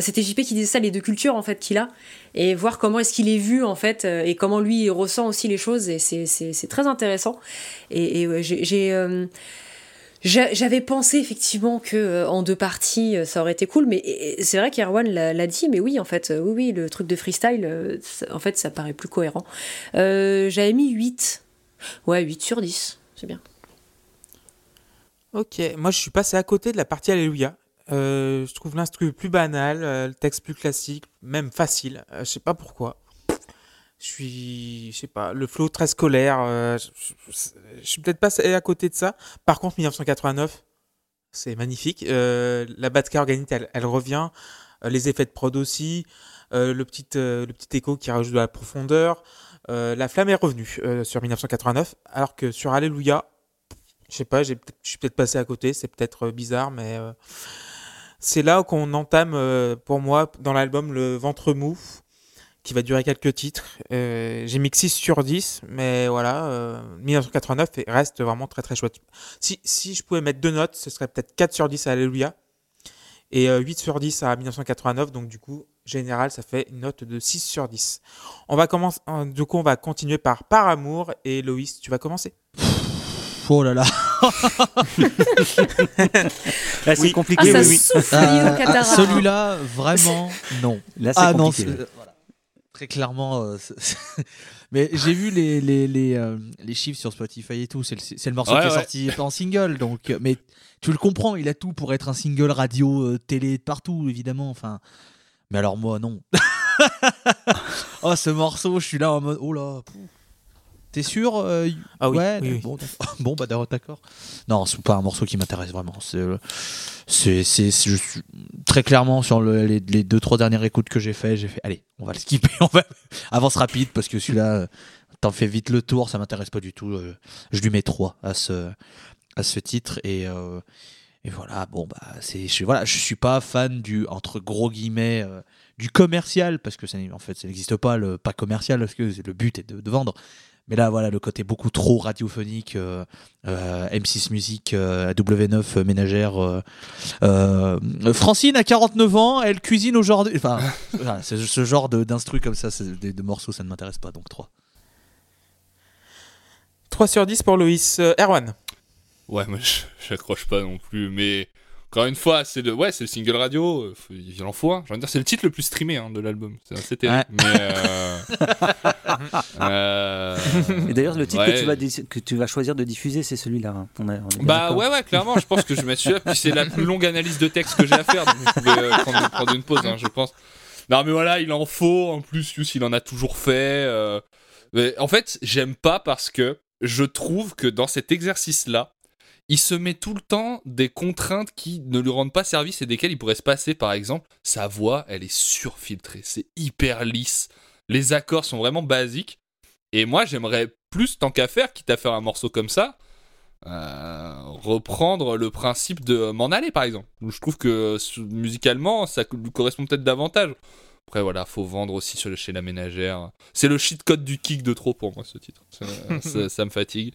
C'était JP qui disait ça, les deux cultures en fait qu'il a, et voir comment est-ce qu'il est vu en fait, euh, et comment lui ressent aussi les choses, et c'est- très intéressant. Et, j'ai- euh, j'a- j'avais pensé effectivement que euh, en deux parties ça aurait été cool, mais c'est vrai qu'Erwan l'a dit, mais oui en fait, oui oui le truc de freestyle, ça- en fait ça paraît plus cohérent. J'avais mis 8, ouais 8 sur 10, c'est bien. Ok, moi je suis passé à côté de la partie Alléluia. Euh, je trouve l'instru plus banal, euh, le texte plus classique, même facile. Euh, je sais pas pourquoi. Je suis, je sais pas, le flow très scolaire. euh, je, je- suis peut-être passé à côté de ça. Par contre, 1989, c'est magnifique. La Batka organique, elle, elle revient. Les effets de prod aussi. Le petit, le petit écho qui rajoute de la profondeur. La flamme est revenue sur 1989, alors que sur Alléluia, je sais pas, je suis peut-être passé à côté, c'est peut-être bizarre, mais c'est là qu'on entame, euh, pour moi, dans l'album, le ventre mou, qui va durer quelques titres. Euh, j'ai mis que 6 sur 10, mais voilà, euh, 1989 et reste vraiment très très chouette. Si, si je pouvais mettre deux notes, ce serait peut-être 4 sur 10 à Alléluia et euh, 8 sur 10 à 1989, donc du coup, général, ça fait une note de 6 sur 10. On va commencer, euh, du coup, on va continuer par Par Amour, et Loïs, tu vas commencer. Oh là là. Là, c'est Oui. compliqué. Ah, ça oui, oui. Euh, ah. Celui-là, vraiment, non. Là, c'est Ah non, voilà. très clairement. euh, c'est- c'est- Mais j'ai vu les, les, les, euh, les chiffres sur Spotify et tout. C'est le, c'est le morceau Ouais, qui est sorti en single. Donc, euh, mais tu le comprends, il a tout pour être un single radio, euh, télé, partout, évidemment. Enfin, mais alors moi, non. oh, ce morceau, je suis là en mode, oh là. pouf. T'es sûr euh, Ah oui, ouais, oui, oui. Bon, bah d'accord. Non, c'est pas un morceau qui m'intéresse vraiment. C'est, euh, c'est, très clairement sur le- les, les deux trois dernières écoutes que j'ai fait, j'ai fait, allez, on va le skipper, on va avance rapide parce que celui-là, euh, t'en fais vite le tour, ça m'intéresse pas du tout. je lui mets 3 à ce, à ce titre et euh, et voilà, bon bah c'est, je, voilà, je suis pas fan du entre gros guillemets euh, du commercial parce que ça, en fait ça n'existe pas le pas commercial parce que le but est de, de vendre. Mais là, voilà, le côté beaucoup trop radiophonique, euh, euh, M6 Musique, euh, W9 euh, ménagère. euh, euh, Francine a 49 ans, elle cuisine aujourd'hui. Enfin, voilà, c'est ce genre de- d'instru comme ça, de, de morceaux, ça ne m'intéresse pas, donc 3. 3 sur 10 pour Loïs. Euh, Erwan. Ouais, moi je- j'accroche pas non plus, mais encore une fois, c'est le, ouais, c'est le single radio, euh, il en faut un. J'ai envie de dire, c'est le titre le plus streamé hein, de l'album. C'est assez terrible. Mais euh, euh, Et d'ailleurs, le titre ouais. que, tu vas dis- que tu vas choisir de diffuser, c'est celui-là. hein. On a- on est bien Bah d'accord. ouais, ouais, clairement, je pense que je vais mettre celui-là. Puis c'est la plus longue analyse de texte que j'ai à faire, donc vous pouvez euh, prendre, prendre une pause, hein, je pense. Non, mais voilà, il en faut. En plus, Yus, il en a toujours fait. euh. Mais en fait, j'aime pas parce que je trouve que dans cet exercice-là, il se met tout le temps des contraintes qui ne lui rendent pas service et desquelles il pourrait se passer. Par exemple, sa voix, elle est surfiltrée. C'est hyper lisse. Les accords sont vraiment basiques. Et moi, j'aimerais plus, tant qu'à faire, quitte à faire un morceau comme ça, euh, reprendre le principe de m'en aller par exemple. Je trouve que musicalement ça lui correspond peut-être davantage. Après voilà, faut vendre aussi sur le- chez la ménagère. C'est le cheat code du kick de trop pour moi ce titre. Ça, ça- ça me fatigue.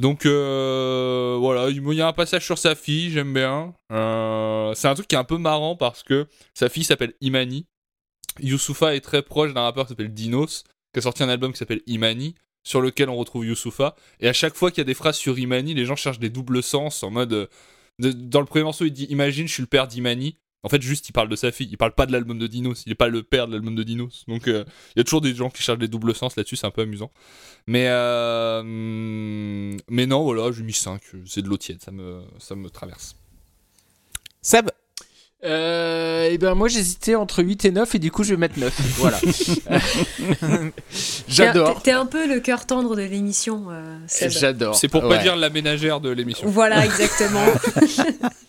Donc euh, voilà, il y a un passage sur sa fille, j'aime bien. Euh, c'est un truc qui est un peu marrant parce que sa fille s'appelle Imani. Youssoufa est très proche d'un rappeur qui s'appelle Dinos, qui a sorti un album qui s'appelle Imani sur lequel on retrouve Youssoufa. Et à chaque fois qu'il y a des phrases sur Imani, les gens cherchent des doubles sens en mode. euh, de- dans le premier morceau, il dit Imagine, je suis le père d'Imani. En fait, juste, il parle de sa fille. Il parle pas de l'album de Dinos. Il est pas le père de l'album de Dinos. Donc, euh, il y a toujours des gens qui cherchent des doubles sens là-dessus. C'est un peu amusant. Mais, euh, mais non, voilà, j'ai mis 5. C'est de l'eau tiède. Ça me, ça me traverse. Seb Euh, et ben moi j'hésitais entre 8 et 9 et du coup je vais mettre 9. Voilà. J'adore. T'es un peu le cœur tendre de l'émission, euh. J'adore. C'est pour pas Ouais. dire la ménagère de l'émission. Voilà, exactement.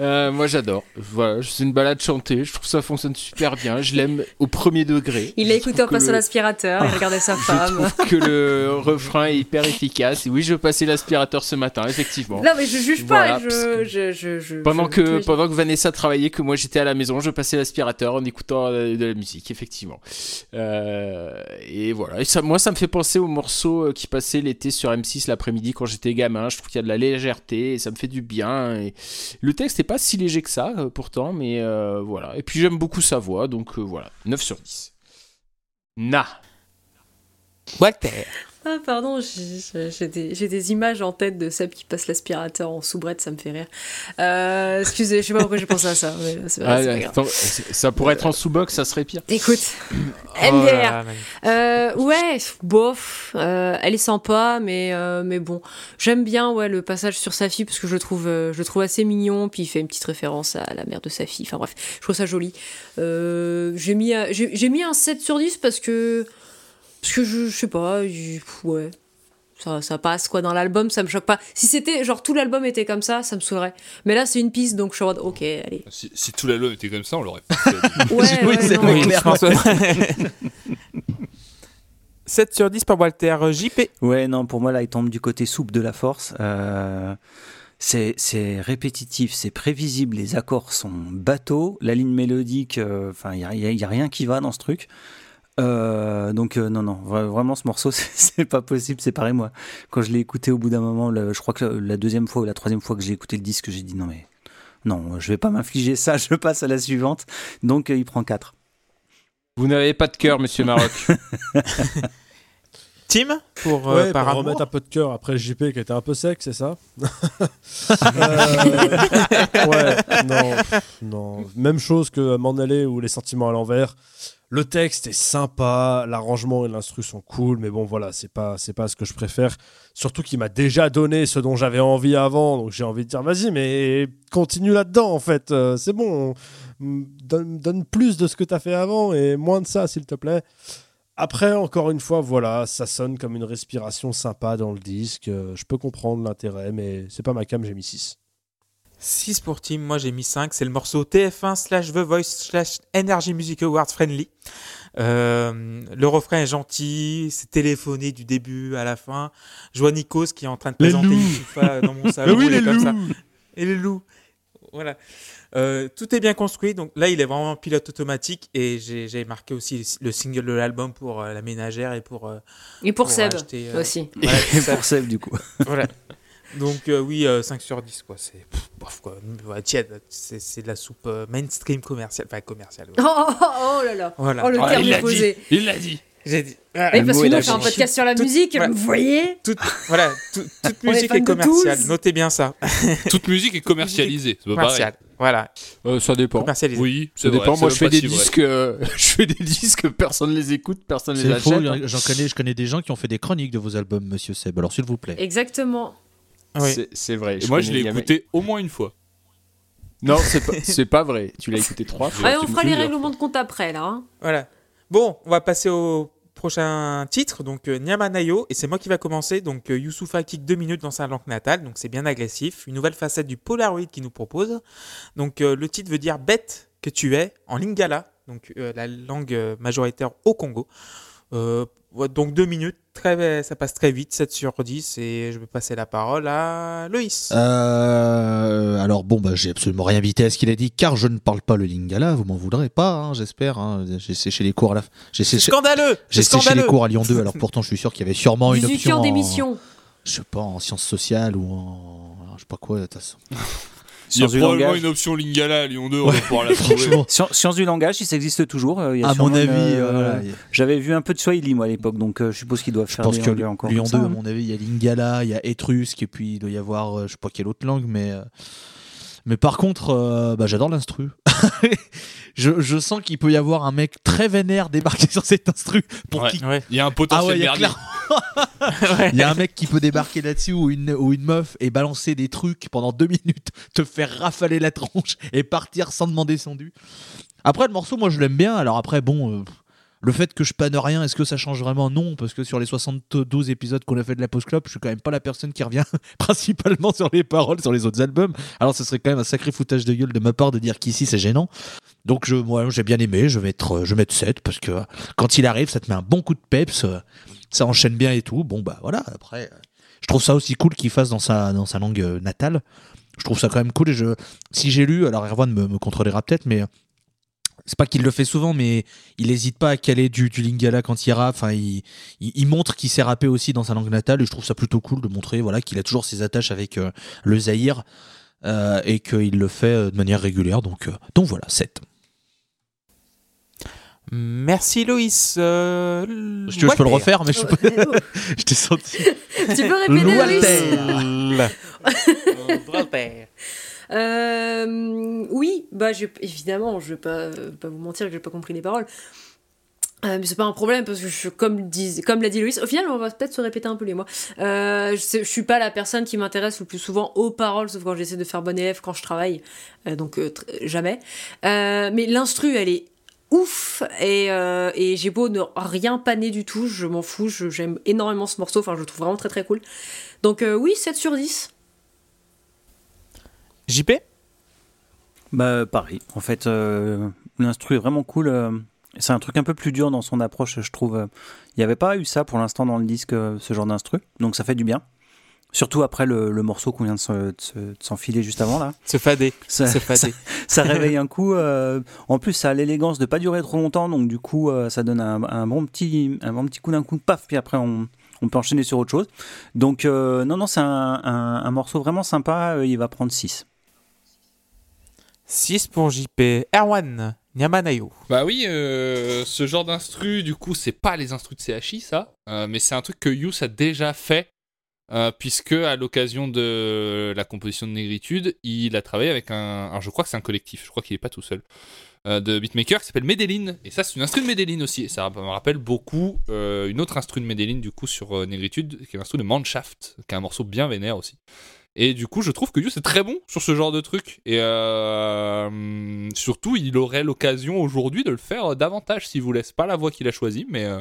Euh, moi j'adore. Voilà, c'est une balade chantée. Je trouve que ça fonctionne super bien. Je l'aime au premier degré. Il a écouté en passant le- l'aspirateur, il regardait sa Je femme. trouve que le refrain est hyper efficace. Et oui, je passais l'aspirateur ce matin, effectivement. Non, mais je juge pas. Voilà, parce je, que je, je, je- Pendant je- que, pendant que Vanessa travaillait, que moi j'étais à la maison, je passais l'aspirateur en écoutant euh, de la musique, effectivement. Euh, et voilà. Et ça, moi, ça me fait penser aux morceaux euh, qui passaient l'été sur M6 l'après-midi quand j'étais gamin. Je trouve qu'il y a de la légèreté et ça me fait du bien. Et le texte n'est pas si léger que ça, euh, pourtant, mais euh, voilà. Et puis j'aime beaucoup sa voix, donc euh, voilà. 9 sur 10. Na. Walter. Ah, pardon, j'ai- des, images en tête de Seb qui passe l'aspirateur en soubrette, ça me fait rire. Euh, excusez, je sais pas pourquoi j'ai pensé à ça. mais Ah, attends, ça pourrait être en sous-box, ça serait pire. Écoute, Oh MDR. là là, magnifique. Euh, ouais, bof, euh, elle est sympa, mais euh, mais bon, j'aime bien ouais le passage sur sa fille parce que je le trouve euh, je le trouve assez mignon, puis il fait une petite référence à la mère de sa fille. Enfin bref, je trouve ça joli. Euh, j'ai mis j'ai mis un 7 sur 10 parce que parce que je, je sais pas, ouais. Ça, ça passe quoi dans l'album, ça me choque pas. Si c'était genre tout l'album était comme ça, ça me saoulerait. Mais là c'est une piste donc je suis en mode ok, allez. Si, si tout l'album était comme ça, on l'aurait pas fait. Ouais, Oui, ouais, c'est non. vrai. Oui, je clairement. pense. 7 sur 10 pour Walter. Euh, JP. Ouais, non, pour moi, là, il tombe du côté souple de la force. Euh, c'est répétitif, c'est prévisible, les accords sont bateaux, la ligne mélodique, euh, enfin, il n'y a rien qui va dans ce truc. Euh, donc euh, non, non, vra- vraiment ce morceau, c'est- pas possible, c'est pareil moi. Quand je l'ai écouté au bout d'un moment, le- je crois que la, deuxième fois ou la troisième fois que j'ai écouté le disque, j'ai dit non mais non, je vais pas m'infliger ça, je passe à la suivante. Donc euh, il prend 4. Vous n'avez pas de cœur, monsieur Maroc. Tim pour euh, Ouais, par pour amour. remettre un peu de cœur après le JP qui était un peu sec, c'est ça? Euh, Ouais, non, non. Même chose que M'en aller ou Les sentiments à l'envers. Le texte est sympa, l'arrangement et l'instru sont cool, mais bon voilà, c'est pas c'est pas ce que je préfère. Surtout qu'il m'a déjà donné ce dont j'avais envie avant, donc j'ai envie de dire vas-y, mais continue là-dedans en fait. Euh, c'est bon, Mm, donne, plus de ce que t'as fait avant et moins de ça s'il te plaît. Après, encore une fois, voilà, ça sonne comme une respiration sympa dans le disque. Euh, je peux comprendre l'intérêt, mais c'est pas ma cam, j'ai mis 6. 6 pour Tim, moi j'ai mis 5. C'est le morceau TF1 slash The Voice slash Energy Music Awards Friendly. Euh, le refrain est gentil, c'est téléphoné du début à la fin. Je vois Nikos qui est en train de Les présenter. Youssoufa dans mon salon. oui, il est les comme ça. Et les loups. Voilà. Euh, tout est bien construit. Donc là, il est vraiment en pilote automatique. Et j'ai marqué aussi le single de l'album pour euh, la ménagère et pour, euh, Et pour, Seb acheter, euh, aussi. Et pour Seb du coup. voilà. Donc euh, oui, euh, 5 sur 10 quoi. C'est bof, quoi. Ouais, tiède. C'est c'est de la soupe euh, mainstream commerciale, enfin commerciale. ouais. Oh, oh, oh, oh là là. Voilà. Oh le Ah, terme il posé. dit. Il l'a dit. J'ai dit. Oui, Voilà. parce que nous, on fait un podcast sur la Tout- musique, voilà. vous voyez Toute, voilà, tout- toute On est musique est commerciale. Notez bien ça. Toute musique est commercialisée. C'est pas pareil. Commerciale. Voilà. Euh, ça dépend. Commercialisé. Oui, Ça vrai. dépend. Moi, je fais des si disques. euh, je fais des disques. Personne les écoute. Personne les C'est faux, achète. j'en connais, je connais des gens qui ont fait des chroniques de vos albums, monsieur Seb. Alors s'il vous plaît. Exactement. Oui. C'est- vrai. Et moi, je l'ai écouté au moins une fois. Non, c'est pas, vrai. Tu l'as écouté trois fois. Ouais, on fera les règlements de compte après, là. hein. Voilà. Bon, on va passer au prochain titre, donc euh, Nyama Nayo, et c'est moi qui va commencer. Donc euh, Youssoufa kick deux minutes dans sa langue natale, donc c'est bien agressif. Une nouvelle facette du Polaroid qui nous propose. Donc euh, le titre veut dire bête que tu es en lingala, donc euh, la langue euh, majoritaire au Congo. Euh, ouais, donc deux minutes, très, ça passe très vite, 7 sur 10, et je vais passer la parole à Loïs. Euh, alors bon, bah, j'ai absolument rien invité à ce qu'il a dit, car je ne parle pas le lingala. Vous m'en voudrez pas, hein, j'espère. hein. J'ai séché les cours à la. J'ai c'est séché, scandaleux j'ai séché les cours à Lyon 2. Alors pourtant, je suis sûr qu'il y avait sûrement une 18 option. en- d'émission. Je sais pas en sciences sociales ou en. Je sais pas quoi. de toute façon. Il y a probablement langage. une option Lingala à Lyon 2, on va pouvoir la trouver. Franchement, Sci- Sciences du langage, si ça existe toujours. euh, il y a à mon avis, euh, euh, voilà. J'avais vu un peu de Swahili moi à l'époque, donc euh, je suppose qu'ils doivent Je faire pense des que encore Lyon comme 2, ça, à mon avis, il y a Lingala, il y a Étrusque, et puis il doit y avoir, euh, je sais pas quelle autre langue, mais. Mais par contre, euh, bah, j'adore l'instru. je, je sens qu'il peut y avoir un mec très vénère débarquer sur cet instru pour Ouais. qui. Ouais. Il y a un Ah potentiel ouais, il y a merdier. clair- Il y a un mec qui peut débarquer là-dessus ou une, ou une meuf et balancer des trucs pendant deux minutes, te faire rafaler la tronche et partir sans demander son dû. Après, le morceau, moi, je l'aime bien. Alors après, bon, euh, le fait que je panne rien, est-ce que ça change vraiment Non, parce que sur les 72 épisodes qu'on a fait de la Post Club, je suis quand même pas la personne qui revient principalement sur les paroles sur les autres albums. Alors, ce serait quand même un sacré foutage de gueule de ma part de dire qu'ici, c'est gênant. Donc, je, moi, j'ai bien aimé. Je vais mettre, euh, je vais mettre 7 parce que quand il arrive, ça te met un bon coup de peps. euh, ça enchaîne bien et tout. Bon, bah voilà. Après, euh, je trouve ça aussi cool qu'il fasse dans sa, dans sa langue euh, natale. Je trouve ça quand même cool. Et je, si j'ai lu, alors Erwan me, me contredira peut-être, mais c'est pas qu'il le fait souvent, mais il n'hésite pas à caler du, du lingala quand il rappe. Enfin, il, il, il montre qu'il sait rapper aussi dans sa langue natale. Et je trouve ça plutôt cool de montrer voilà, qu'il a toujours ses attaches avec euh, le Zaïre euh, et qu'il le fait euh, de manière régulière. Donc, euh, donc voilà, 7. Merci Loïs. Euh, Si tu veux, je peux le refaire, mais je, peux... je t'ai senti. tu peux répéter Loïs? Walter. Euh, oui, bah évidemment, je vais pas, vous mentir que j'ai pas compris les paroles. Euh, mais c'est pas un problème parce que comme l'a dit Loïs, au final on va peut-être se répéter un peu les mots. Euh, je, suis pas la personne qui m'intéresse le plus souvent aux paroles, sauf quand j'essaie de faire bon élève quand je travaille, Euh, donc jamais. Mais l'instru elle est ouf et, et j'ai beau ne rien paner du tout, je m'en fous, j'aime énormément ce morceau, enfin je le trouve vraiment très très cool. Donc oui, 7 sur 10. JP Bah pareil. En fait, euh, l'instru est vraiment cool. euh, c'est un truc un peu plus dur dans son approche, je trouve. Il n'y avait pas eu ça pour l'instant dans le disque, euh, ce genre d'instru. Donc ça fait du bien. Surtout après le, le morceau qu'on vient de se- de se- de s'enfiler juste avant là. Se fader. Ça, Se ça, fader. ça réveille un coup. euh, en plus, ça a l'élégance de pas durer trop longtemps, donc du coup, euh, ça donne un, un bon petit, un bon petit coup d'un coup, paf, puis après on, on peut enchaîner sur autre chose. Donc euh, non, non, c'est un, un- un morceau vraiment sympa. euh, il va prendre 6. 6 pour JP. Erwan. Nyamanayo. Bah oui, euh, ce genre d'instru, du coup, c'est pas les instrus de CHI, ça, euh, mais c'est un truc que Yous a déjà fait, euh, puisque à l'occasion de la composition de Négritude, il a travaillé avec un. Alors je crois que c'est un collectif, je crois qu'il est pas tout seul, de beatmaker qui s'appelle Medellin, et ça, c'est une instru de Medellin aussi, et ça me rappelle beaucoup une autre instru de Medellin, du coup, sur Négritude, qui est l'instru de Manshaft, qui est un morceau bien vénère aussi. Et du coup, je trouve que Yous est très bon sur ce genre de truc. Et euh, surtout, il aurait l'occasion aujourd'hui de le faire davantage s'il voulait. C'est pas la voie qu'il a choisie, mais euh,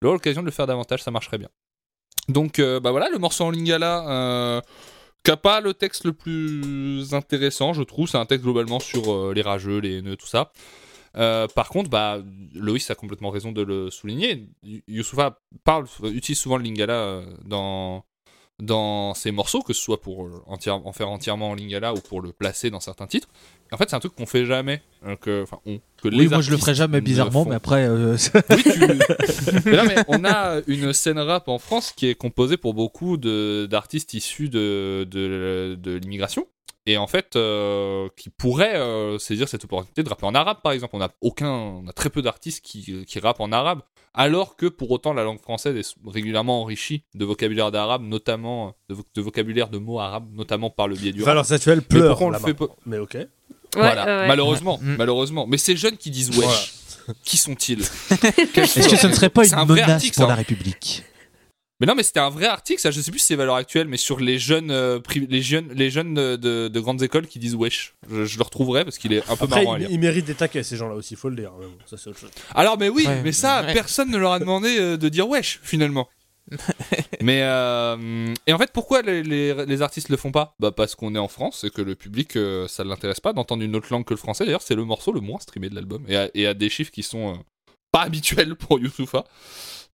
il aurait l'occasion de le faire davantage, ça marcherait bien. Donc, euh, bah voilà, le morceau en lingala, euh, qui a pas le texte le plus intéressant, je trouve. C'est un texte globalement sur euh, les rageux, les haineux, tout ça. Euh, par contre, bah, Loïs a complètement raison de le souligner. Youssoufa parle, utilise souvent le lingala euh, dans, dans ses morceaux, que ce soit pour euh, en faire entièrement en lingala ou pour le placer dans certains titres. En fait, c'est un truc qu'on fait jamais. euh, que, enfin, on, que Oui, moi je le ferai jamais bizarrement, font mais après. euh, oui, tu... mais non, mais on a une scène rap en France qui est composée pour beaucoup d'artistes issus de, de, de l'immigration. Et en fait, euh, qui pourraient euh, saisir cette opportunité de rapper en arabe, par exemple. On a, aucun, on a très peu d'artistes qui, qui rappent en arabe, alors que pour autant la langue française est régulièrement enrichie de vocabulaire d'arabe, notamment de, vo- de vocabulaire de mots arabes, notamment par le biais du actuelles Mais pleure. pourquoi on le là-bas. fait pas Mais ok. Voilà, ouais, ouais. malheureusement, Mm. malheureusement. Mais ces jeunes qui disent wesh, qui sont-ils? Est-ce que ce ne serait pas une menace article, pour ça. la République? Mais non, mais c'était un vrai article, ça. Je sais plus si c'est valeur actuelle, mais sur les jeunes, euh, les jeunes, les jeunes de, de- de grandes écoles qui disent wesh. Je, je le retrouverai parce qu'il est un peu Après, marrant à ils, lire. ils méritent des taquets, ces gens-là aussi, faut le dire. Mais bon, ça, c'est autre chose. Alors, mais oui, Ouais, mais ça, ouais. personne ne leur a demandé euh, de dire wesh finalement. mais euh, et en fait, pourquoi les, les- les artistes le font pas? Bah parce qu'on est en France et que le public, euh, ça l'intéresse pas d'entendre une autre langue que le français. D'ailleurs, c'est le morceau le moins streamé de l'album et à, et à des chiffres qui sont euh, pas habituels pour Youssoufa.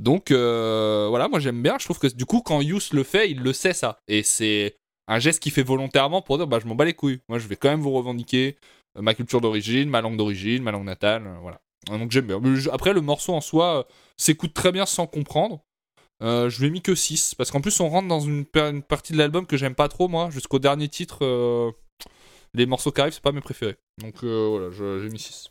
Donc euh, voilà, moi j'aime bien. Je trouve que du coup, quand Youss le fait, il le sait ça. Et c'est un geste qu'il fait volontairement pour dire bah je m'en bats les couilles. Moi je vais quand même vous revendiquer euh, ma culture d'origine, ma langue d'origine, ma langue natale. euh, voilà. Donc j'aime bien. Après, le morceau en soi s'écoute très bien sans comprendre. Je lui ai mis que 6. Parce qu'en plus, on rentre dans une, partie de l'album que j'aime pas trop, moi. Jusqu'au dernier titre, les morceaux qui arrivent, c'est pas mes préférés. Donc voilà, j'ai mis 6.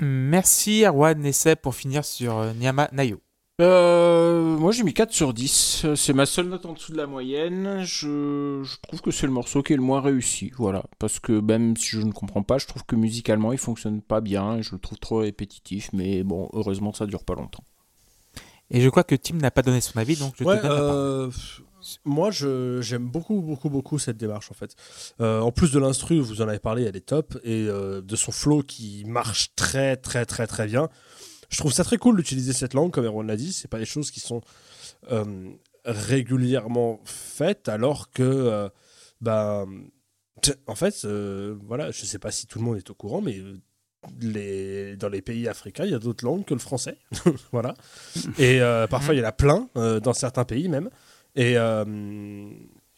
Merci Erwan et Seb pour finir sur Nyama Nayo. Euh, moi j'ai mis 4 sur 10. Euh, C'est ma seule note en dessous de la moyenne. Je, je trouve que c'est le morceau qui est le moins réussi. Voilà. Parce que même si je ne comprends pas, je trouve que musicalement il fonctionne pas bien. et Je le trouve trop répétitif. Mais bon, heureusement ça dure pas longtemps. Et je crois que Tim n'a pas donné son avis, donc je Ouais, te donne la parole. euh, moi, je- j'aime beaucoup, beaucoup, beaucoup cette démarche en fait. Euh, en plus de l'instru, vous en avez parlé, elle est top, et euh, de son flow qui marche très, très, très, très bien. Je trouve ça très cool d'utiliser cette langue, comme Erwan l'a dit. C'est pas des choses qui sont euh, régulièrement faites, alors que, euh, t- en fait, euh, voilà, je sais pas si tout le monde est au courant, mais euh, les, dans les pays africains, il y a d'autres langues que le français. voilà. Et euh, parfois, il y en a plein, dans certains pays même. Et,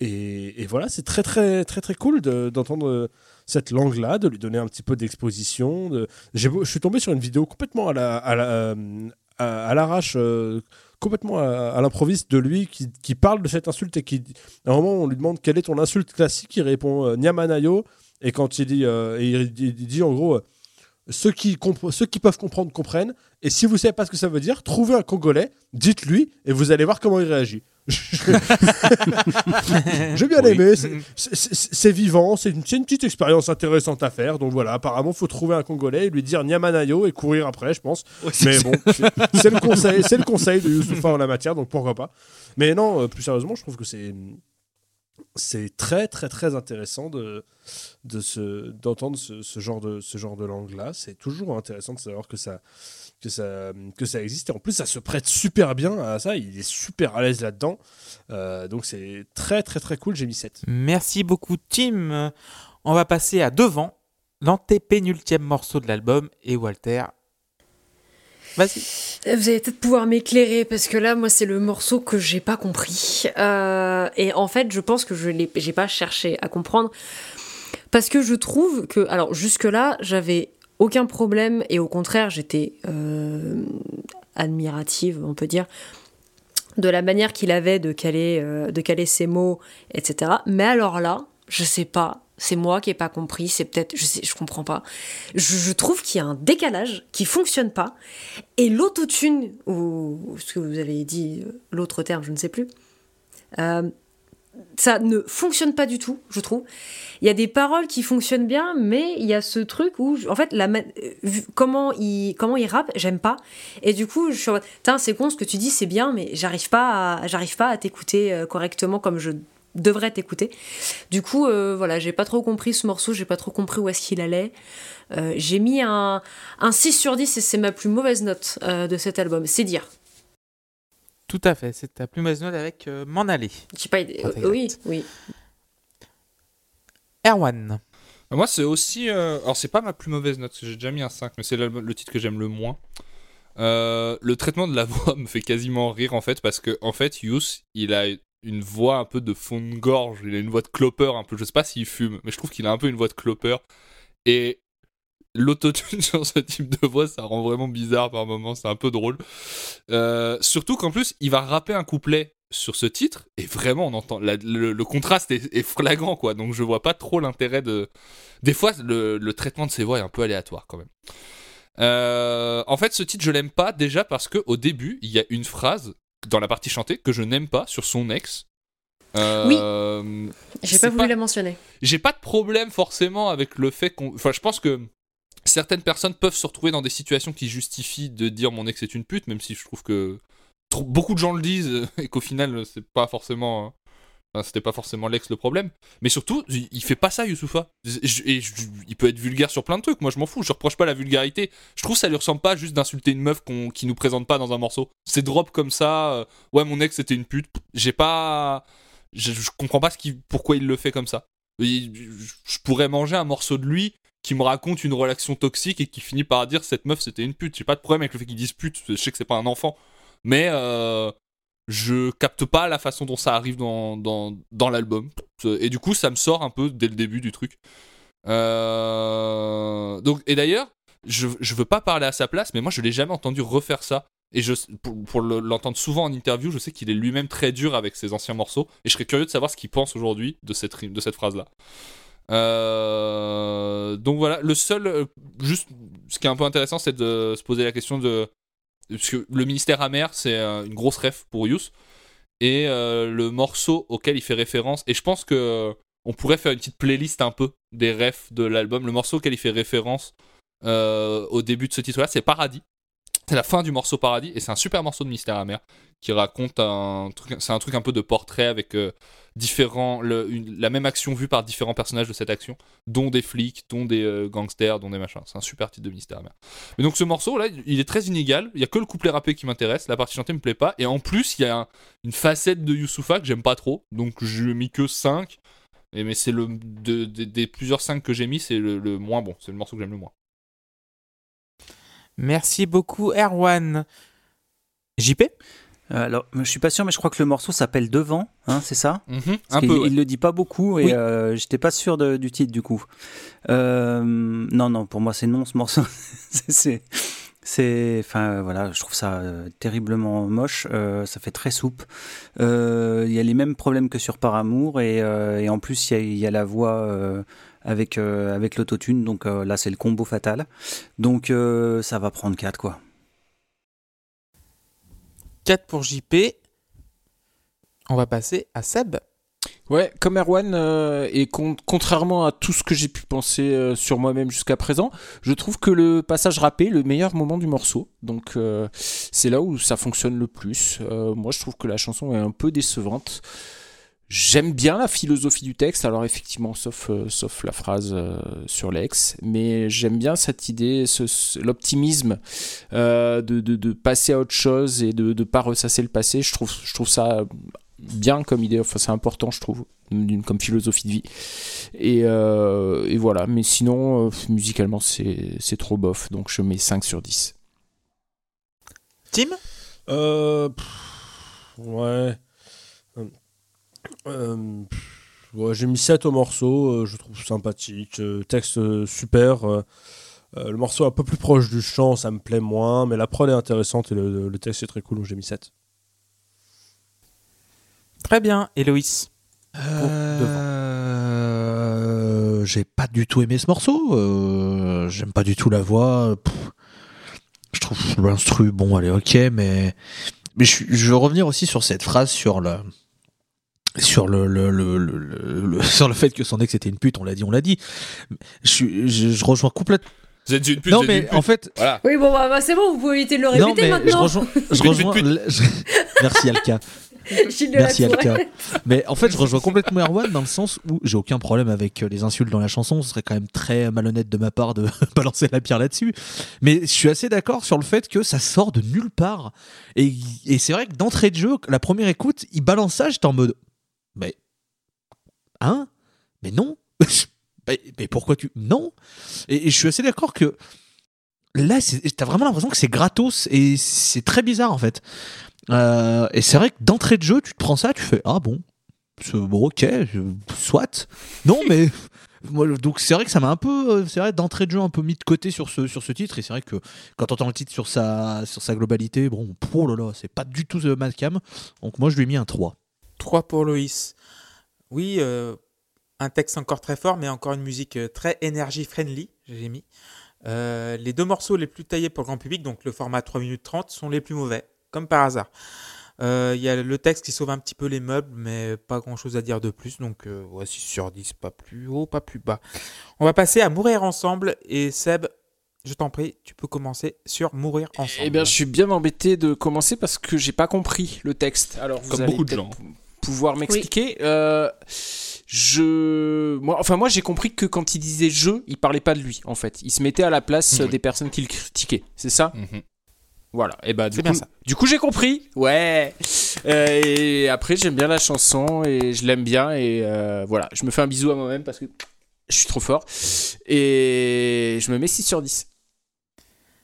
et, voilà, c'est très, très, très, très cool de- d'entendre cette langue-là, de lui donner un petit peu d'exposition. De... Je suis tombé sur une vidéo complètement à euh, l'arrache, euh, complètement à, l'improviste de lui qui, parle de cette insulte et qui, à un moment, on lui demande quelle est ton insulte classique. Il répond euh, Nyamanayo. Et quand il dit, euh, il, dit- en gros, ceux qui, compre- ceux qui peuvent comprendre comprennent. Et si vous savez pas ce que ça veut dire, trouvez un Congolais, dites-lui, et vous allez voir comment il réagit. J'ai bien Oui. aimé, c'est- vivant, c'est une, petite expérience intéressante à faire. Donc voilà, apparemment, faut trouver un Congolais et lui dire Nyamanayo et courir après, je pense. Mais bon, c'est- le conseil, c'est le conseil de Youssoufa en la matière, donc pourquoi pas. Mais non, euh, plus sérieusement, je trouve que c'est c'est très très très intéressant de de d'entendre ce, ce genre de ce genre de langue là. C'est toujours intéressant de savoir que ça que ça que ça existe et en plus ça se prête super bien à ça. Il est super à l'aise là-dedans, Euh, donc c'est très très très cool. J'ai mis 7. Merci beaucoup, Tim. On va passer à devant, l'antépénultième morceau de l'album, et Walter. Vas-y. Vous allez peut-être pouvoir m'éclairer parce que là, moi, c'est le morceau que j'ai pas compris. Euh, et en fait, je pense que je l'ai, j'ai pas cherché à comprendre parce que je trouve que, alors jusque-là, j'avais aucun problème et au contraire, j'étais euh, admirative, on peut dire, de la manière qu'il avait de caler, euh, ses mots, etc. Mais alors là, je sais pas. C'est moi qui ai pas compris, c'est peut-être, je sais, je comprends pas. Je, trouve qu'il y a un décalage qui fonctionne pas. Et l'autotune, ou ce que vous avez dit, euh, l'autre terme, je ne sais plus, ça ne fonctionne pas du tout, je trouve. Il y a des paroles qui fonctionnent bien, mais il y a ce truc où, en fait, la, euh, comment il, comment il rappe, j'aime pas. Et du coup, je suis en mode, c'est con, ce que tu dis, c'est bien, mais j'arrive pas à, j'arrive pas à t'écouter euh, correctement comme je devrais t'écouter. Du coup, euh, voilà, j'ai pas trop compris ce morceau, j'ai pas trop compris où est-ce qu'il allait. J'ai mis un, un 6 sur 10 et c'est ma plus mauvaise note de cet album, c'est dire. Tout à fait, c'est ta plus mauvaise note avec euh, M'en aller. J'ai pas idée. Euh, oui, oui. Erwan. Moi, c'est aussi. euh, Alors, c'est pas ma plus mauvaise note, parce que j'ai déjà mis un 5, mais c'est le titre que j'aime le moins. Euh, le traitement de la voix me fait quasiment rire, en fait, parce que, en fait, Yous, il a une voix un peu de fond de gorge, il a une voix de clopper un peu. Je sais pas s'il fume, mais je trouve qu'il a un peu une voix de clopper. Et l'autotune sur ce type de voix, ça rend vraiment bizarre par moments, c'est un peu drôle. Euh, surtout qu'en plus, il va rapper un couplet sur ce titre, et vraiment, on entend. la- le, le contraste est, est flagrant, quoi. Donc, je vois pas trop l'intérêt de. Des fois, le, le traitement de ses voix est un peu aléatoire, quand même. Euh, en fait, ce titre, je l'aime pas déjà parce que au début, il y a une phrase dans la partie chantée que je n'aime pas sur son ex. Euh, J'ai c'est pas voulu la mentionner. j'ai pas de problème forcément avec le fait qu'on. Enfin, je pense que certaines personnes peuvent se retrouver dans des situations qui justifient de dire mon ex est une pute, même si je trouve que beaucoup de gens le disent et qu'au final c'est pas forcément. enfin, c'était pas forcément l'ex le problème. Mais surtout, il fait pas ça, Youssoufa. Et il peut être vulgaire sur plein de trucs. Moi, je m'en fous. Je reproche pas la vulgarité. Je trouve ça lui ressemble pas juste d'insulter une meuf qu'on, qui nous présente pas dans un morceau. C'est drop comme ça. euh, ouais, mon ex c'était une pute. J'ai pas. Je, comprends pas ce qui, pourquoi il le fait comme ça. Je pourrais manger un morceau de lui qui me raconte une relation toxique et qui finit par dire cette meuf c'était une pute. J'ai pas de problème avec le fait qu'il dise pute, je sais que c'est pas un enfant. Mais euh, je capte pas la façon dont ça arrive dans, dans, dans l'album. Et du coup, ça me sort un peu dès le début du truc. Euh, donc, et d'ailleurs, je, je veux pas parler à sa place, mais moi je l'ai jamais entendu refaire ça. Et je, pour, pour le- l'entendre souvent en interview, je sais qu'il est lui-même très dur avec ses anciens morceaux. Et je serais curieux de savoir ce qu'il pense aujourd'hui de cette, de cette phrase-là. Euh, donc voilà, le seul, euh, juste, ce qui est un peu intéressant, c'est de se poser la question de, parce que le ministère amer, c'est euh, une grosse ref pour Yous, et le morceau auquel il fait référence, et je pense que on pourrait faire une petite playlist un peu des refs de l'album. Le morceau auquel il fait référence au début de ce titre-là, c'est Paradis. C'est la fin du morceau Paradis et c'est un super morceau de Mystère amer qui raconte un truc, c'est un truc un peu de portrait avec différents, la même action vue par différents personnages de cette action, dont des flics, dont des euh, gangsters, dont des machins. C'est un super titre de Mystère. Mais donc ce morceau là, il est très inégal. Il y a que le couplet rappé qui m'intéresse, la partie chantée me plaît pas. Et en plus, il y a un- une facette de Youssoufa que j'aime pas trop, donc je lui mis que 5. Et mais c'est le de- de- des plusieurs 5 que j'ai mis, c'est le, moins bon. C'est le morceau que j'aime le moins. Merci beaucoup, Erwan. JP Alors, je suis pas sûr, mais je crois que le morceau s'appelle Devant, hein, c'est ça? Mhm, un peu. ouais. Il le dit pas beaucoup et Oui. euh, j'étais pas sûr de- du titre du coup. Euh, non, non, pour moi c'est non ce morceau. C'est- enfin voilà, je trouve ça euh, terriblement moche. euh, ça fait très soupe. Euh, Il y a les mêmes problèmes que sur Par Amour et, euh, et en plus il y a, il y a la voix euh, avec euh, avec l'autotune. Donc euh, là c'est le combo fatal. Donc euh, ça va prendre 4 quoi. 4 pour JP. On va passer à Seb. Ouais, comme Erwan, euh, et con- contrairement à tout ce que j'ai pu penser euh, sur moi-même jusqu'à présent, je trouve que le passage rappé est le meilleur moment du morceau. Donc euh, c'est là où ça fonctionne le plus. Moi, je trouve que la chanson est un peu décevante. J'aime bien la philosophie du texte, alors effectivement, sauf, euh, sauf la phrase euh, sur l'ex, mais j'aime bien cette idée, ce- ce- l'optimisme euh, de, de, de passer à autre chose et de ne pas ressasser le passé. Je trouve, je trouve ça bien comme idée, enfin c'est important je trouve, d'une- comme philosophie de vie. Et, euh, et voilà, mais sinon, euh, musicalement c'est c'est trop bof, donc je mets 5 sur 10. Tim? Euh, pff, ouais. Euh, ouais, J'ai mis 7 au morceau, euh, je trouve sympathique. euh, texte euh, super. euh, euh, le morceau un peu plus proche du chant, ça me plaît moins, mais la prod est intéressante et le, le texte est très cool, donc j'ai mis 7. Très bien. Héloïse Euh, J'ai pas du tout aimé ce morceau. euh, J'aime pas du tout la voix. pff. Je trouve l'instru, bon, allez, ok, mais mais je veux revenir aussi sur cette phrase sur le sur le, le, le, le- le- le- sur le fait que son ex était une pute. On l'a dit, on l'a dit. Je, suis- je, je rejoins complètement. Vous êtes une pute, Non, mais pute. en fait, Voilà. Oui, bon, bah, bah, c'est bon, vous pouvez éviter de le non, répéter mais je maintenant. rejoins. Je Pute, rejoins pute, je- Merci Alka. Merci. Alka. Mais en fait, je rejoins complètement Erwan dans le sens où j'ai aucun problème avec euh, les insultes dans la chanson. Ce serait quand même très malhonnête de ma part de balancer la pierre là-dessus. Mais je suis assez d'accord sur le fait que ça sort de nulle part. Et, et c'est vrai que d'entrée de jeu, la première écoute, il balance ça, j'étais en mode. Mais. Hein? Mais non mais, pourquoi tu. Non? Et, je suis assez d'accord que. Là, t'as vraiment l'impression que c'est gratos et c'est très bizarre en fait. Euh, et c'est vrai que d'entrée de jeu, tu te prends ça, tu fais ah bon, ok, soit. Non mais donc c'est vrai que ça m'a un peu, euh, c'est vrai d'entrée de jeu un peu mis de côté sur ce sur ce titre. Et c'est vrai que quand on entend le titre sur sa sur sa globalité, bon, oh là là, c'est pas du tout The Malcam. Donc moi je lui ai mis un 3. 3 pour Loïs. Oui, euh, un texte encore très fort, mais encore une musique euh, très énergie friendly, j'ai mis. Euh, les deux morceaux les plus taillés pour le grand public, donc le format 3 minutes 30, sont les plus mauvais, comme par hasard. Euh, Il y a le texte qui sauve un petit peu les meubles, mais pas grand chose à dire de plus, donc euh, 6 sur 10, pas plus haut, pas plus bas. On va passer à Mourir ensemble, et Seb, je t'en prie, tu peux commencer sur Mourir ensemble. Eh bien, je suis bien embêté de commencer parce que j'ai pas compris le texte. Alors, vous Comme allez beaucoup de gens. Pou- pouvoir m'expliquer. Euh, je, moi, enfin, moi, j'ai compris que quand il disait je, il parlait pas de lui. En fait, il se mettait à la place Oui. des personnes qu'il critiquait. C'est ça Mhm. Voilà. Et bah, du C'est coup, bien ça. du coup, j'ai compris. Ouais. Euh, et après, j'aime bien la chanson et je l'aime bien et euh, voilà. Je me fais un bisou à moi-même parce que je suis trop fort et je me mets 6 sur 10.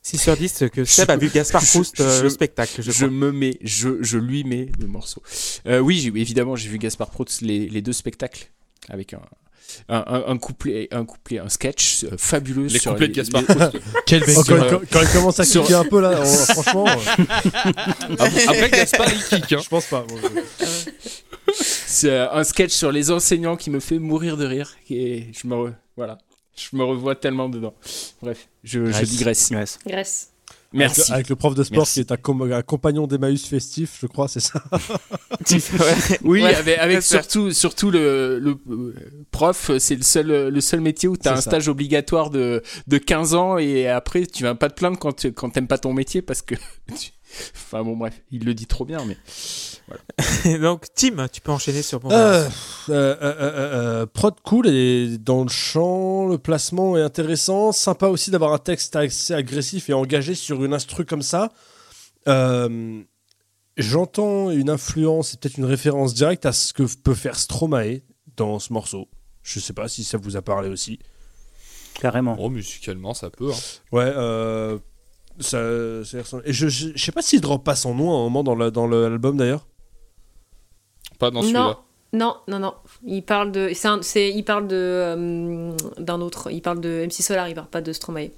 6 sur 10, que Seb a vu Gaspard je- Proust, euh, je- le spectacle, je me mets, je, je lui mets le morceau. Euh, oui, j'ai- évidemment, j'ai vu Gaspard Proust les, les deux spectacles avec un, un, un- un couplet, un couplet, un sketch euh, fabuleux Les sur couplets de Gaspard les- Proust. Quel Oh, quand, euh, il- quand il commence à sur- cliquer un peu là, on- franchement, euh, Après, Gaspard, il kick. Hein. je pense pas. Bon, je- C'est euh, un sketch sur les enseignants qui me fait mourir de rire et je me re- voilà, je me revois tellement dedans. Bref, je, digresse. Grèce. Grèce. Merci. Avec le, avec le prof de sport Merci. qui est un, com- un compagnon d'Emmaüs festif, je crois, c'est ça. Oui, Ouais, avec, avec surtout, surtout le, le euh, prof, c'est le seul, le seul métier où tu as un ça. stage obligatoire de, de 15 ans et après tu vas pas te plaindre quand tu quand t'aimes pas ton métier parce que. tu- Enfin bon, bref, il le dit trop bien, mais. Donc, Tim, tu peux enchaîner sur mon. Euh, euh, euh, euh, euh, prod cool et dans le champ, le placement est intéressant. Sympa aussi d'avoir un texte assez agressif et engagé sur une instru comme ça. Euh, J'entends une influence et peut-être une référence directe à ce que peut faire Stromae dans ce morceau. Je sais pas si ça vous a parlé aussi. Carrément. Oh, musicalement, ça peut. hein. Ouais, euh, ça, ça ressemble- Et je, je, je sais pas s'il drop pas son nom à un moment dans le- dans l'album d'ailleurs. Pas dans celui-là. non, non, non. Il parle de, c'est il parle de euh, d'un autre. Il parle de MC Solar. Il parle pas de Stromae.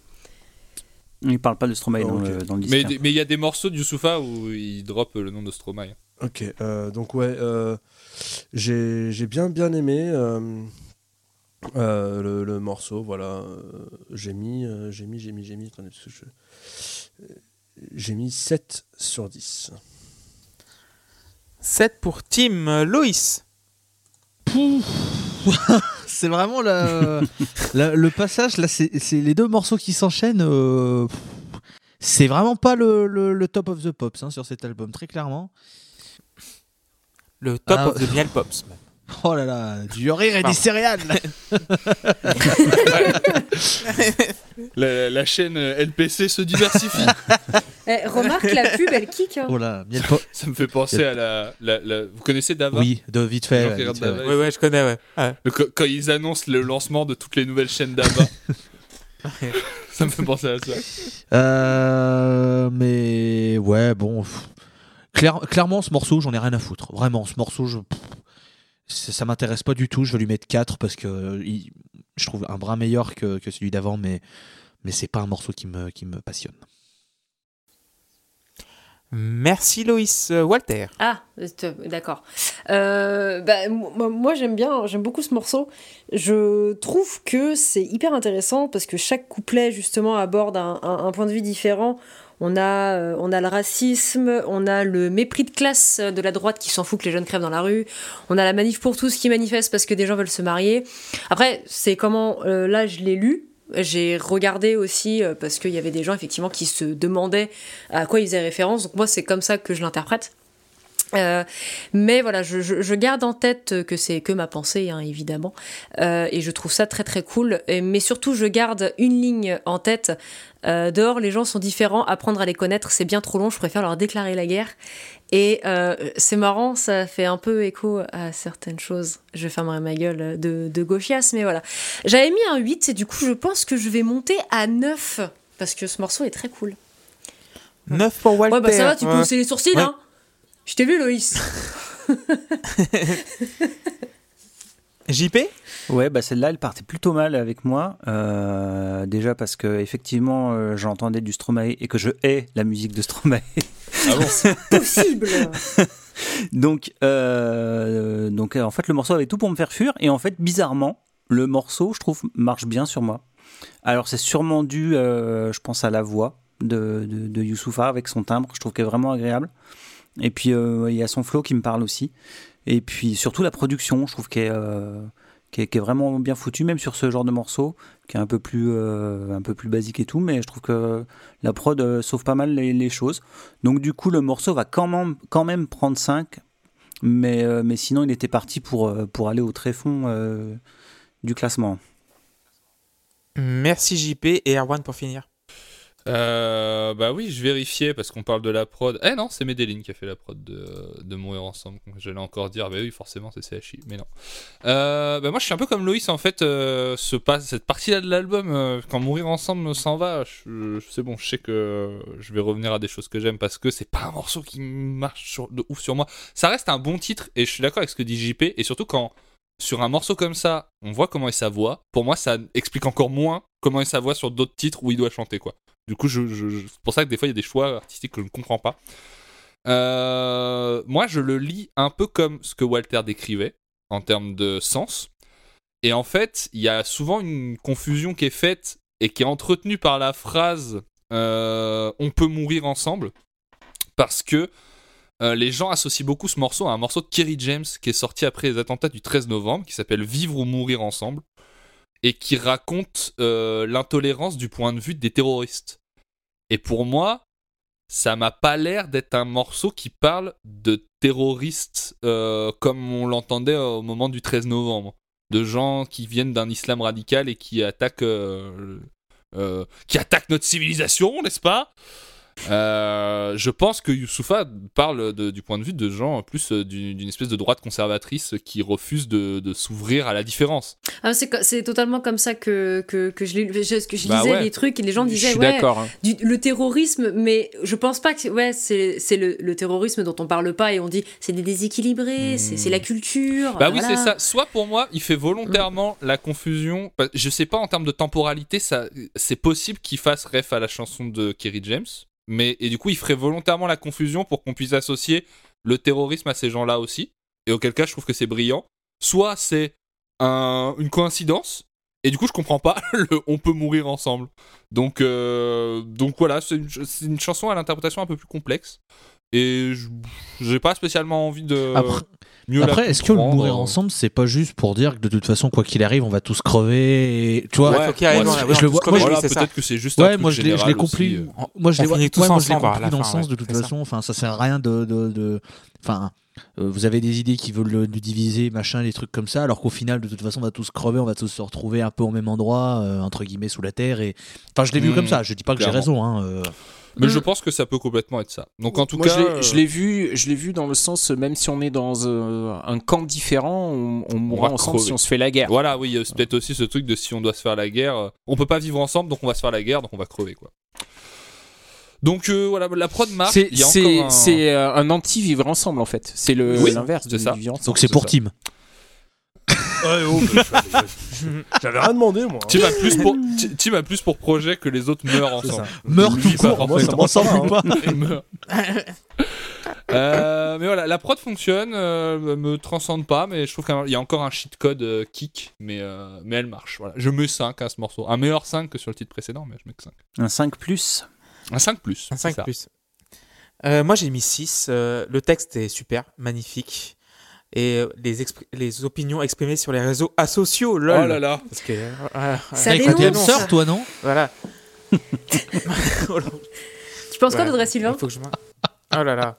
Il parle pas de Stromae Oh, dans, ok. le, dans le disque. Mais hein. mais il y a des morceaux de Youssoufa où il drop le nom de Stromae. Ok, euh, donc ouais, euh, j'ai j'ai bien bien aimé euh, le, le morceau, voilà. euh, j'ai mis, euh, j'ai mis, j'ai mis, j'ai mis, attendez, parce que je- euh, j'ai mis 7 sur 10. 7 pour Tim. Loïs. C'est vraiment la- la- le passage, là, c'est c'est les deux morceaux qui s'enchaînent. euh, c'est vraiment pas le, le- le top of the pops hein, sur cet album, très clairement. Le top Ah, of the Miel Pops. Oh là là, du rire et des céréales La, la chaîne LPC se diversifie. Eh, remarque la pub, elle kick. hein. Oh là, Miel ça me fait penser à la, la- la- Vous connaissez Dava Oui, de vite fait. Gens ouais, qui vite regardent fait, ouais. Dava, Ouais, ouais, je connais, ouais. Ouais. Le- quand, quand ils annoncent le lancement de toutes les nouvelles chaînes d'Ava. ça me fait penser à ça. Euh, mais ouais, bon. pff. Claire- clairement, ce morceau, j'en ai rien à foutre. Vraiment, ce morceau, je, pff, ça ça m'intéresse pas du tout. Je vais lui mettre 4 parce que euh, il- je trouve un brin meilleur que, que celui d'avant, mais, mais c'est pas un morceau qui me, qui me passionne. Merci Loïs. Euh, Walter. Ah, euh, d'accord. Euh, bah, moi, moi, j'aime bien, j'aime beaucoup ce morceau. Je trouve que c'est hyper intéressant parce que chaque couplet justement aborde un, un- un point de vue différent. On a, euh, on a le racisme, on a le mépris de classe de la droite qui s'en fout que les jeunes crèvent dans la rue, on a la manif pour tous qui manifeste parce que des gens veulent se marier. Après, c'est comment, euh, là je l'ai lu, j'ai regardé aussi euh, parce qu'il y avait des gens effectivement qui se demandaient à quoi ils faisaient référence, donc moi c'est comme ça que je l'interprète. Euh, mais voilà, je, je- je garde en tête que c'est que ma pensée, hein, évidemment, Euh, et je trouve ça très très cool. Et- mais surtout, je garde une ligne en tête. Euh, dehors, les gens sont différents. Apprendre à les connaître, c'est bien trop long. Je préfère leur déclarer la guerre. Et c'est marrant, ça fait un peu écho à certaines choses. Je fermerai ma gueule de, de gauchias, mais voilà. J'avais mis un 8 et du coup, je pense que je vais monter à 9 parce que ce morceau est très cool. 9 pour Walter. Ouais, bah ça va, tu peux Ouais. hausser les sourcils, Ouais. hein. Je t'ai vu, Loïs. JP Ouais, bah celle-là, elle partait plutôt mal avec moi. Euh, déjà parce que effectivement, euh, j'entendais du Stromae et que je hais la musique de Stromae. Ah bon? Possible. donc, euh, donc en fait, le morceau avait tout pour me faire fuir. Et en fait, bizarrement, le morceau, je trouve, marche bien sur moi. Alors, c'est sûrement dû, euh, je pense, à la voix de, de, de Youssoupha avec son timbre. Je trouve qu'elle est vraiment agréable. Et puis, euh, il y a son flow qui me parle aussi. Et puis, surtout la production, je trouve qu'elle est, euh, est, vraiment bien foutue, même sur ce genre de morceau, qui est un peu plus, euh, un peu plus basique et tout. Mais je trouve que la prod sauve pas mal les, choses. Donc, du coup, le morceau va quand même, prendre 5. Mais, sinon, il était parti pour, pour aller au tréfond euh, du classement. Merci JP et Erwan pour finir. Euh, bah oui, je vérifiais parce qu'on parle de la prod. Eh non, c'est Medellin qui a fait la prod de, de Mourir Ensemble. J'allais encore dire, bah oui, forcément, c'est CHI, mais non. Euh, bah moi, je suis un peu comme Loïs en fait. euh, ce cette partie-là de l'album, euh, quand Mourir Ensemble s'en va, c'est bon, je sais que je vais revenir à des choses que j'aime parce que c'est pas un morceau qui marche de ouf sur moi. Ça reste un bon titre et je suis d'accord avec ce que dit JP et surtout quand sur un morceau comme ça, on voit comment est sa voix. Pour moi, ça explique encore moins comment est sa voix sur d'autres titres où il doit chanter, quoi. Du coup, je, c'est pour ça que des fois, il y a des choix artistiques que je ne comprends pas. Euh, moi, je le lis un peu comme ce que Walter décrivait en termes de sens. Et en fait, il y a souvent une confusion qui est faite et qui est entretenue par la phrase euh, On peut mourir ensemble parce que euh, les gens associent beaucoup ce morceau à un morceau de Kerry James qui est sorti après les attentats du 13 novembre, qui s'appelle Vivre ou mourir ensemble, et qui raconte l'intolérance du point de vue des terroristes. Et pour moi, ça m'a pas l'air d'être un morceau qui parle de terroristes euh, comme on l'entendait au moment du 13 novembre. De gens qui viennent d'un islam radical et qui attaquent, euh, euh, qui attaquent notre civilisation, n'est-ce pas? Euh, je pense que Youssoufa parle de- du point de vue de gens plus euh, d'une espèce de droite conservatrice qui refuse de, de s'ouvrir à la différence. Ah, c'est totalement comme ça que, que, que je, que je Bah lisais ouais. les trucs et les gens Je disaient suis ouais, d'accord. hein. du- le terrorisme, mais je pense pas que ouais, c'est le, le terrorisme dont on parle pas et on dit c'est des déséquilibrés, c'est c'est la culture. Bah oui, c'est ça. Soit pour moi, il fait volontairement la confusion. Je sais pas en termes de temporalité, c'est possible qu'il fasse ref à la chanson de Kerry James, mais et du coup, il ferait volontairement la confusion pour qu'on puisse associer le terrorisme à ces gens-là aussi. Et auquel cas, je trouve que c'est brillant. Soit c'est un- une coïncidence. Et du coup, je comprends pas le on peut mourir ensemble. Donc, euh, donc voilà, c'est une, chanson à l'interprétation un peu plus complexe. Et j'ai pas spécialement envie de mieux Après, est-ce que le mourir ensemble, c'est pas juste pour dire que de toute façon, quoi qu'il arrive, on va tous crever et... Tu vois? Ouais, a- je ouais, le vois- Voilà, peut-être que c'est juste un Ouais, truc moi je l'ai, je l'ai général compris. euh. Moi je l'ai ouais, compris dans le sens ouais, de toute façon. Enfin, ça sert à rien de. Enfin, euh, vous avez des idées qui veulent le, diviser, machin, des trucs comme ça, alors qu'au final, de toute façon, on va tous crever, on va tous se retrouver un peu au même endroit, euh, entre guillemets, sous la terre. Et enfin, je l'ai vu Mmh, comme ça. Je dis pas que j'ai raison. Hein, euh. Mais Mm. je pense que ça peut complètement être ça. Donc en tout Moi, cas, je l'ai- euh, vu, je l'ai vu dans le sens, même si on est dans euh, un camp différent, on, on mourra ensemble crever. si on se fait la guerre. voilà, oui, il y a peut-être aussi ce truc de si on doit se faire la guerre, euh, on peut pas vivre ensemble, donc on va se faire la guerre, donc on va crever quoi. Donc euh, voilà, la prod marche. C'est c'est- un... c'est, euh, un anti-vivre ensemble en fait. C'est le- Oui, l'inverse de c'est ça. vivre ensemble. Donc c'est c'est pour ça. Tim. Ouais, oh, bah, j'avais- rien demandé, moi. Tim a plus pour Tim a plus pour projet que les autres meurent ensemble. Oui, tout court, moi, ça- ou pas. Euh, mais voilà, la prod fonctionne, euh, me transcende pas, mais je trouve qu'il y a encore un cheat code euh, kick, mais, euh, mais elle marche. Voilà. Je mets 5 à ce morceau. Un meilleur 5 que sur le titre précédent, mais je mets que 5. Un 5 plus. Un 5 plus. Un c'est 5 ça. plus. Euh, moi, j'ai mis 6. Euh, le texte est super, magnifique. Et euh, les, les opinions exprimées sur les réseaux asociaux, lol. Oh là là. Parce que, euh, Ça toi, non voilà. Tu penses quoi d'Audrey Sylvain Il faut que je Oh là là.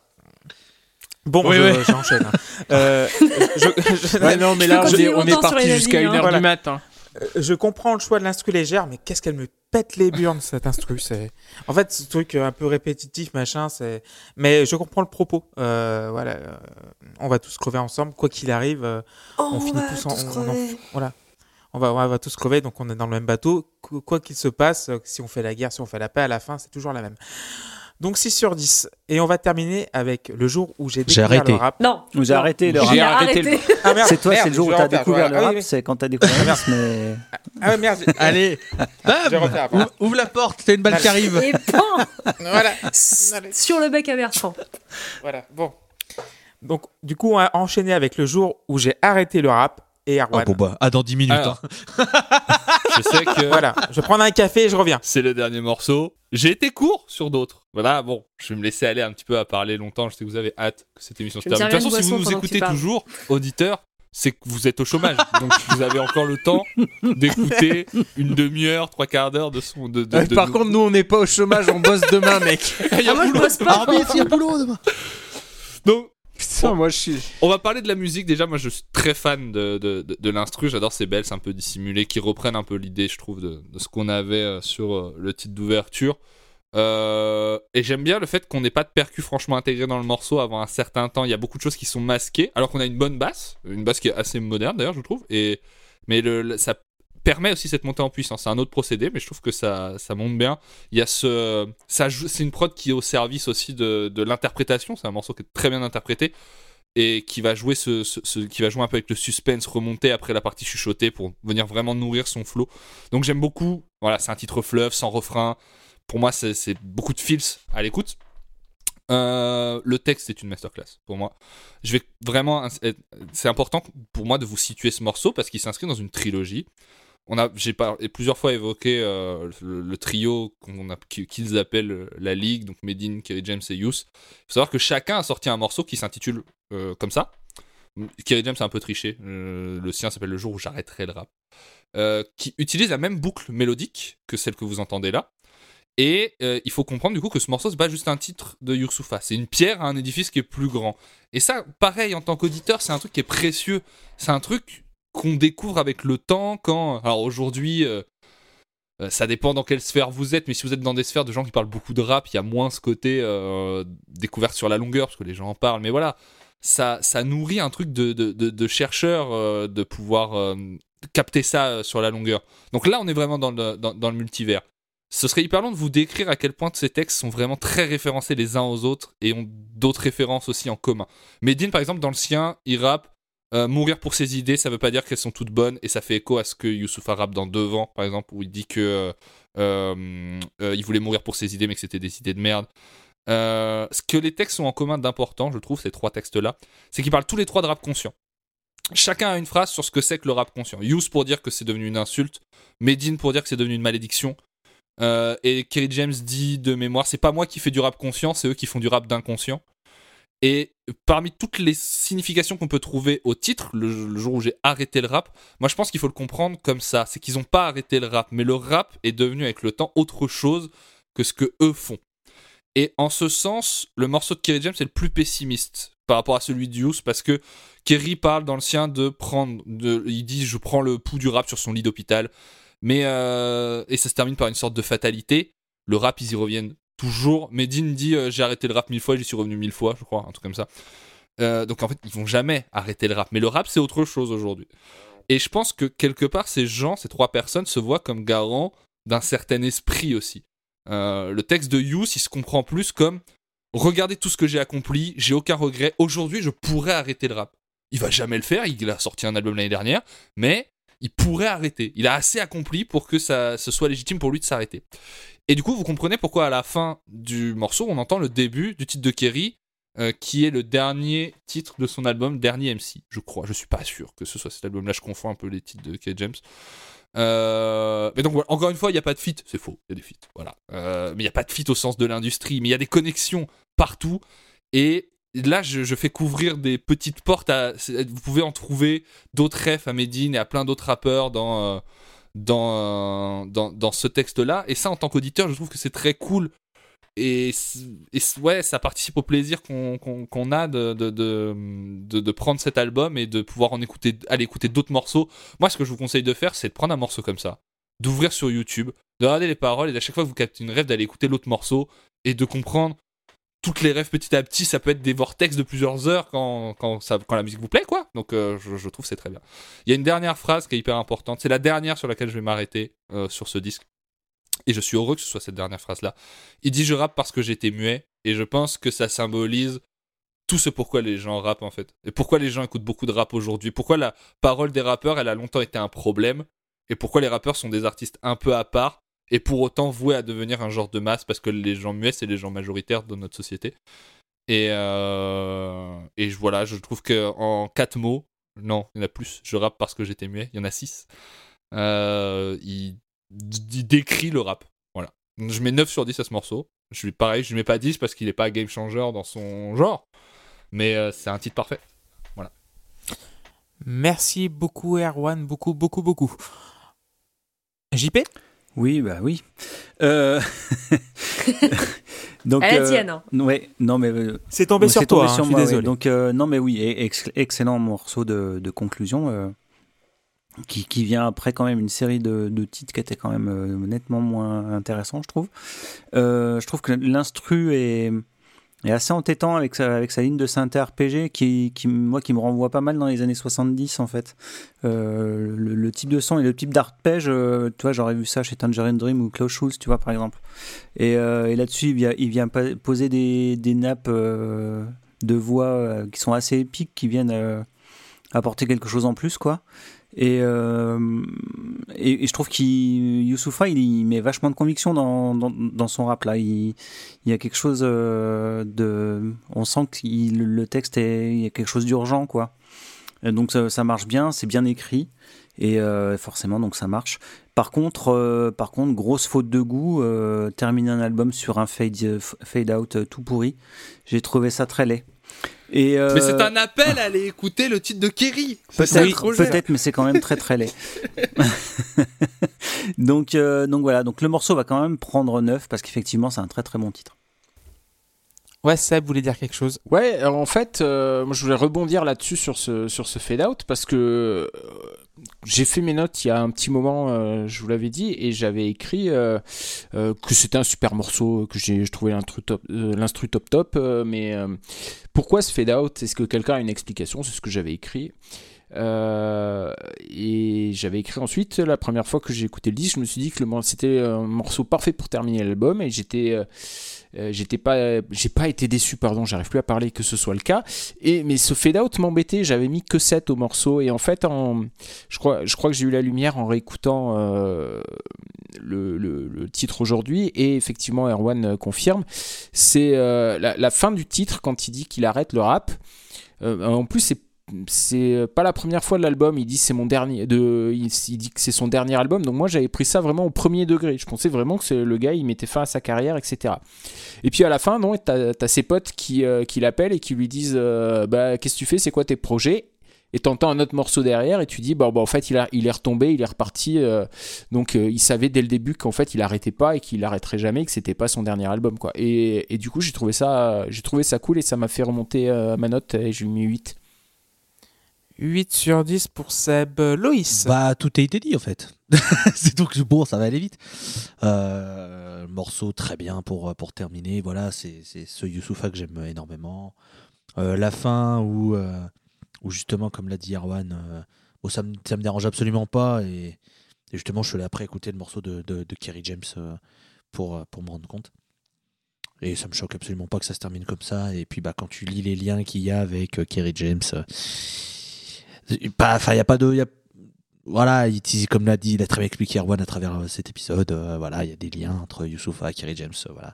Bon, Oui, je- oui. j'enchaîne. hein. Euh, je, je- Ouais, non, mais là, on est, parti jusqu'à avis, hein. 1h Voilà. du matin. Euh, je comprends le choix de l'instru légère, mais qu'est-ce qu'elle me pète les burnes, cette instru. C'est... En fait, ce truc un peu répétitif, machin, c'est... Mais je comprends le propos. Euh, voilà, euh, on va tous crever ensemble, quoi qu'il arrive. euh, on finit tous en... on- on en- voilà. On va, on va tous crever, donc on est dans le même bateau. Qu- Quoi qu'il se passe, euh, si on fait la guerre, si on fait la paix, à la fin, c'est toujours la même. Donc 6 sur 10. Et on va terminer avec le jour où j'ai J'ai découvert arrêté. le rap. Non. Vous avez arrêté le J'ai rap. A arrêté arrêté. Ah, merde, C'est toi, merde, c'est le jour où t'as refaire, découvert le ah, rap, oui, oui. c'est quand t'as découvert le rap, mais. Ah ouais, merde. j'ai- Allez, ouvre, ouvre la porte, t'as une balle qui arrive. Et pan Voilà. Sur le bec à Bertrand. Voilà, bon. Donc, du coup, on va enchaîner avec le jour où j'ai arrêté le rap et Ah bon bah, ah dans 10 minutes. Alors. hein. Je sais que Voilà, je vais prendre un café et je reviens. c'est le dernier morceau. J'ai été court sur d'autres. Voilà, bon, je vais me laisser aller un petit peu à parler longtemps. Je sais que vous avez hâte que cette émission se Je termine. De toute façon, si vous nous écoutez toujours, auditeurs, c'est que vous êtes au chômage. Donc vous avez encore le temps d'écouter une demi-heure, trois quarts d'heure de son. De, de- Euh, de- Par de- contre, nous, on n'est pas au chômage, on bosse demain, mec. Il y a moi, je boulot. bosse pas. Arbitre, il y a boulot demain. Donc, Putain, moi, je suis. On va parler de la musique déjà. Moi, je suis très fan de, de, de, de l'instru. J'adore ces bells un peu dissimulés qui reprennent un peu l'idée, je trouve, de, de ce qu'on avait euh, sur euh, le titre d'ouverture. Euh, et j'aime bien le fait qu'on n'ait pas de percus franchement intégrés dans le morceau avant un certain temps. Il y a beaucoup de choses qui sont masquées, alors qu'on a une bonne basse, une basse qui est assez moderne d'ailleurs, je trouve. Et mais le, le- ça permet aussi cette montée en puissance. C'est un autre procédé, mais je trouve que ça, ça monte bien. Il y a ce, ça c'est une prod qui est au service aussi de, de l'interprétation. C'est un morceau qui est très bien interprété et qui va jouer ce, qui va jouer un peu avec le suspense, remonter après la partie chuchotée pour venir vraiment nourrir son flow. Donc j'aime beaucoup. Voilà, c'est un titre fleuve sans refrain. Pour moi, c'est c'est beaucoup de feels à l'écoute. Euh, le texte est une masterclass pour moi. Je vais vraiment. C'est important pour moi de vous situer ce morceau parce qu'il s'inscrit dans une trilogie. On a, j'ai plusieurs fois évoqué euh, le, trio qu'ils appellent euh, la Ligue, donc Medine, Kerry James et Youth. Il faut savoir que chacun a sorti un morceau qui s'intitule euh, comme ça. Kerry James a un peu triché. le sien s'appelle Le jour où j'arrêterai le rap. Qui utilise la même boucle mélodique que celle que vous entendez là. Et il faut comprendre du coup que ce morceau, c'est pas juste un titre de Youssoufa, c'est une pierre à un édifice qui est plus grand. Et ça, pareil, en tant qu'auditeur, c'est un truc qui est précieux. C'est un truc qu'on découvre avec le temps quand. Alors aujourd'hui, euh, euh, ça dépend dans quelle sphère vous êtes, mais si vous êtes dans des sphères de gens qui parlent beaucoup de rap, il y a moins ce côté euh, découverte sur la longueur, parce que les gens en parlent. Mais voilà, ça, ça nourrit un truc de, de, de, chercheur de pouvoir capter ça sur la longueur. Donc là, on est vraiment dans le, dans, dans le multivers. Ce serait hyper long de vous décrire à quel point ces textes sont vraiment très référencés les uns aux autres et ont d'autres références aussi en commun. Medine, par exemple, dans le sien, il rappe euh, Mourir pour ses idées, ça veut pas dire qu'elles sont toutes bonnes et ça fait écho à ce que Youssoufa rappe dans Devant, par exemple, où il dit que euh, euh, voulait mourir pour ses idées mais que c'était des idées de merde. Ce que les textes ont en commun d'important, je trouve, ces trois textes-là, c'est qu'ils parlent tous les trois de rap conscient. Chacun a une phrase sur ce que c'est que le rap conscient. Youss pour dire que c'est devenu une insulte, Medine pour dire que c'est devenu une malédiction, et Kerry James dit de mémoire, c'est pas moi qui fais du rap conscient, c'est eux qui font du rap d'inconscient. Et parmi toutes les significations qu'on peut trouver au titre, le, jour où j'ai arrêté le rap, moi je pense qu'il faut le comprendre comme ça. C'est qu'ils n'ont pas arrêté le rap, mais le rap est devenu avec le temps autre chose que ce que eux font. Et en ce sens, le morceau de Kerry James est le plus pessimiste par rapport à celui de Youth parce que Kerry parle dans le sien de prendre, de, il dit je prends le pouls du rap sur son lit d'hôpital, mais euh, et ça se termine par une sorte de fatalité. Le rap ils y reviennent toujours. Medine dit euh, j'ai arrêté le rap mille fois, j'y suis revenu mille fois, je crois, un truc comme ça. Euh, donc en fait ils vont jamais arrêter le rap, mais le rap c'est autre chose aujourd'hui. Et je pense que quelque part ces gens, ces trois personnes se voient comme garants d'un certain esprit aussi. Euh, le texte de Youth, il se comprend plus comme regardez tout ce que j'ai accompli, j'ai aucun regret. Aujourd'hui, je pourrais arrêter le rap. Il va jamais le faire, il a sorti un album l'année dernière, mais il pourrait arrêter. Il a assez accompli pour que ça ce soit légitime pour lui de s'arrêter. Et du coup, vous comprenez pourquoi à la fin du morceau, on entend le début du titre de Kerry, euh, qui est le dernier titre de son album, Dernier MC, je crois. Je suis pas sûr que ce soit cet album-là, je confonds un peu les titres de Kerry James. Euh, mais donc encore une fois, il n'y a pas de fit, c'est faux, il y a des feats, voilà. Euh, mais il n'y a pas de fit au sens de l'industrie, mais il y a des connexions partout. Et là, je, fais couvrir des petites portes. À, vous pouvez en trouver d'autres refs à Medine et à plein d'autres rappeurs dans, dans, dans, dans ce texte-là. Et ça, en tant qu'auditeur, je trouve que c'est très cool. Et, et ouais, ça participe au plaisir qu'on qu'on a de, de- de prendre cet album et de pouvoir en écouter, aller écouter d'autres morceaux. Moi, ce que je vous conseille de faire, c'est de prendre un morceau comme ça, d'ouvrir sur YouTube, de regarder les paroles et à chaque fois que vous captez une rêve, d'aller écouter l'autre morceau et de comprendre toutes les rêves petit à petit. Ça peut être des vortex de plusieurs heures quand, quand, la musique vous plaît, quoi. Donc, euh, je, je trouve c'est très bien. Il y a une dernière phrase qui est hyper importante. C'est la dernière sur laquelle je vais m'arrêter euh, sur ce disque. Et je suis heureux que ce soit cette dernière phrase-là. Il dit Je rappe parce que j'étais muet. Et je pense que ça symbolise tout ce pourquoi les gens rappent, en fait. Et pourquoi les gens écoutent beaucoup de rap aujourd'hui. Pourquoi la parole des rappeurs, elle a longtemps été un problème. Et pourquoi les rappeurs sont des artistes un peu à part. Et pour autant voués à devenir un genre de masse. Parce que les gens muets, c'est les gens majoritaires de notre société. Et, euh, et voilà, je trouve que en quatre mots, non, il y en a plus. Je rappe parce que j'étais muet. Il y en a six. Euh, il, décrit le rap. Voilà. Je mets 9 sur 10 à ce morceau. Je suis pareil, je mets pas 10 parce qu'il est pas game changer dans son genre. Mais euh, c'est un titre parfait. Merci beaucoup, Erwan. Beaucoup, beaucoup, beaucoup. JP Oui, bah oui. Euh, Donc, Elle euh, hein. Ouais, non mais euh, C'est tombé sur toi, tombé hein, sur je suis moi, ouais. désolé. Donc euh, non mais oui, ex- excellent morceau de, de conclusion euh, qui, qui vient après quand même une série de, de titres qui étaient quand même euh, nettement moins intéressants, je trouve. Euh, je trouve que l'instru est, est assez entêtant avec sa, avec sa ligne de synthé RPG qui, qui moi qui me renvoie pas mal dans les années 70 en fait. Euh, le, type de son et le type d'arpège, euh, tu vois, j'aurais vu ça chez Tangerine Dream ou Klaus Schulze, tu vois par exemple. Et, euh, et là-dessus, il vient, il vient poser des, des nappes euh, de voix qui sont assez épiques, qui viennent apporter quelque chose en plus, quoi. Et, euh, et, et je trouve qu'il Youssoufa, il, il met vachement de conviction dans, dans, son rap là. Il, y a quelque chose euh, de, on sent que le texte est, quelque chose d'urgent, quoi. Donc ça, marche bien, c'est bien écrit et euh, forcément donc ça marche. Par contre, par contre, grosse faute de goût, terminer un album sur un fade, fade out tout pourri, j'ai trouvé ça très laid. Et, euh, Mais c'est un appel à aller écouter le titre de Kerry. Peut-être, mais c'est quand même très très laid. donc, euh, donc voilà, donc le morceau va quand même prendre 9 parce qu'effectivement c'est un très très bon titre. Ouais, Seb voulait dire quelque chose. Ouais, alors en fait, euh, moi je voulais rebondir là-dessus sur ce, sur ce fade out parce que euh, j'ai fait mes notes il y a un petit moment, euh, je vous l'avais dit, et j'avais écrit euh, euh, que c'était un super morceau, que j'ai je trouvais l'instru top, top top, mais pourquoi ce fade out? Est-ce que quelqu'un a une explication? C'est ce que j'avais écrit. Et j'avais écrit ensuite, la première fois que j'ai écouté le disque, je me suis dit que c'était un morceau parfait pour terminer l'album et j'étais. Euh, j'étais pas j'ai pas été déçu pardon j'arrive plus à parler que ce soit le cas. Et mais ce fade out m'embêtait j'avais mis que 7 au morceau. Et en fait en je crois je crois que j'ai eu la lumière en réécoutant euh, le, le- le titre aujourd'hui. Et effectivement Erwan euh, confirme. C'est euh, la, la fin du titre quand il dit qu'il arrête le rap. Euh, en plus c'est c'est pas la première fois de l'album. Il dit c'est mon dernier. De, il, dit que c'est son dernier album. Donc moi j'avais pris ça vraiment au premier degré. Je pensais vraiment que le gars il mettait fin à sa carrière, etc. Et puis à la fin, non, t'as as ses potes qui, euh, qui l'appellent et qui lui disent euh, bah qu'est-ce que tu fais, c'est quoi tes projets? Et t'entends un autre morceau derrière et tu dis bah, bah, en fait il, a, il est retombé, il est reparti. euh, donc il savait dès le début qu'en fait il arrêtait pas et qu'il arrêterait jamais, que c'était pas son dernier album quoi. Et, et du coup j'ai trouvé ça j'ai trouvé ça cool et ça m'a fait remonter ma note et j'ai mis 8. 8 sur 10 pour Seb. Euh, Loïs. Bah, tout a été dit en fait. c'est donc bon, ça va aller vite. Euh, morceau très bien pour, pour terminer. Voilà, c'est ce Youssoufa que j'aime énormément. Euh, la fin où, euh, où justement, comme l'a dit Erwan, euh, ça, me, ça me dérange absolument pas. Et, justement, je suis là après écouter le morceau de, de, Kerry James euh, pour, euh, pour me rendre compte. Et ça me choque absolument pas que ça se termine comme ça. Et puis, bah, quand tu lis les liens qu'il y a avec euh, Kerry James, euh, pas- enfin, il n'y a pas de. y a- voilà, il, il- comme l'a dit, il a très bien expliqué Erwan à travers euh, cet épisode. euh, voilà, il y a des liens entre Youssoufa Kerry James. euh, voilà.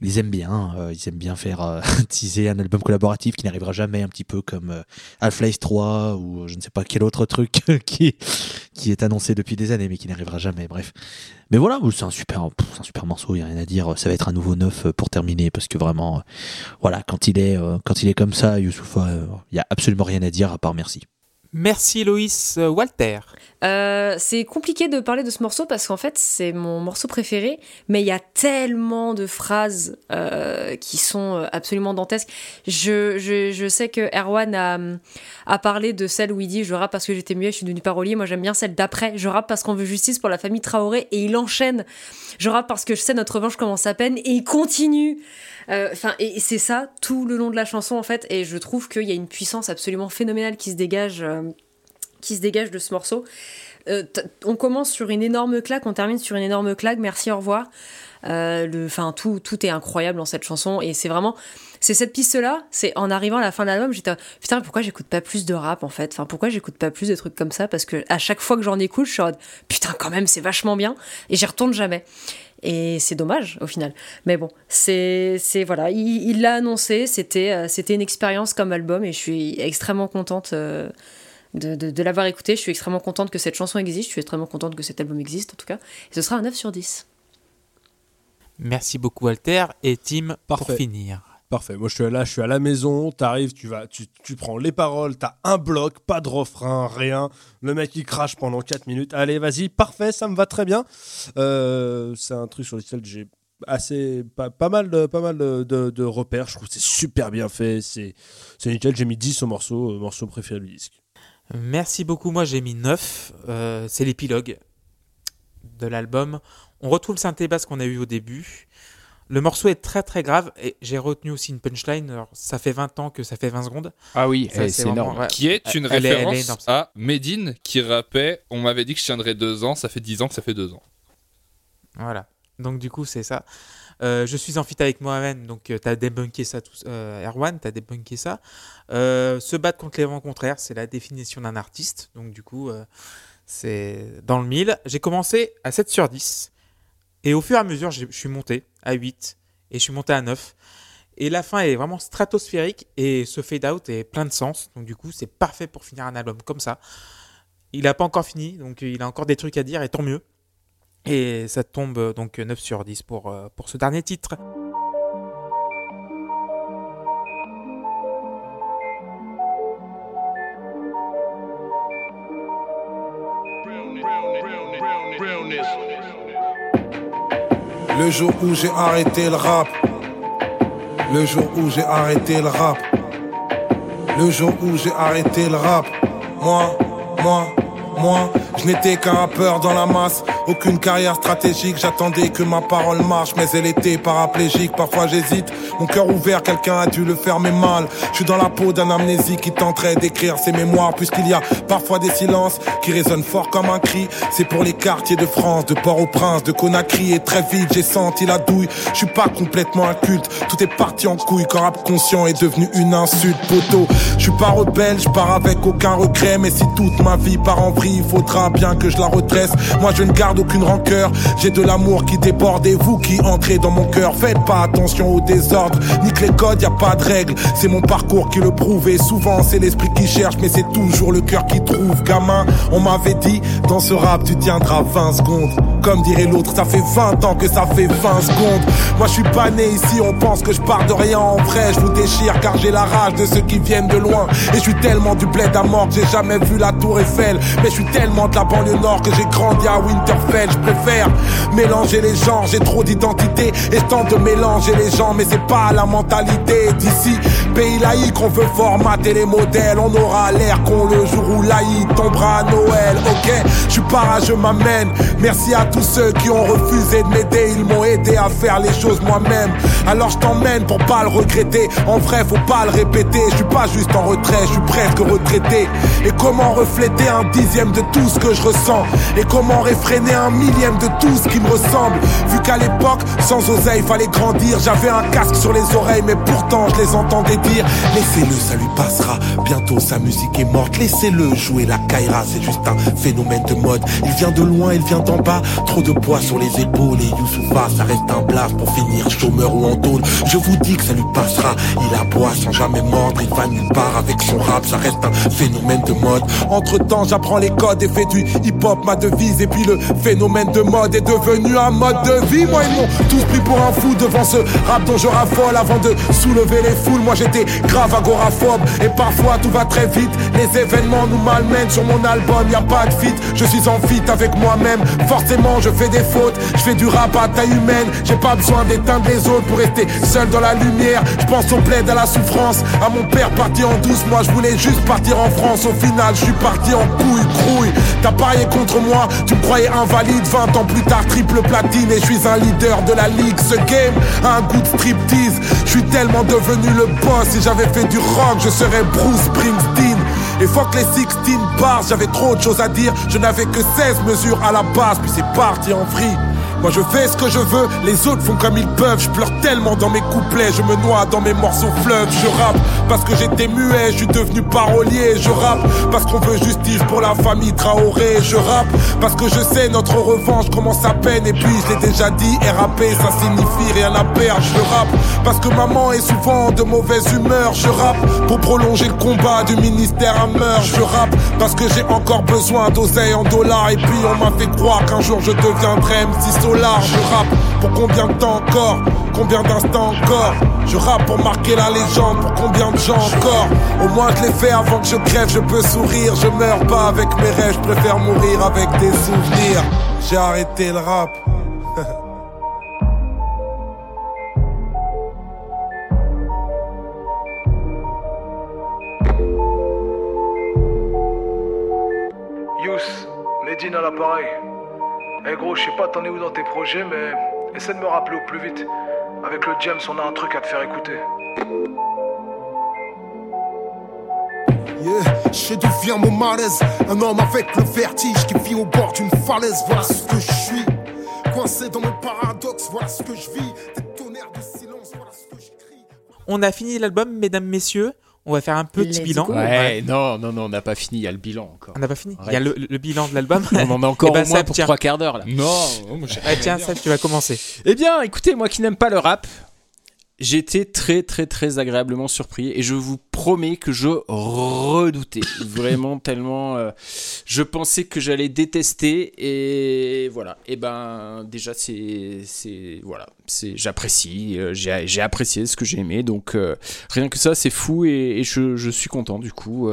Ils aiment bien, euh, ils aiment bien faire teaser un album collaboratif qui n'arrivera jamais, un petit peu comme Half-Life 3 ou je ne sais pas quel autre truc qui, qui est annoncé depuis des années mais qui n'arrivera jamais. Bref. Mais voilà, c'est un super, un super morceau, il n'y a rien à dire. Ça va être un nouveau neuf pour terminer parce que vraiment, voilà, quand il est, quand il est comme ça, Youssoufa, il n'y a absolument rien à dire à part merci. Merci Loïs. Euh, Walter. Euh, c'est compliqué de parler de ce morceau parce qu'en fait c'est mon morceau préféré, mais il y a tellement de phrases euh, qui sont absolument dantesques. Je sais que Erwan a, a parlé de celle où il dit je rappe parce que j'étais muet, je suis devenu parolier. Moi j'aime bien celle d'après, je rappe parce qu'on veut justice pour la famille Traoré et il enchaîne. Je rappe parce que je sais notre revanche commence à peine et il continue. Euh, Enfin et c'est ça tout le long de la chanson en fait et je trouve qu'il y a une puissance absolument phénoménale qui se dégage. euh, qui se dégage de ce morceau. Euh, on commence sur une énorme claque, on termine sur une énorme claque. Merci, au revoir. Le, tout, tout est incroyable dans cette chanson et c'est vraiment, c'est cette piste-là. C'est en arrivant à la fin de l'album, j'étais putain, pourquoi j'écoute pas plus de rap en fait? Enfin, pourquoi j'écoute pas plus de trucs comme ça? Parce que à chaque fois que j'en écoute, je suis en putain, quand même, c'est vachement bien et j'y retourne jamais. Et c'est dommage au final. Mais bon, c'est c'est- voilà, il l'a annoncé, c'était euh, c'était une expérience comme album et je suis extrêmement contente euh, de, de- de l'avoir écouté. Je suis extrêmement contente que cette chanson existe, je suis extrêmement contente que cet album existe en tout cas. Et ce sera un 9 sur 10. Merci beaucoup Walter. Et Tim pour Parfait. finir. Parfait. Moi, je suis là, je suis à la maison. T'arrives, tu vas, tu, prends les paroles. T'as un bloc, pas de refrain, rien. Le mec il crache pendant 4 minutes. Allez, vas-y, parfait, ça me va très bien. Euh, c'est un truc sur lequel j'ai assez pas, mal de pas mal de, de- de repères. Je trouve que c'est super bien fait. C'est c'est nickel. J'ai mis 10 au morceau, euh, morceau préféré du disque. Merci beaucoup. Moi, j'ai mis 9. Euh, c'est l'épilogue de l'album. On retrouve le synthé basse qu'on a eu au début. Le morceau est très très grave et j'ai retenu aussi une punchline. Alors, ça fait 20 ans que ça fait 20 secondes. Ah oui, Ça, eh, c'est vraiment- énorme. ouais. Qui est une Elle est- elle est référence à Medine qui rappait On m'avait dit que je tiendrais deux ans, ça fait dix ans que ça fait deux ans. Voilà. Donc du coup, c'est ça. Euh, je suis en fit avec Mohamed, donc tu as débunké ça, tout, euh, Erwan, tu as débunké ça. Euh, se battre contre les vents contraires, c'est la définition d'un artiste. Donc du coup, euh, c'est dans le mille. J'ai commencé à 7 sur 10. Et au fur et à mesure, j'ai- je suis monté à 8 et je suis monté à 9. Et la fin est vraiment stratosphérique et ce fade out est plein de sens. Donc du coup, c'est parfait pour finir un album comme ça. Il n'a pas encore fini, donc il a encore des trucs à dire et tant mieux. Et ça tombe euh, donc 9 sur 10 pour, euh, pour ce dernier titre. Le jour où j'ai arrêté le rap. Le jour où j'ai arrêté le rap. Le jour où j'ai arrêté le rap. Moi, moi, moi, je n'étais qu'un rappeur dans la masse. Aucune carrière stratégique, j'attendais que ma parole marche, mais elle était paraplégique. Parfois j'hésite, mon cœur ouvert, quelqu'un a dû le fermer mal. Je suis dans la peau d'un amnésique qui tenterait d'écrire ses mémoires, puisqu'il y a parfois des silences qui résonnent fort comme un cri. C'est pour les quartiers de France, de Port-au-Prince, de Conakry, et très vite j'ai senti la douille. Je suis pas complètement inculte, tout est parti en couille quand rap conscient est devenu une insulte, poteau. Je suis pas rebelle, je pars avec aucun regret, mais si toute ma vie part en vrille, il faudra bien que je la redresse. Moi je ne garde aucune rancœur, j'ai de l'amour qui déborde et vous qui entrez dans mon cœur. Faites pas attention au désordre, nique les codes, y a pas de règles. C'est mon parcours qui le prouve et souvent c'est l'esprit qui cherche, mais c'est toujours le cœur qui trouve. Gamin, on m'avait dit, dans ce rap tu tiendras 20 secondes. Comme dirait l'autre, ça fait 20 ans que ça fait 20 secondes. Moi je suis pas né ici, on pense que je pars de rien en vrai. Je vous déchire car j'ai la rage de ceux qui viennent de loin. Et je suis tellement du bled à mort que j'ai jamais vu la tour Eiffel. Mais je suis tellement de la banlieue nord que j'ai grandi à Winterfell. Je préfère mélanger les genres, j'ai trop d'identité. Et tente de mélanger les gens, mais c'est pas la mentalité d'ici. Pays laïque, on veut formater les modèles. On aura l'air qu'on le jour où laïque tombera à Noël. Ok, je suis pas je m'amène. Merci à tous ceux qui ont refusé de m'aider. Ils m'ont aidé à faire les choses moi-même. Alors je t'emmène pour pas le regretter. En vrai, faut pas le répéter. Je suis pas juste en retrait, je suis presque retraité. Et comment refléter un dixième de tout ce que je ressens? Et comment réfréner un millième de tout ce qui me ressemble? Vu qu'à l'époque, sans oseille, fallait grandir. J'avais un casque sur les oreilles, mais pourtant je les entendais dire Laissez-le, ça lui passera. Bientôt sa musique est morte. Laissez-le jouer la Kaira, c'est juste un phénomène de mode. Il vient de loin, il vient d'en bas. Trop de poids sur les épaules. Et Youssoufa, ça reste un blast pour finir chômeur ou en tôle. Je vous dis que ça lui passera. Il aboie sans jamais mordre. Il va nulle part avec son rap. Ça reste un phénomène de mode. Entre temps, j'apprends les codes et fais du hip-hop ma devise. Et puis le phénomène de mode est devenu un mode de vie. Moi, ils m'ont tous pris pour un fou devant ce rap dont je raffole avant de soulever les foules. Moi, j'étais grave agoraphobe. Et parfois, tout va très vite. Les événements nous malmènent. Sur mon album, y a pas de fit. Je suis en fit avec moi-même. Forcément, je fais des fautes. Je fais du rap à taille humaine. J'ai pas besoin d'éteindre les autres pour rester seul dans la lumière. Je pense au plaid, à la souffrance. À mon père parti en douce. Moi, je voulais juste partir en France. Au final, je suis parti en couille, crouille. T'as parié contre moi. Tu me croyais invalide. 20 ans plus tard, triple platine. Et je suis un leader de la ligue. Ce game a un goût de striptease. Je suis tellement devenu le boss. Si j'avais fait du rock, je serais Bruce Springsteen. Et fuck les 16 bars, j'avais trop de choses à dire. Je n'avais que 16 mesures à la base, puis c'est parti en vrille. Moi je fais ce que je veux, les autres font comme ils peuvent. Je pleure tellement dans mes couplets, je me noie dans mes morceaux fleuves. Je rappe parce que j'étais muet, je suis devenu parolier. Je rappe parce qu'on veut justice pour la famille Traoré. Je rappe parce que je sais notre revanche commence à peine. Et puis je l'ai déjà dit, rapper ça signifie rien à perdre. Je rappe parce que maman est souvent de mauvaise humeur. Je rappe pour prolonger le combat du ministère à meurtre. Je rappe parce que j'ai encore besoin d'oseille en dollars. Et puis on m'a fait croire qu'un jour je deviendrais MC Je rappe pour combien de temps encore? Combien d'instants encore? Je rappe pour marquer la légende. Pour combien de gens encore? Au moins je l'ai fait avant que je crève. Je peux sourire. Je meurs pas avec mes rêves. Je préfère mourir avec des souvenirs. J'ai arrêté le rap. À l'appareil. Eh gros, je sais pas t'en es où dans tes projets, mais essaie de me rappeler au plus vite. Avec le James, on a un truc à te faire écouter. Yeah, je sais d'où vient mon malaise. Un homme avec le vertige qui vit au bord d'une falaise. Voilà ce que je suis. Coincé dans mon paradoxe, voilà ce que je vis. Des tonnerres de silence, voilà ce que je crie. On a fini l'album, mesdames, messieurs. On va faire un petit Let's bilan. go. Ouais, non, non, non, on n'a pas fini, il y a le bilan encore. On n'a pas fini. Il y a le, le bilan de l'album. On en a encore Eh ben, au moins Seb, pour tiens. trois quarts d'heure là. Non, moi, Ah, rien à tiens. Seb, tu vas commencer. Eh bien, écoutez, moi qui n'aime pas le rap, J'étais très très très agréablement surpris et je vous promets que je redoutais. Vraiment tellement euh, je pensais que j'allais détester et voilà. Et ben déjà c'est c'est voilà. C'est j'apprécie euh, j'ai j'ai apprécié ce que j'ai aimé. Donc euh, rien que ça c'est fou et, et je, je suis content. Du coup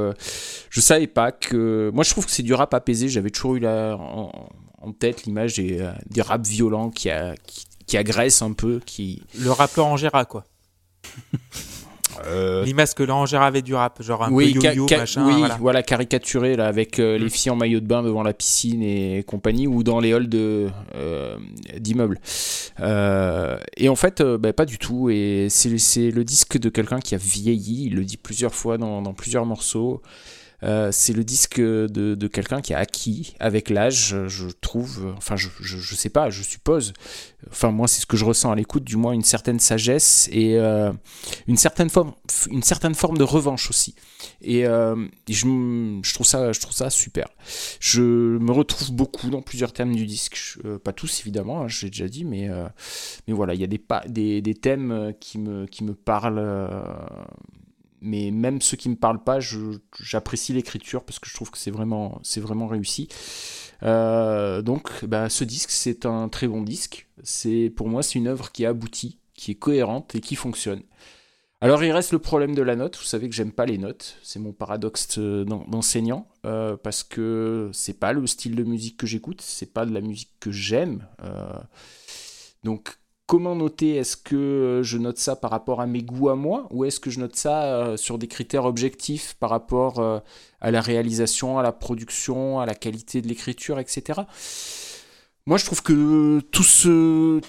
je savais pas que moi je trouve que c'est du rap apaisé. J'avais toujours eu la en, en tête l'image des, des rap violents qui a qui, qui agressent un peu qui Le rappeur Angera, quoi. euh, L'image que l'Angera avait du rap, genre un oui, peu yo-yo, ca- machin. oui, voilà. voilà. caricaturé là avec euh, les Mm. filles en maillot de bain devant la piscine et compagnie ou dans les halls de euh, d'immeubles. Euh, et en fait, euh, bah, pas du tout. Et c'est c'est le disque de quelqu'un qui a vieilli. Il le dit plusieurs fois dans, dans plusieurs morceaux. Euh, c'est le disque de, quelqu'un qui a acquis avec l'âge, je trouve. Enfin, je, je, sais pas, je suppose. Enfin, moi, c'est ce que je ressens à l'écoute, du moins une certaine sagesse et euh, une certaine forme, une certaine forme de revanche aussi. Et, euh, je, trouve ça, je trouve ça super. Je me retrouve beaucoup dans plusieurs thèmes du disque, euh, pas tous évidemment, hein, j'ai déjà dit, mais euh, mais voilà, il y a des, des, thèmes euh, qui me qui me parlent. Mais même ceux qui me parlent pas, j'apprécie l'écriture parce que je trouve que c'est vraiment, vraiment réussi. Euh, donc, bah, ce disque, c'est un très bon disque. C'est pour moi, c'est une œuvre qui aboutit, qui est cohérente et qui fonctionne. Alors, il reste le problème de la note. Vous savez que j'aime pas les notes. C'est mon paradoxe euh, d'en- d'enseignant euh, parce que c'est pas le style de musique que j'écoute, c'est pas de la musique que j'aime. Donc, comment noter? Est-ce que je note ça par rapport à mes goûts à moi ou est-ce que je note ça euh, sur des critères objectifs par rapport euh, à la réalisation, à la production, à la qualité de l'écriture, etc. Moi, je trouve que tout ce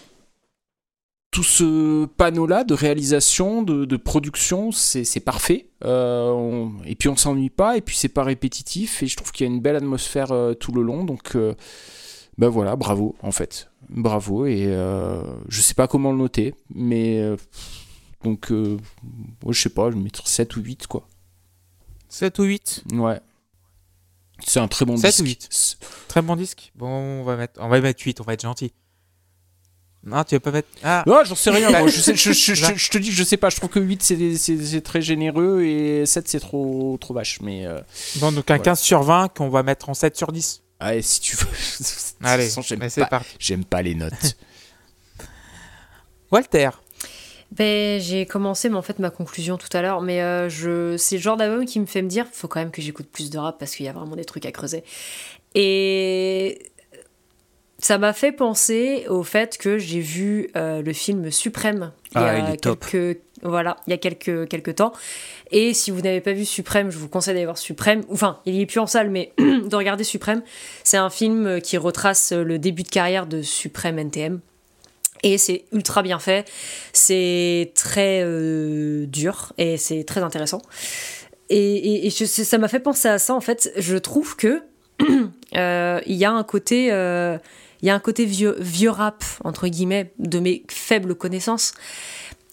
panneau-là de réalisation, de, production, c'est parfait. Euh, et puis on s'ennuie pas, et puis c'est pas répétitif, et je trouve qu'il y a une belle atmosphère euh, tout le long. Donc, euh, ben voilà, bravo en fait, bravo. Et euh, je sais pas comment le noter, mais euh, donc euh, moi, je sais pas, je vais mettre 7 ou 8 quoi. 7 ou 8 Ouais. C'est un très bon 7 disque. ou 8 Très bon disque. Bon, on va mettre, on va mettre 8, on va être gentil. Non, tu vas pas mettre. Ah, Ah, j'en sais rien, moi. Je, sais- je- je- je- je te dis que je sais pas. Je trouve que 8 c'est- très généreux et 7 c'est trop, trop vache. Mais euh, bon, donc un Voilà. 15 sur 20 qu'on va mettre en 7 sur 10. Allez, si tu veux. Allez, c'est pas, parti. j'aime pas les notes. Walter. Ben, j'ai commencé mais en fait ma conclusion tout à l'heure, mais euh, je... c'est le genre d'album qui me fait me dire faut quand même que j'écoute plus de rap parce qu'il y a vraiment des trucs à creuser. Et ça m'a fait penser au fait que j'ai vu euh, le film Suprême il y Ah, a il est top. Voilà il y a quelques quelques temps. Et si vous n'avez pas vu Suprême, je vous conseille d'aller voir Suprême. Enfin, il est plus en salle, mais de regarder Suprême. C'est un film qui retrace le début de carrière de Suprême NTM. Et c'est ultra bien fait, c'est très euh, dur et c'est très intéressant. Et, ça m'a fait penser à ça en fait. Je trouve que euh, il y a un côté, euh, il y un côté vieux, vieux rap entre guillemets de mes faibles connaissances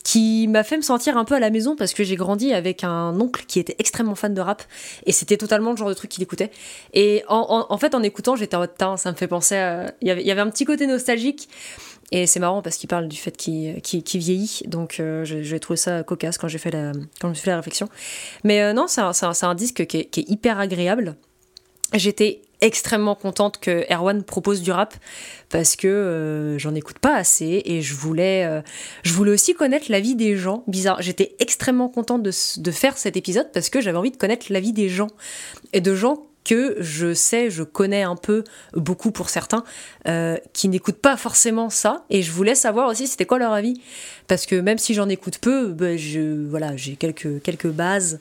qui m'a fait me sentir un peu à la maison parce que j'ai grandi avec un oncle qui était extrêmement fan de rap et c'était totalement le genre de truc qu'il écoutait. Et en, fait, en écoutant, j'étais en mode, ça me fait penser à. Il y avait- un petit côté nostalgique et c'est marrant parce qu'il parle du fait qu'il vieillit, donc euh, j'ai trouvé ça cocasse quand j'ai fait je me suis fait la réflexion. Mais euh, non, c'est un, un- disque qui est hyper agréable. J'étais extrêmement contente que Erwan propose du rap parce que euh, j'en écoute pas assez et je voulais, euh, je voulais aussi connaître la vie des gens. Bizarre, j'étais extrêmement contente de, de faire cet épisode parce que j'avais envie de connaître la vie des gens et de gens que je sais, je connais un peu, beaucoup pour certains, euh, qui n'écoutent pas forcément ça. Et je voulais savoir aussi c'était quoi leur avis? Parce que même si j'en écoute peu, ben, je, voilà, j'ai quelques, quelques bases.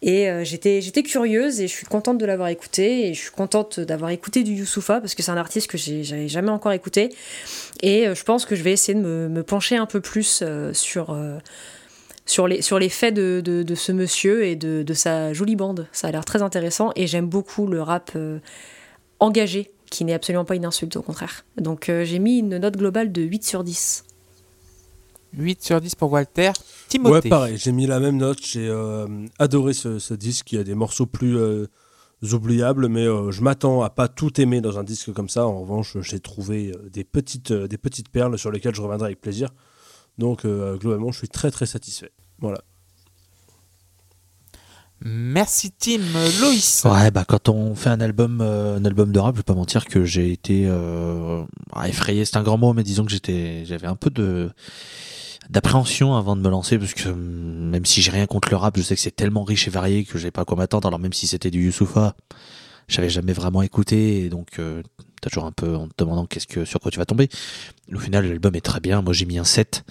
Et euh, j'étais, j'étais curieuse et je suis contente de l'avoir écouté. Et je suis contente d'avoir écouté du Youssoufa parce que c'est un artiste que j'ai, j'avais jamais encore écouté. Et euh, je pense que je vais essayer de me, pencher un peu plus sur. Sur les, sur les faits de, de, de ce monsieur et de, de sa jolie bande. Ça a l'air très intéressant et j'aime beaucoup le rap euh, engagé, qui n'est absolument pas une insulte, au contraire. Donc euh, j'ai mis une note globale de 8 sur 10. 8 sur 10 pour Walter. Ouais, Timothée. pareil, j'ai mis la même note. J'ai euh, adoré ce, ce disque. Il y a des morceaux plus euh, oubliables, mais euh, je m'attends à pas tout aimer dans un disque comme ça. En revanche, j'ai trouvé des petites, euh, des petites perles sur lesquelles je reviendrai avec plaisir. Donc, euh, globalement, je suis très très satisfait. Voilà. Merci Tim. Loïs. Ouais, bah quand on fait un album, euh, un album de rap, je vais pas mentir que j'ai été euh, effrayé. C'est un grand mot, mais disons que j'étais, j'avais un peu de d'appréhension avant de me lancer parce que hum, même si j'ai rien contre le rap, je sais que c'est tellement riche et varié que j'ai pas quoi m'attendre. Alors même si c'était du Youssoufa, j'avais jamais vraiment écouté et donc euh, t'as toujours un peu en te demandant qu'est-ce que sur quoi tu vas tomber. Au final, l'album est très bien. Moi, j'ai mis un 7.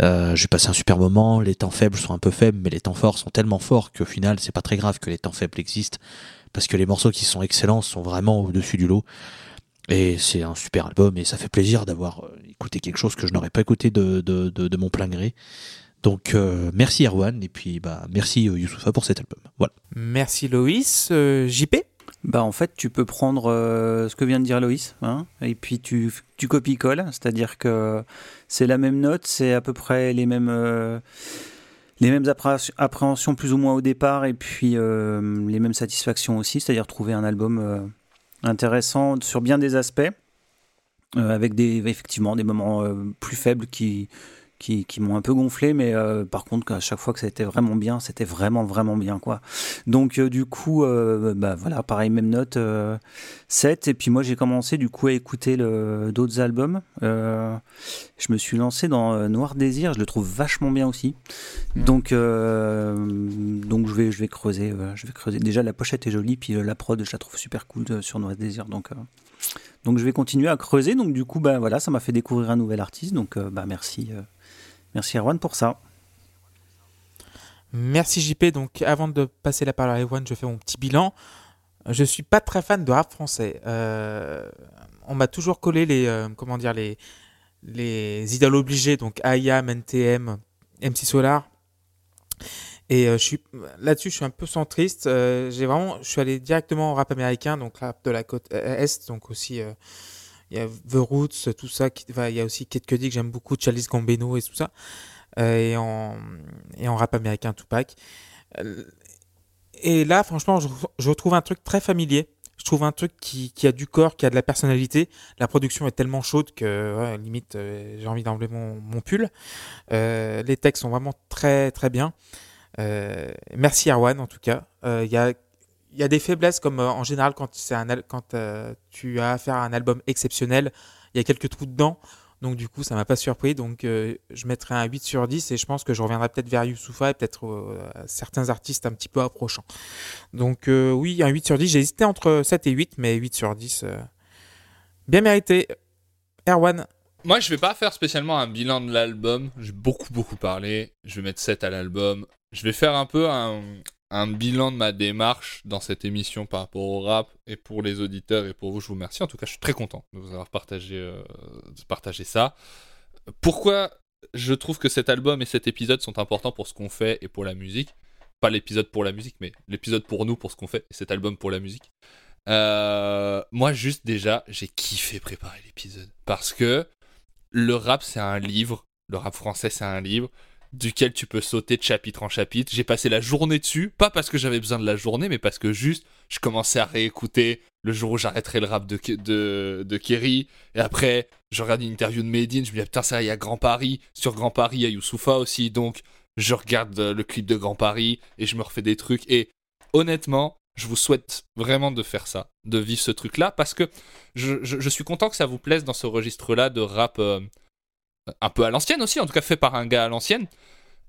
Euh, j'ai passé un super moment. Les temps faibles sont un peu faibles, mais les temps forts sont tellement forts qu'au final, c'est pas très grave que les temps faibles existent parce que les morceaux qui sont excellents sont vraiment au-dessus du lot. Et c'est un super album et ça fait plaisir d'avoir euh, écouté quelque chose que je n'aurais pas écouté de, de, de, de mon plein gré. Donc euh, merci Erwan et puis bah merci Youssoufa pour cet album. Voilà. Merci Loïs. Euh, JP. Bah en fait, tu peux prendre euh, ce que vient de dire Loïs, hein, et puis tu, copies-colles, c'est-à-dire que c'est la même note, c'est à peu près les mêmes, euh, les mêmes appré- appréhensions plus ou moins au départ, et puis euh, les mêmes satisfactions aussi, c'est-à-dire trouver un album intéressant sur bien des aspects, avec des, effectivement des moments plus faibles qui, qui, qui m'ont un peu gonflé, mais euh, par contre, à chaque fois que été vraiment bien, c'était vraiment, vraiment bien, quoi. Donc, euh, du coup, euh, bah, voilà, pareil, même note, euh, 7. Et puis, moi, j'ai commencé, du coup, à écouter d'autres albums. Je me suis lancé dans Noir Désir, je le trouve vachement bien aussi. Donc, euh, donc je, vais, je vais creuser. je vais creuser. Déjà, la pochette est jolie, puis la prod, je la trouve super cool sur Noir Désir. Donc, donc, je vais continuer à creuser. Donc, du coup, bah, voilà, ça m'a fait découvrir un nouvel artiste. Donc, bah, merci. Merci Erwan pour ça. Merci JP. Donc avant de passer la parole à Erwan, je fais mon petit bilan. Je suis pas très fan de rap français. Euh, on m'a toujours collé les euh, les les idoles obligées donc IAM, NTM, MC Solar. Et euh, là-dessus, je suis un peu centriste. J'ai je suis allé directement au rap américain, donc rap de la côte est, donc aussi il y a The Roots, tout ça. Il y a aussi Kid Cudi que j'aime beaucoup, Chalice Gambino et tout ça. Euh, et en rap américain Tupac. Euh, Et là, franchement, je, retrouve un truc très familier. Je trouve un truc qui, a du corps, qui a de la personnalité. La production est tellement chaude que limite euh, j'ai envie d'enlever mon, pull. Les textes sont vraiment très très bien. Euh, merci Erwan en tout cas. Il y a il y a des faiblesses comme euh, en général quand un quand euh, tu as affaire à un album exceptionnel, il y a quelques trous dedans. Donc du coup, ça m'a pas surpris. Donc euh, je mettrai un 8 sur 10 et je pense que je reviendrai peut-être vers Youssoufa et peut-être certains artistes un petit peu approchants. Donc oui, un 8 sur 10. J'ai hésité entre 7 et 8, mais 8 sur 10, euh, bien mérité. Erwan, Moi, je vais pas faire spécialement un bilan de l'album. J'ai beaucoup, beaucoup parlé. Je vais mettre 7 à l'album. Je vais faire un peu un, un bilan de ma démarche dans cette émission par rapport au rap et pour les auditeurs et pour vous. Je vous remercie. En tout cas, je suis très content de vous avoir partagé, euh, ça. Pourquoi je trouve que cet album et cet épisode sont importants pour ce qu'on fait et pour la musique? Pas l'épisode pour la musique, mais l'épisode pour nous, pour ce qu'on fait, et cet album pour la musique. Euh, moi, juste déjà, j'ai kiffé préparer l'épisode. Parce que le rap, c'est un livre. Le rap français, c'est un livre duquel tu peux sauter de chapitre en chapitre. J'ai passé la journée dessus, pas parce que j'avais besoin de la journée, mais parce que juste, je commençais à réécouter le jour où j'arrêterai le rap de, de, de Kerry. Et après, je regarde une interview de Medine, je me dis, ah, putain, ça, il y a Grand Paris. Sur Grand Paris, il y a Youssoufa aussi. Donc, je regarde euh, le clip de Grand Paris et je me refais des trucs. Et honnêtement, je vous souhaite vraiment de faire ça, de vivre ce truc-là, parce que je suis content que ça vous plaise dans ce registre-là de rap euh, un peu à l'ancienne aussi, en tout cas fait par un gars à l'ancienne.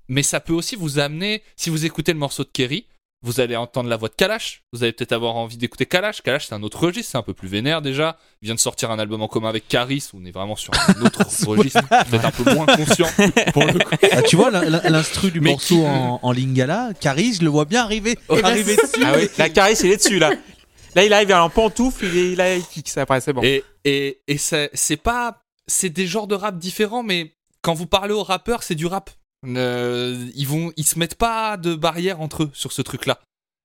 Mais ça peut aussi vous amener, si vous écoutez le morceau de Kerry, vous allez entendre la voix de Kalash. Vous allez peut-être avoir envie d'écouter Kalash. Kalash, c'est un autre registre, c'est un peu plus vénère déjà. Il vient de sortir un album en commun avec Caris, où on est vraiment sur un autre registre, peut-être un peu moins conscient pour le coup. Ah, tu vois l'in- l'in- l'instru du Mais morceau qui- en, en lingala, Caris, je le vois bien arriver, arriver dessus. ah oui, la caresse, il est dessus là. Là, il arrive en pantoufle, il est, il a, il kick, ça après, c'est bon. Et, et, et ça- c'est pas. C'est des genres de rap différents, mais quand vous parlez aux rappeurs, c'est du rap. Euh, ils, vont, ils se mettent pas de barrière entre eux sur ce truc-là.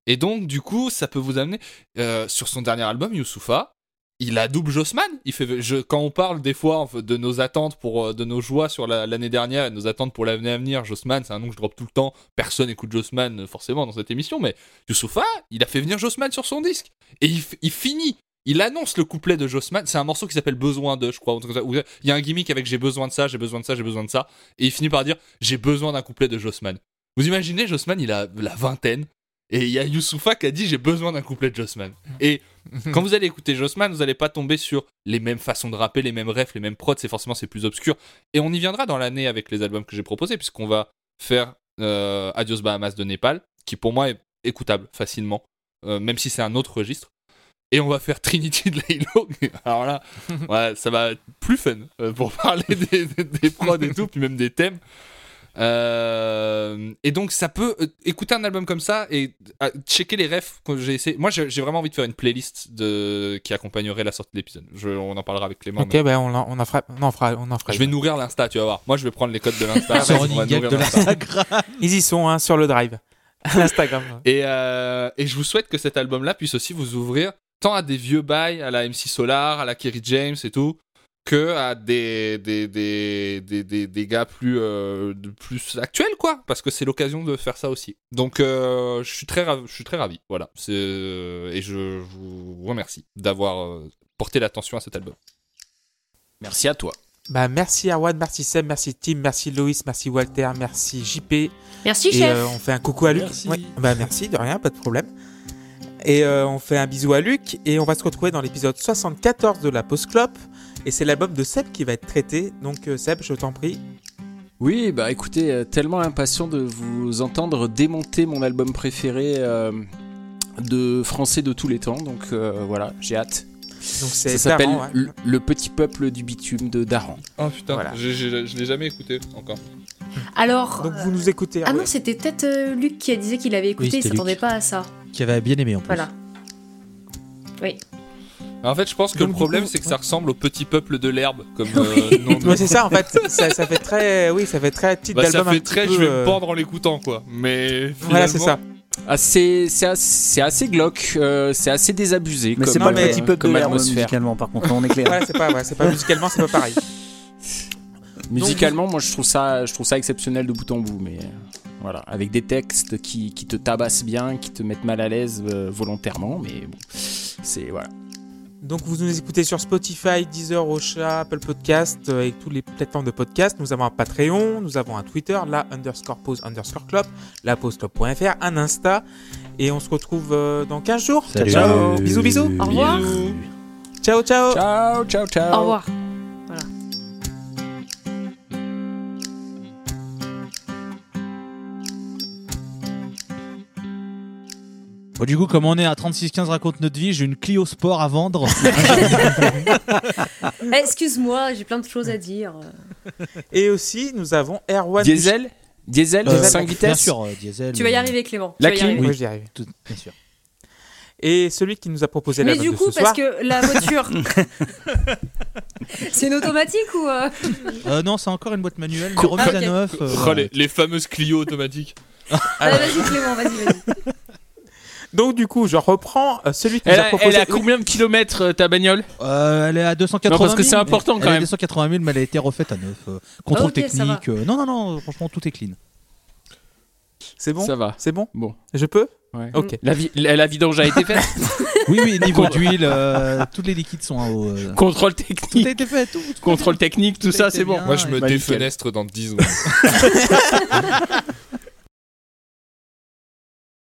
Et donc, du coup, ça peut vous amener. euh, sur son dernier album, Youssoufa, il a double Jossman. Il fait, je, quand on parle des fois de nos attentes, pour, euh, de nos joies sur la- l'année dernière et nos attentes pour l'année à venir, Jossman, c'est un nom que je drop tout le temps. Personne écoute Jossman forcément dans cette émission, mais Youssoufa, il a fait venir Jossman sur son disque. Et il finit il annonce le couplet de Jossman. C'est un morceau qui s'appelle Besoin de, je crois. Il y a un gimmick avec j'ai besoin de ça, j'ai besoin de ça, j'ai besoin de ça. Et il finit par dire j'ai besoin d'un couplet de Jossman. Vous imaginez, Jossman, il a la vingtaine. Et il y a Youssoufa qui a dit j'ai besoin d'un couplet de Jossman. Et quand vous allez écouter Jossman, vous n'allez pas tomber sur les mêmes façons de rapper, les mêmes refs, les mêmes prods. C'est forcément c'est plus obscur. Et on y viendra dans l'année avec les albums que j'ai proposés, puisqu'on va faire euh, Adios Bahamas de Népal, qui pour moi est écoutable facilement, euh, même si c'est un autre registre. Et on va faire Trinity de Laylo. Alors là, ouais, ça va être plus fun euh, pour parler des, des, des prods et tout, puis même des thèmes. Euh, et donc ça peut euh, écouter un album comme ça et euh, checker les refs que j'ai essayé. Moi j'ai vraiment envie de faire une playlist de qui accompagnerait la sortie de l'épisode. On en parlera avec Clément. Ok, mais ben on, en- on en fera, on en fera, on en fera. Je vais nourrir l'insta, tu vas voir. Moi je vais prendre les codes de l'insta. Ils y sont hein, sur le drive, l'Instagram. Et, euh, et je vous souhaite que cet album-là puisse aussi vous ouvrir tant à des vieux bails, à la MC Solar, à la Kerry James et tout, que à des, des, des, des, des, des gars plus, euh, plus actuels, quoi. Parce que c'est l'occasion de faire ça aussi. Donc euh, je suis très ravi, je suis très ravi. Voilà. C'est, euh, et je vous remercie d'avoir euh, porté l'attention à cet album. Merci à toi. Bah merci Arwan, merci Seb, merci Tim, merci Loïs, merci Walter, merci JP. Merci, Et chef. euh, on fait un coucou à Luc. Merci. Ouais. Bah merci, de rien, pas de problème. Et euh, on fait un bisou à Luc et on va se retrouver dans l'épisode 74 de la Pause Clope. Et c'est l'album de Seb qui va être traité. Donc euh, Seb, je t'en prie. Oui, bah écoutez, euh, tellement impatient de vous entendre démonter mon album préféré euh, de français de tous les temps. Donc euh, voilà, j'ai hâte. Donc Ça c'est s'appelle ouais. le, Le petit peuple du bitume de Daran. Oh putain, Voilà. j'ai- j'ai- je l'ai jamais écouté encore. Alors. Donc euh, vous nous écoutez. Ah ouais. non, c'était peut-être euh, Luc qui a disait qu'il avait écouté, il s'attendait pas à ça. Qui avait bien aimé en plus. Voilà. Oui. En fait, je pense que Donc, le problème, c'est que ouais. ça ressemble au petit peuple de l'herbe, comme euh, de- Ouais, c'est ça en fait. ça, ça fait très, oui, ça fait très titre Bah, ça d'album. un fait très, peu, je vais euh, me pendre en l'écoutant, quoi. Mais Voilà, c'est ça. Ah, c'est assez, c'est assez glauque, euh, c'est assez désabusé. Mais c'est pas le petit peuple comme de l'herbe musicalement, par contre, on est clair. Voilà, c'est pas, ouais, c'est pas musicalement, c'est pas pareil. Musicalement, moi je trouve ça, je trouve ça exceptionnel de bout en bout, mais euh, voilà, avec des textes qui, qui te tabassent bien, qui te mettent mal à l'aise euh, volontairement, mais bon, c'est voilà. Donc vous nous écoutez sur Spotify, Deezer, Ocha, Apple Podcast euh, et toutes les plateformes de podcast. Nous avons un Patreon, nous avons un Twitter, la underscore pause underscore club, la pause.club.fr, un Insta et on se retrouve euh, dans 15 jours. Salut. Ciao, ciao. Bisous, bisous. Au revoir. Ciao, ciao. Ciao, ciao, ciao. Au revoir. Bon, du coup, comme on est à 36-15 raconte notre vie, j'ai une Clio Sport à vendre. Eh, Excuse-moi, j'ai plein de choses à dire. Et aussi, nous avons Erwan. Diesel Diesel, Euh, 5 Bien vitesses sûr, euh, diesel. Tu vas y euh, arriver, Clément. La clim. Oui, j'y arrive. tout- bien sûr. Et celui qui nous a proposé Mais l'album du de coup, ce parce soir. que la voiture. c'est une automatique ou. euh Euh, non, c'est encore une boîte manuelle, Cool. remise Ah, ok. à neuf. euh, Oh, les, les fameuses Clio automatiques. Allez, Vas-y, Clément, vas-y, vas-y. Donc du coup, je reprends euh, celui qui Elle nous a a, proposé. elle a combien de kilomètres euh, ta bagnole Euh, elle est à 280 000. Non, parce que c'est mais- important, quand elle est même. à 280 000, mais elle a été refaite à neuf. euh, contrôle Ok, ça va. technique. euh, non, non, non, franchement, tout est clean. C'est bon Ça va. C'est bon Bon. Je peux Ouais. Ok. La, vi- la, la vidange a été faite. Oui, oui, niveau d'huile, euh, tous les liquides sont en haut. euh. Contrôle Tout a technique. été fait, tout. Contrôle technique, tout Tout a ça, été c'est bon. bien. Moi, je me Bah, nickel. défenestre dans 10 secondes.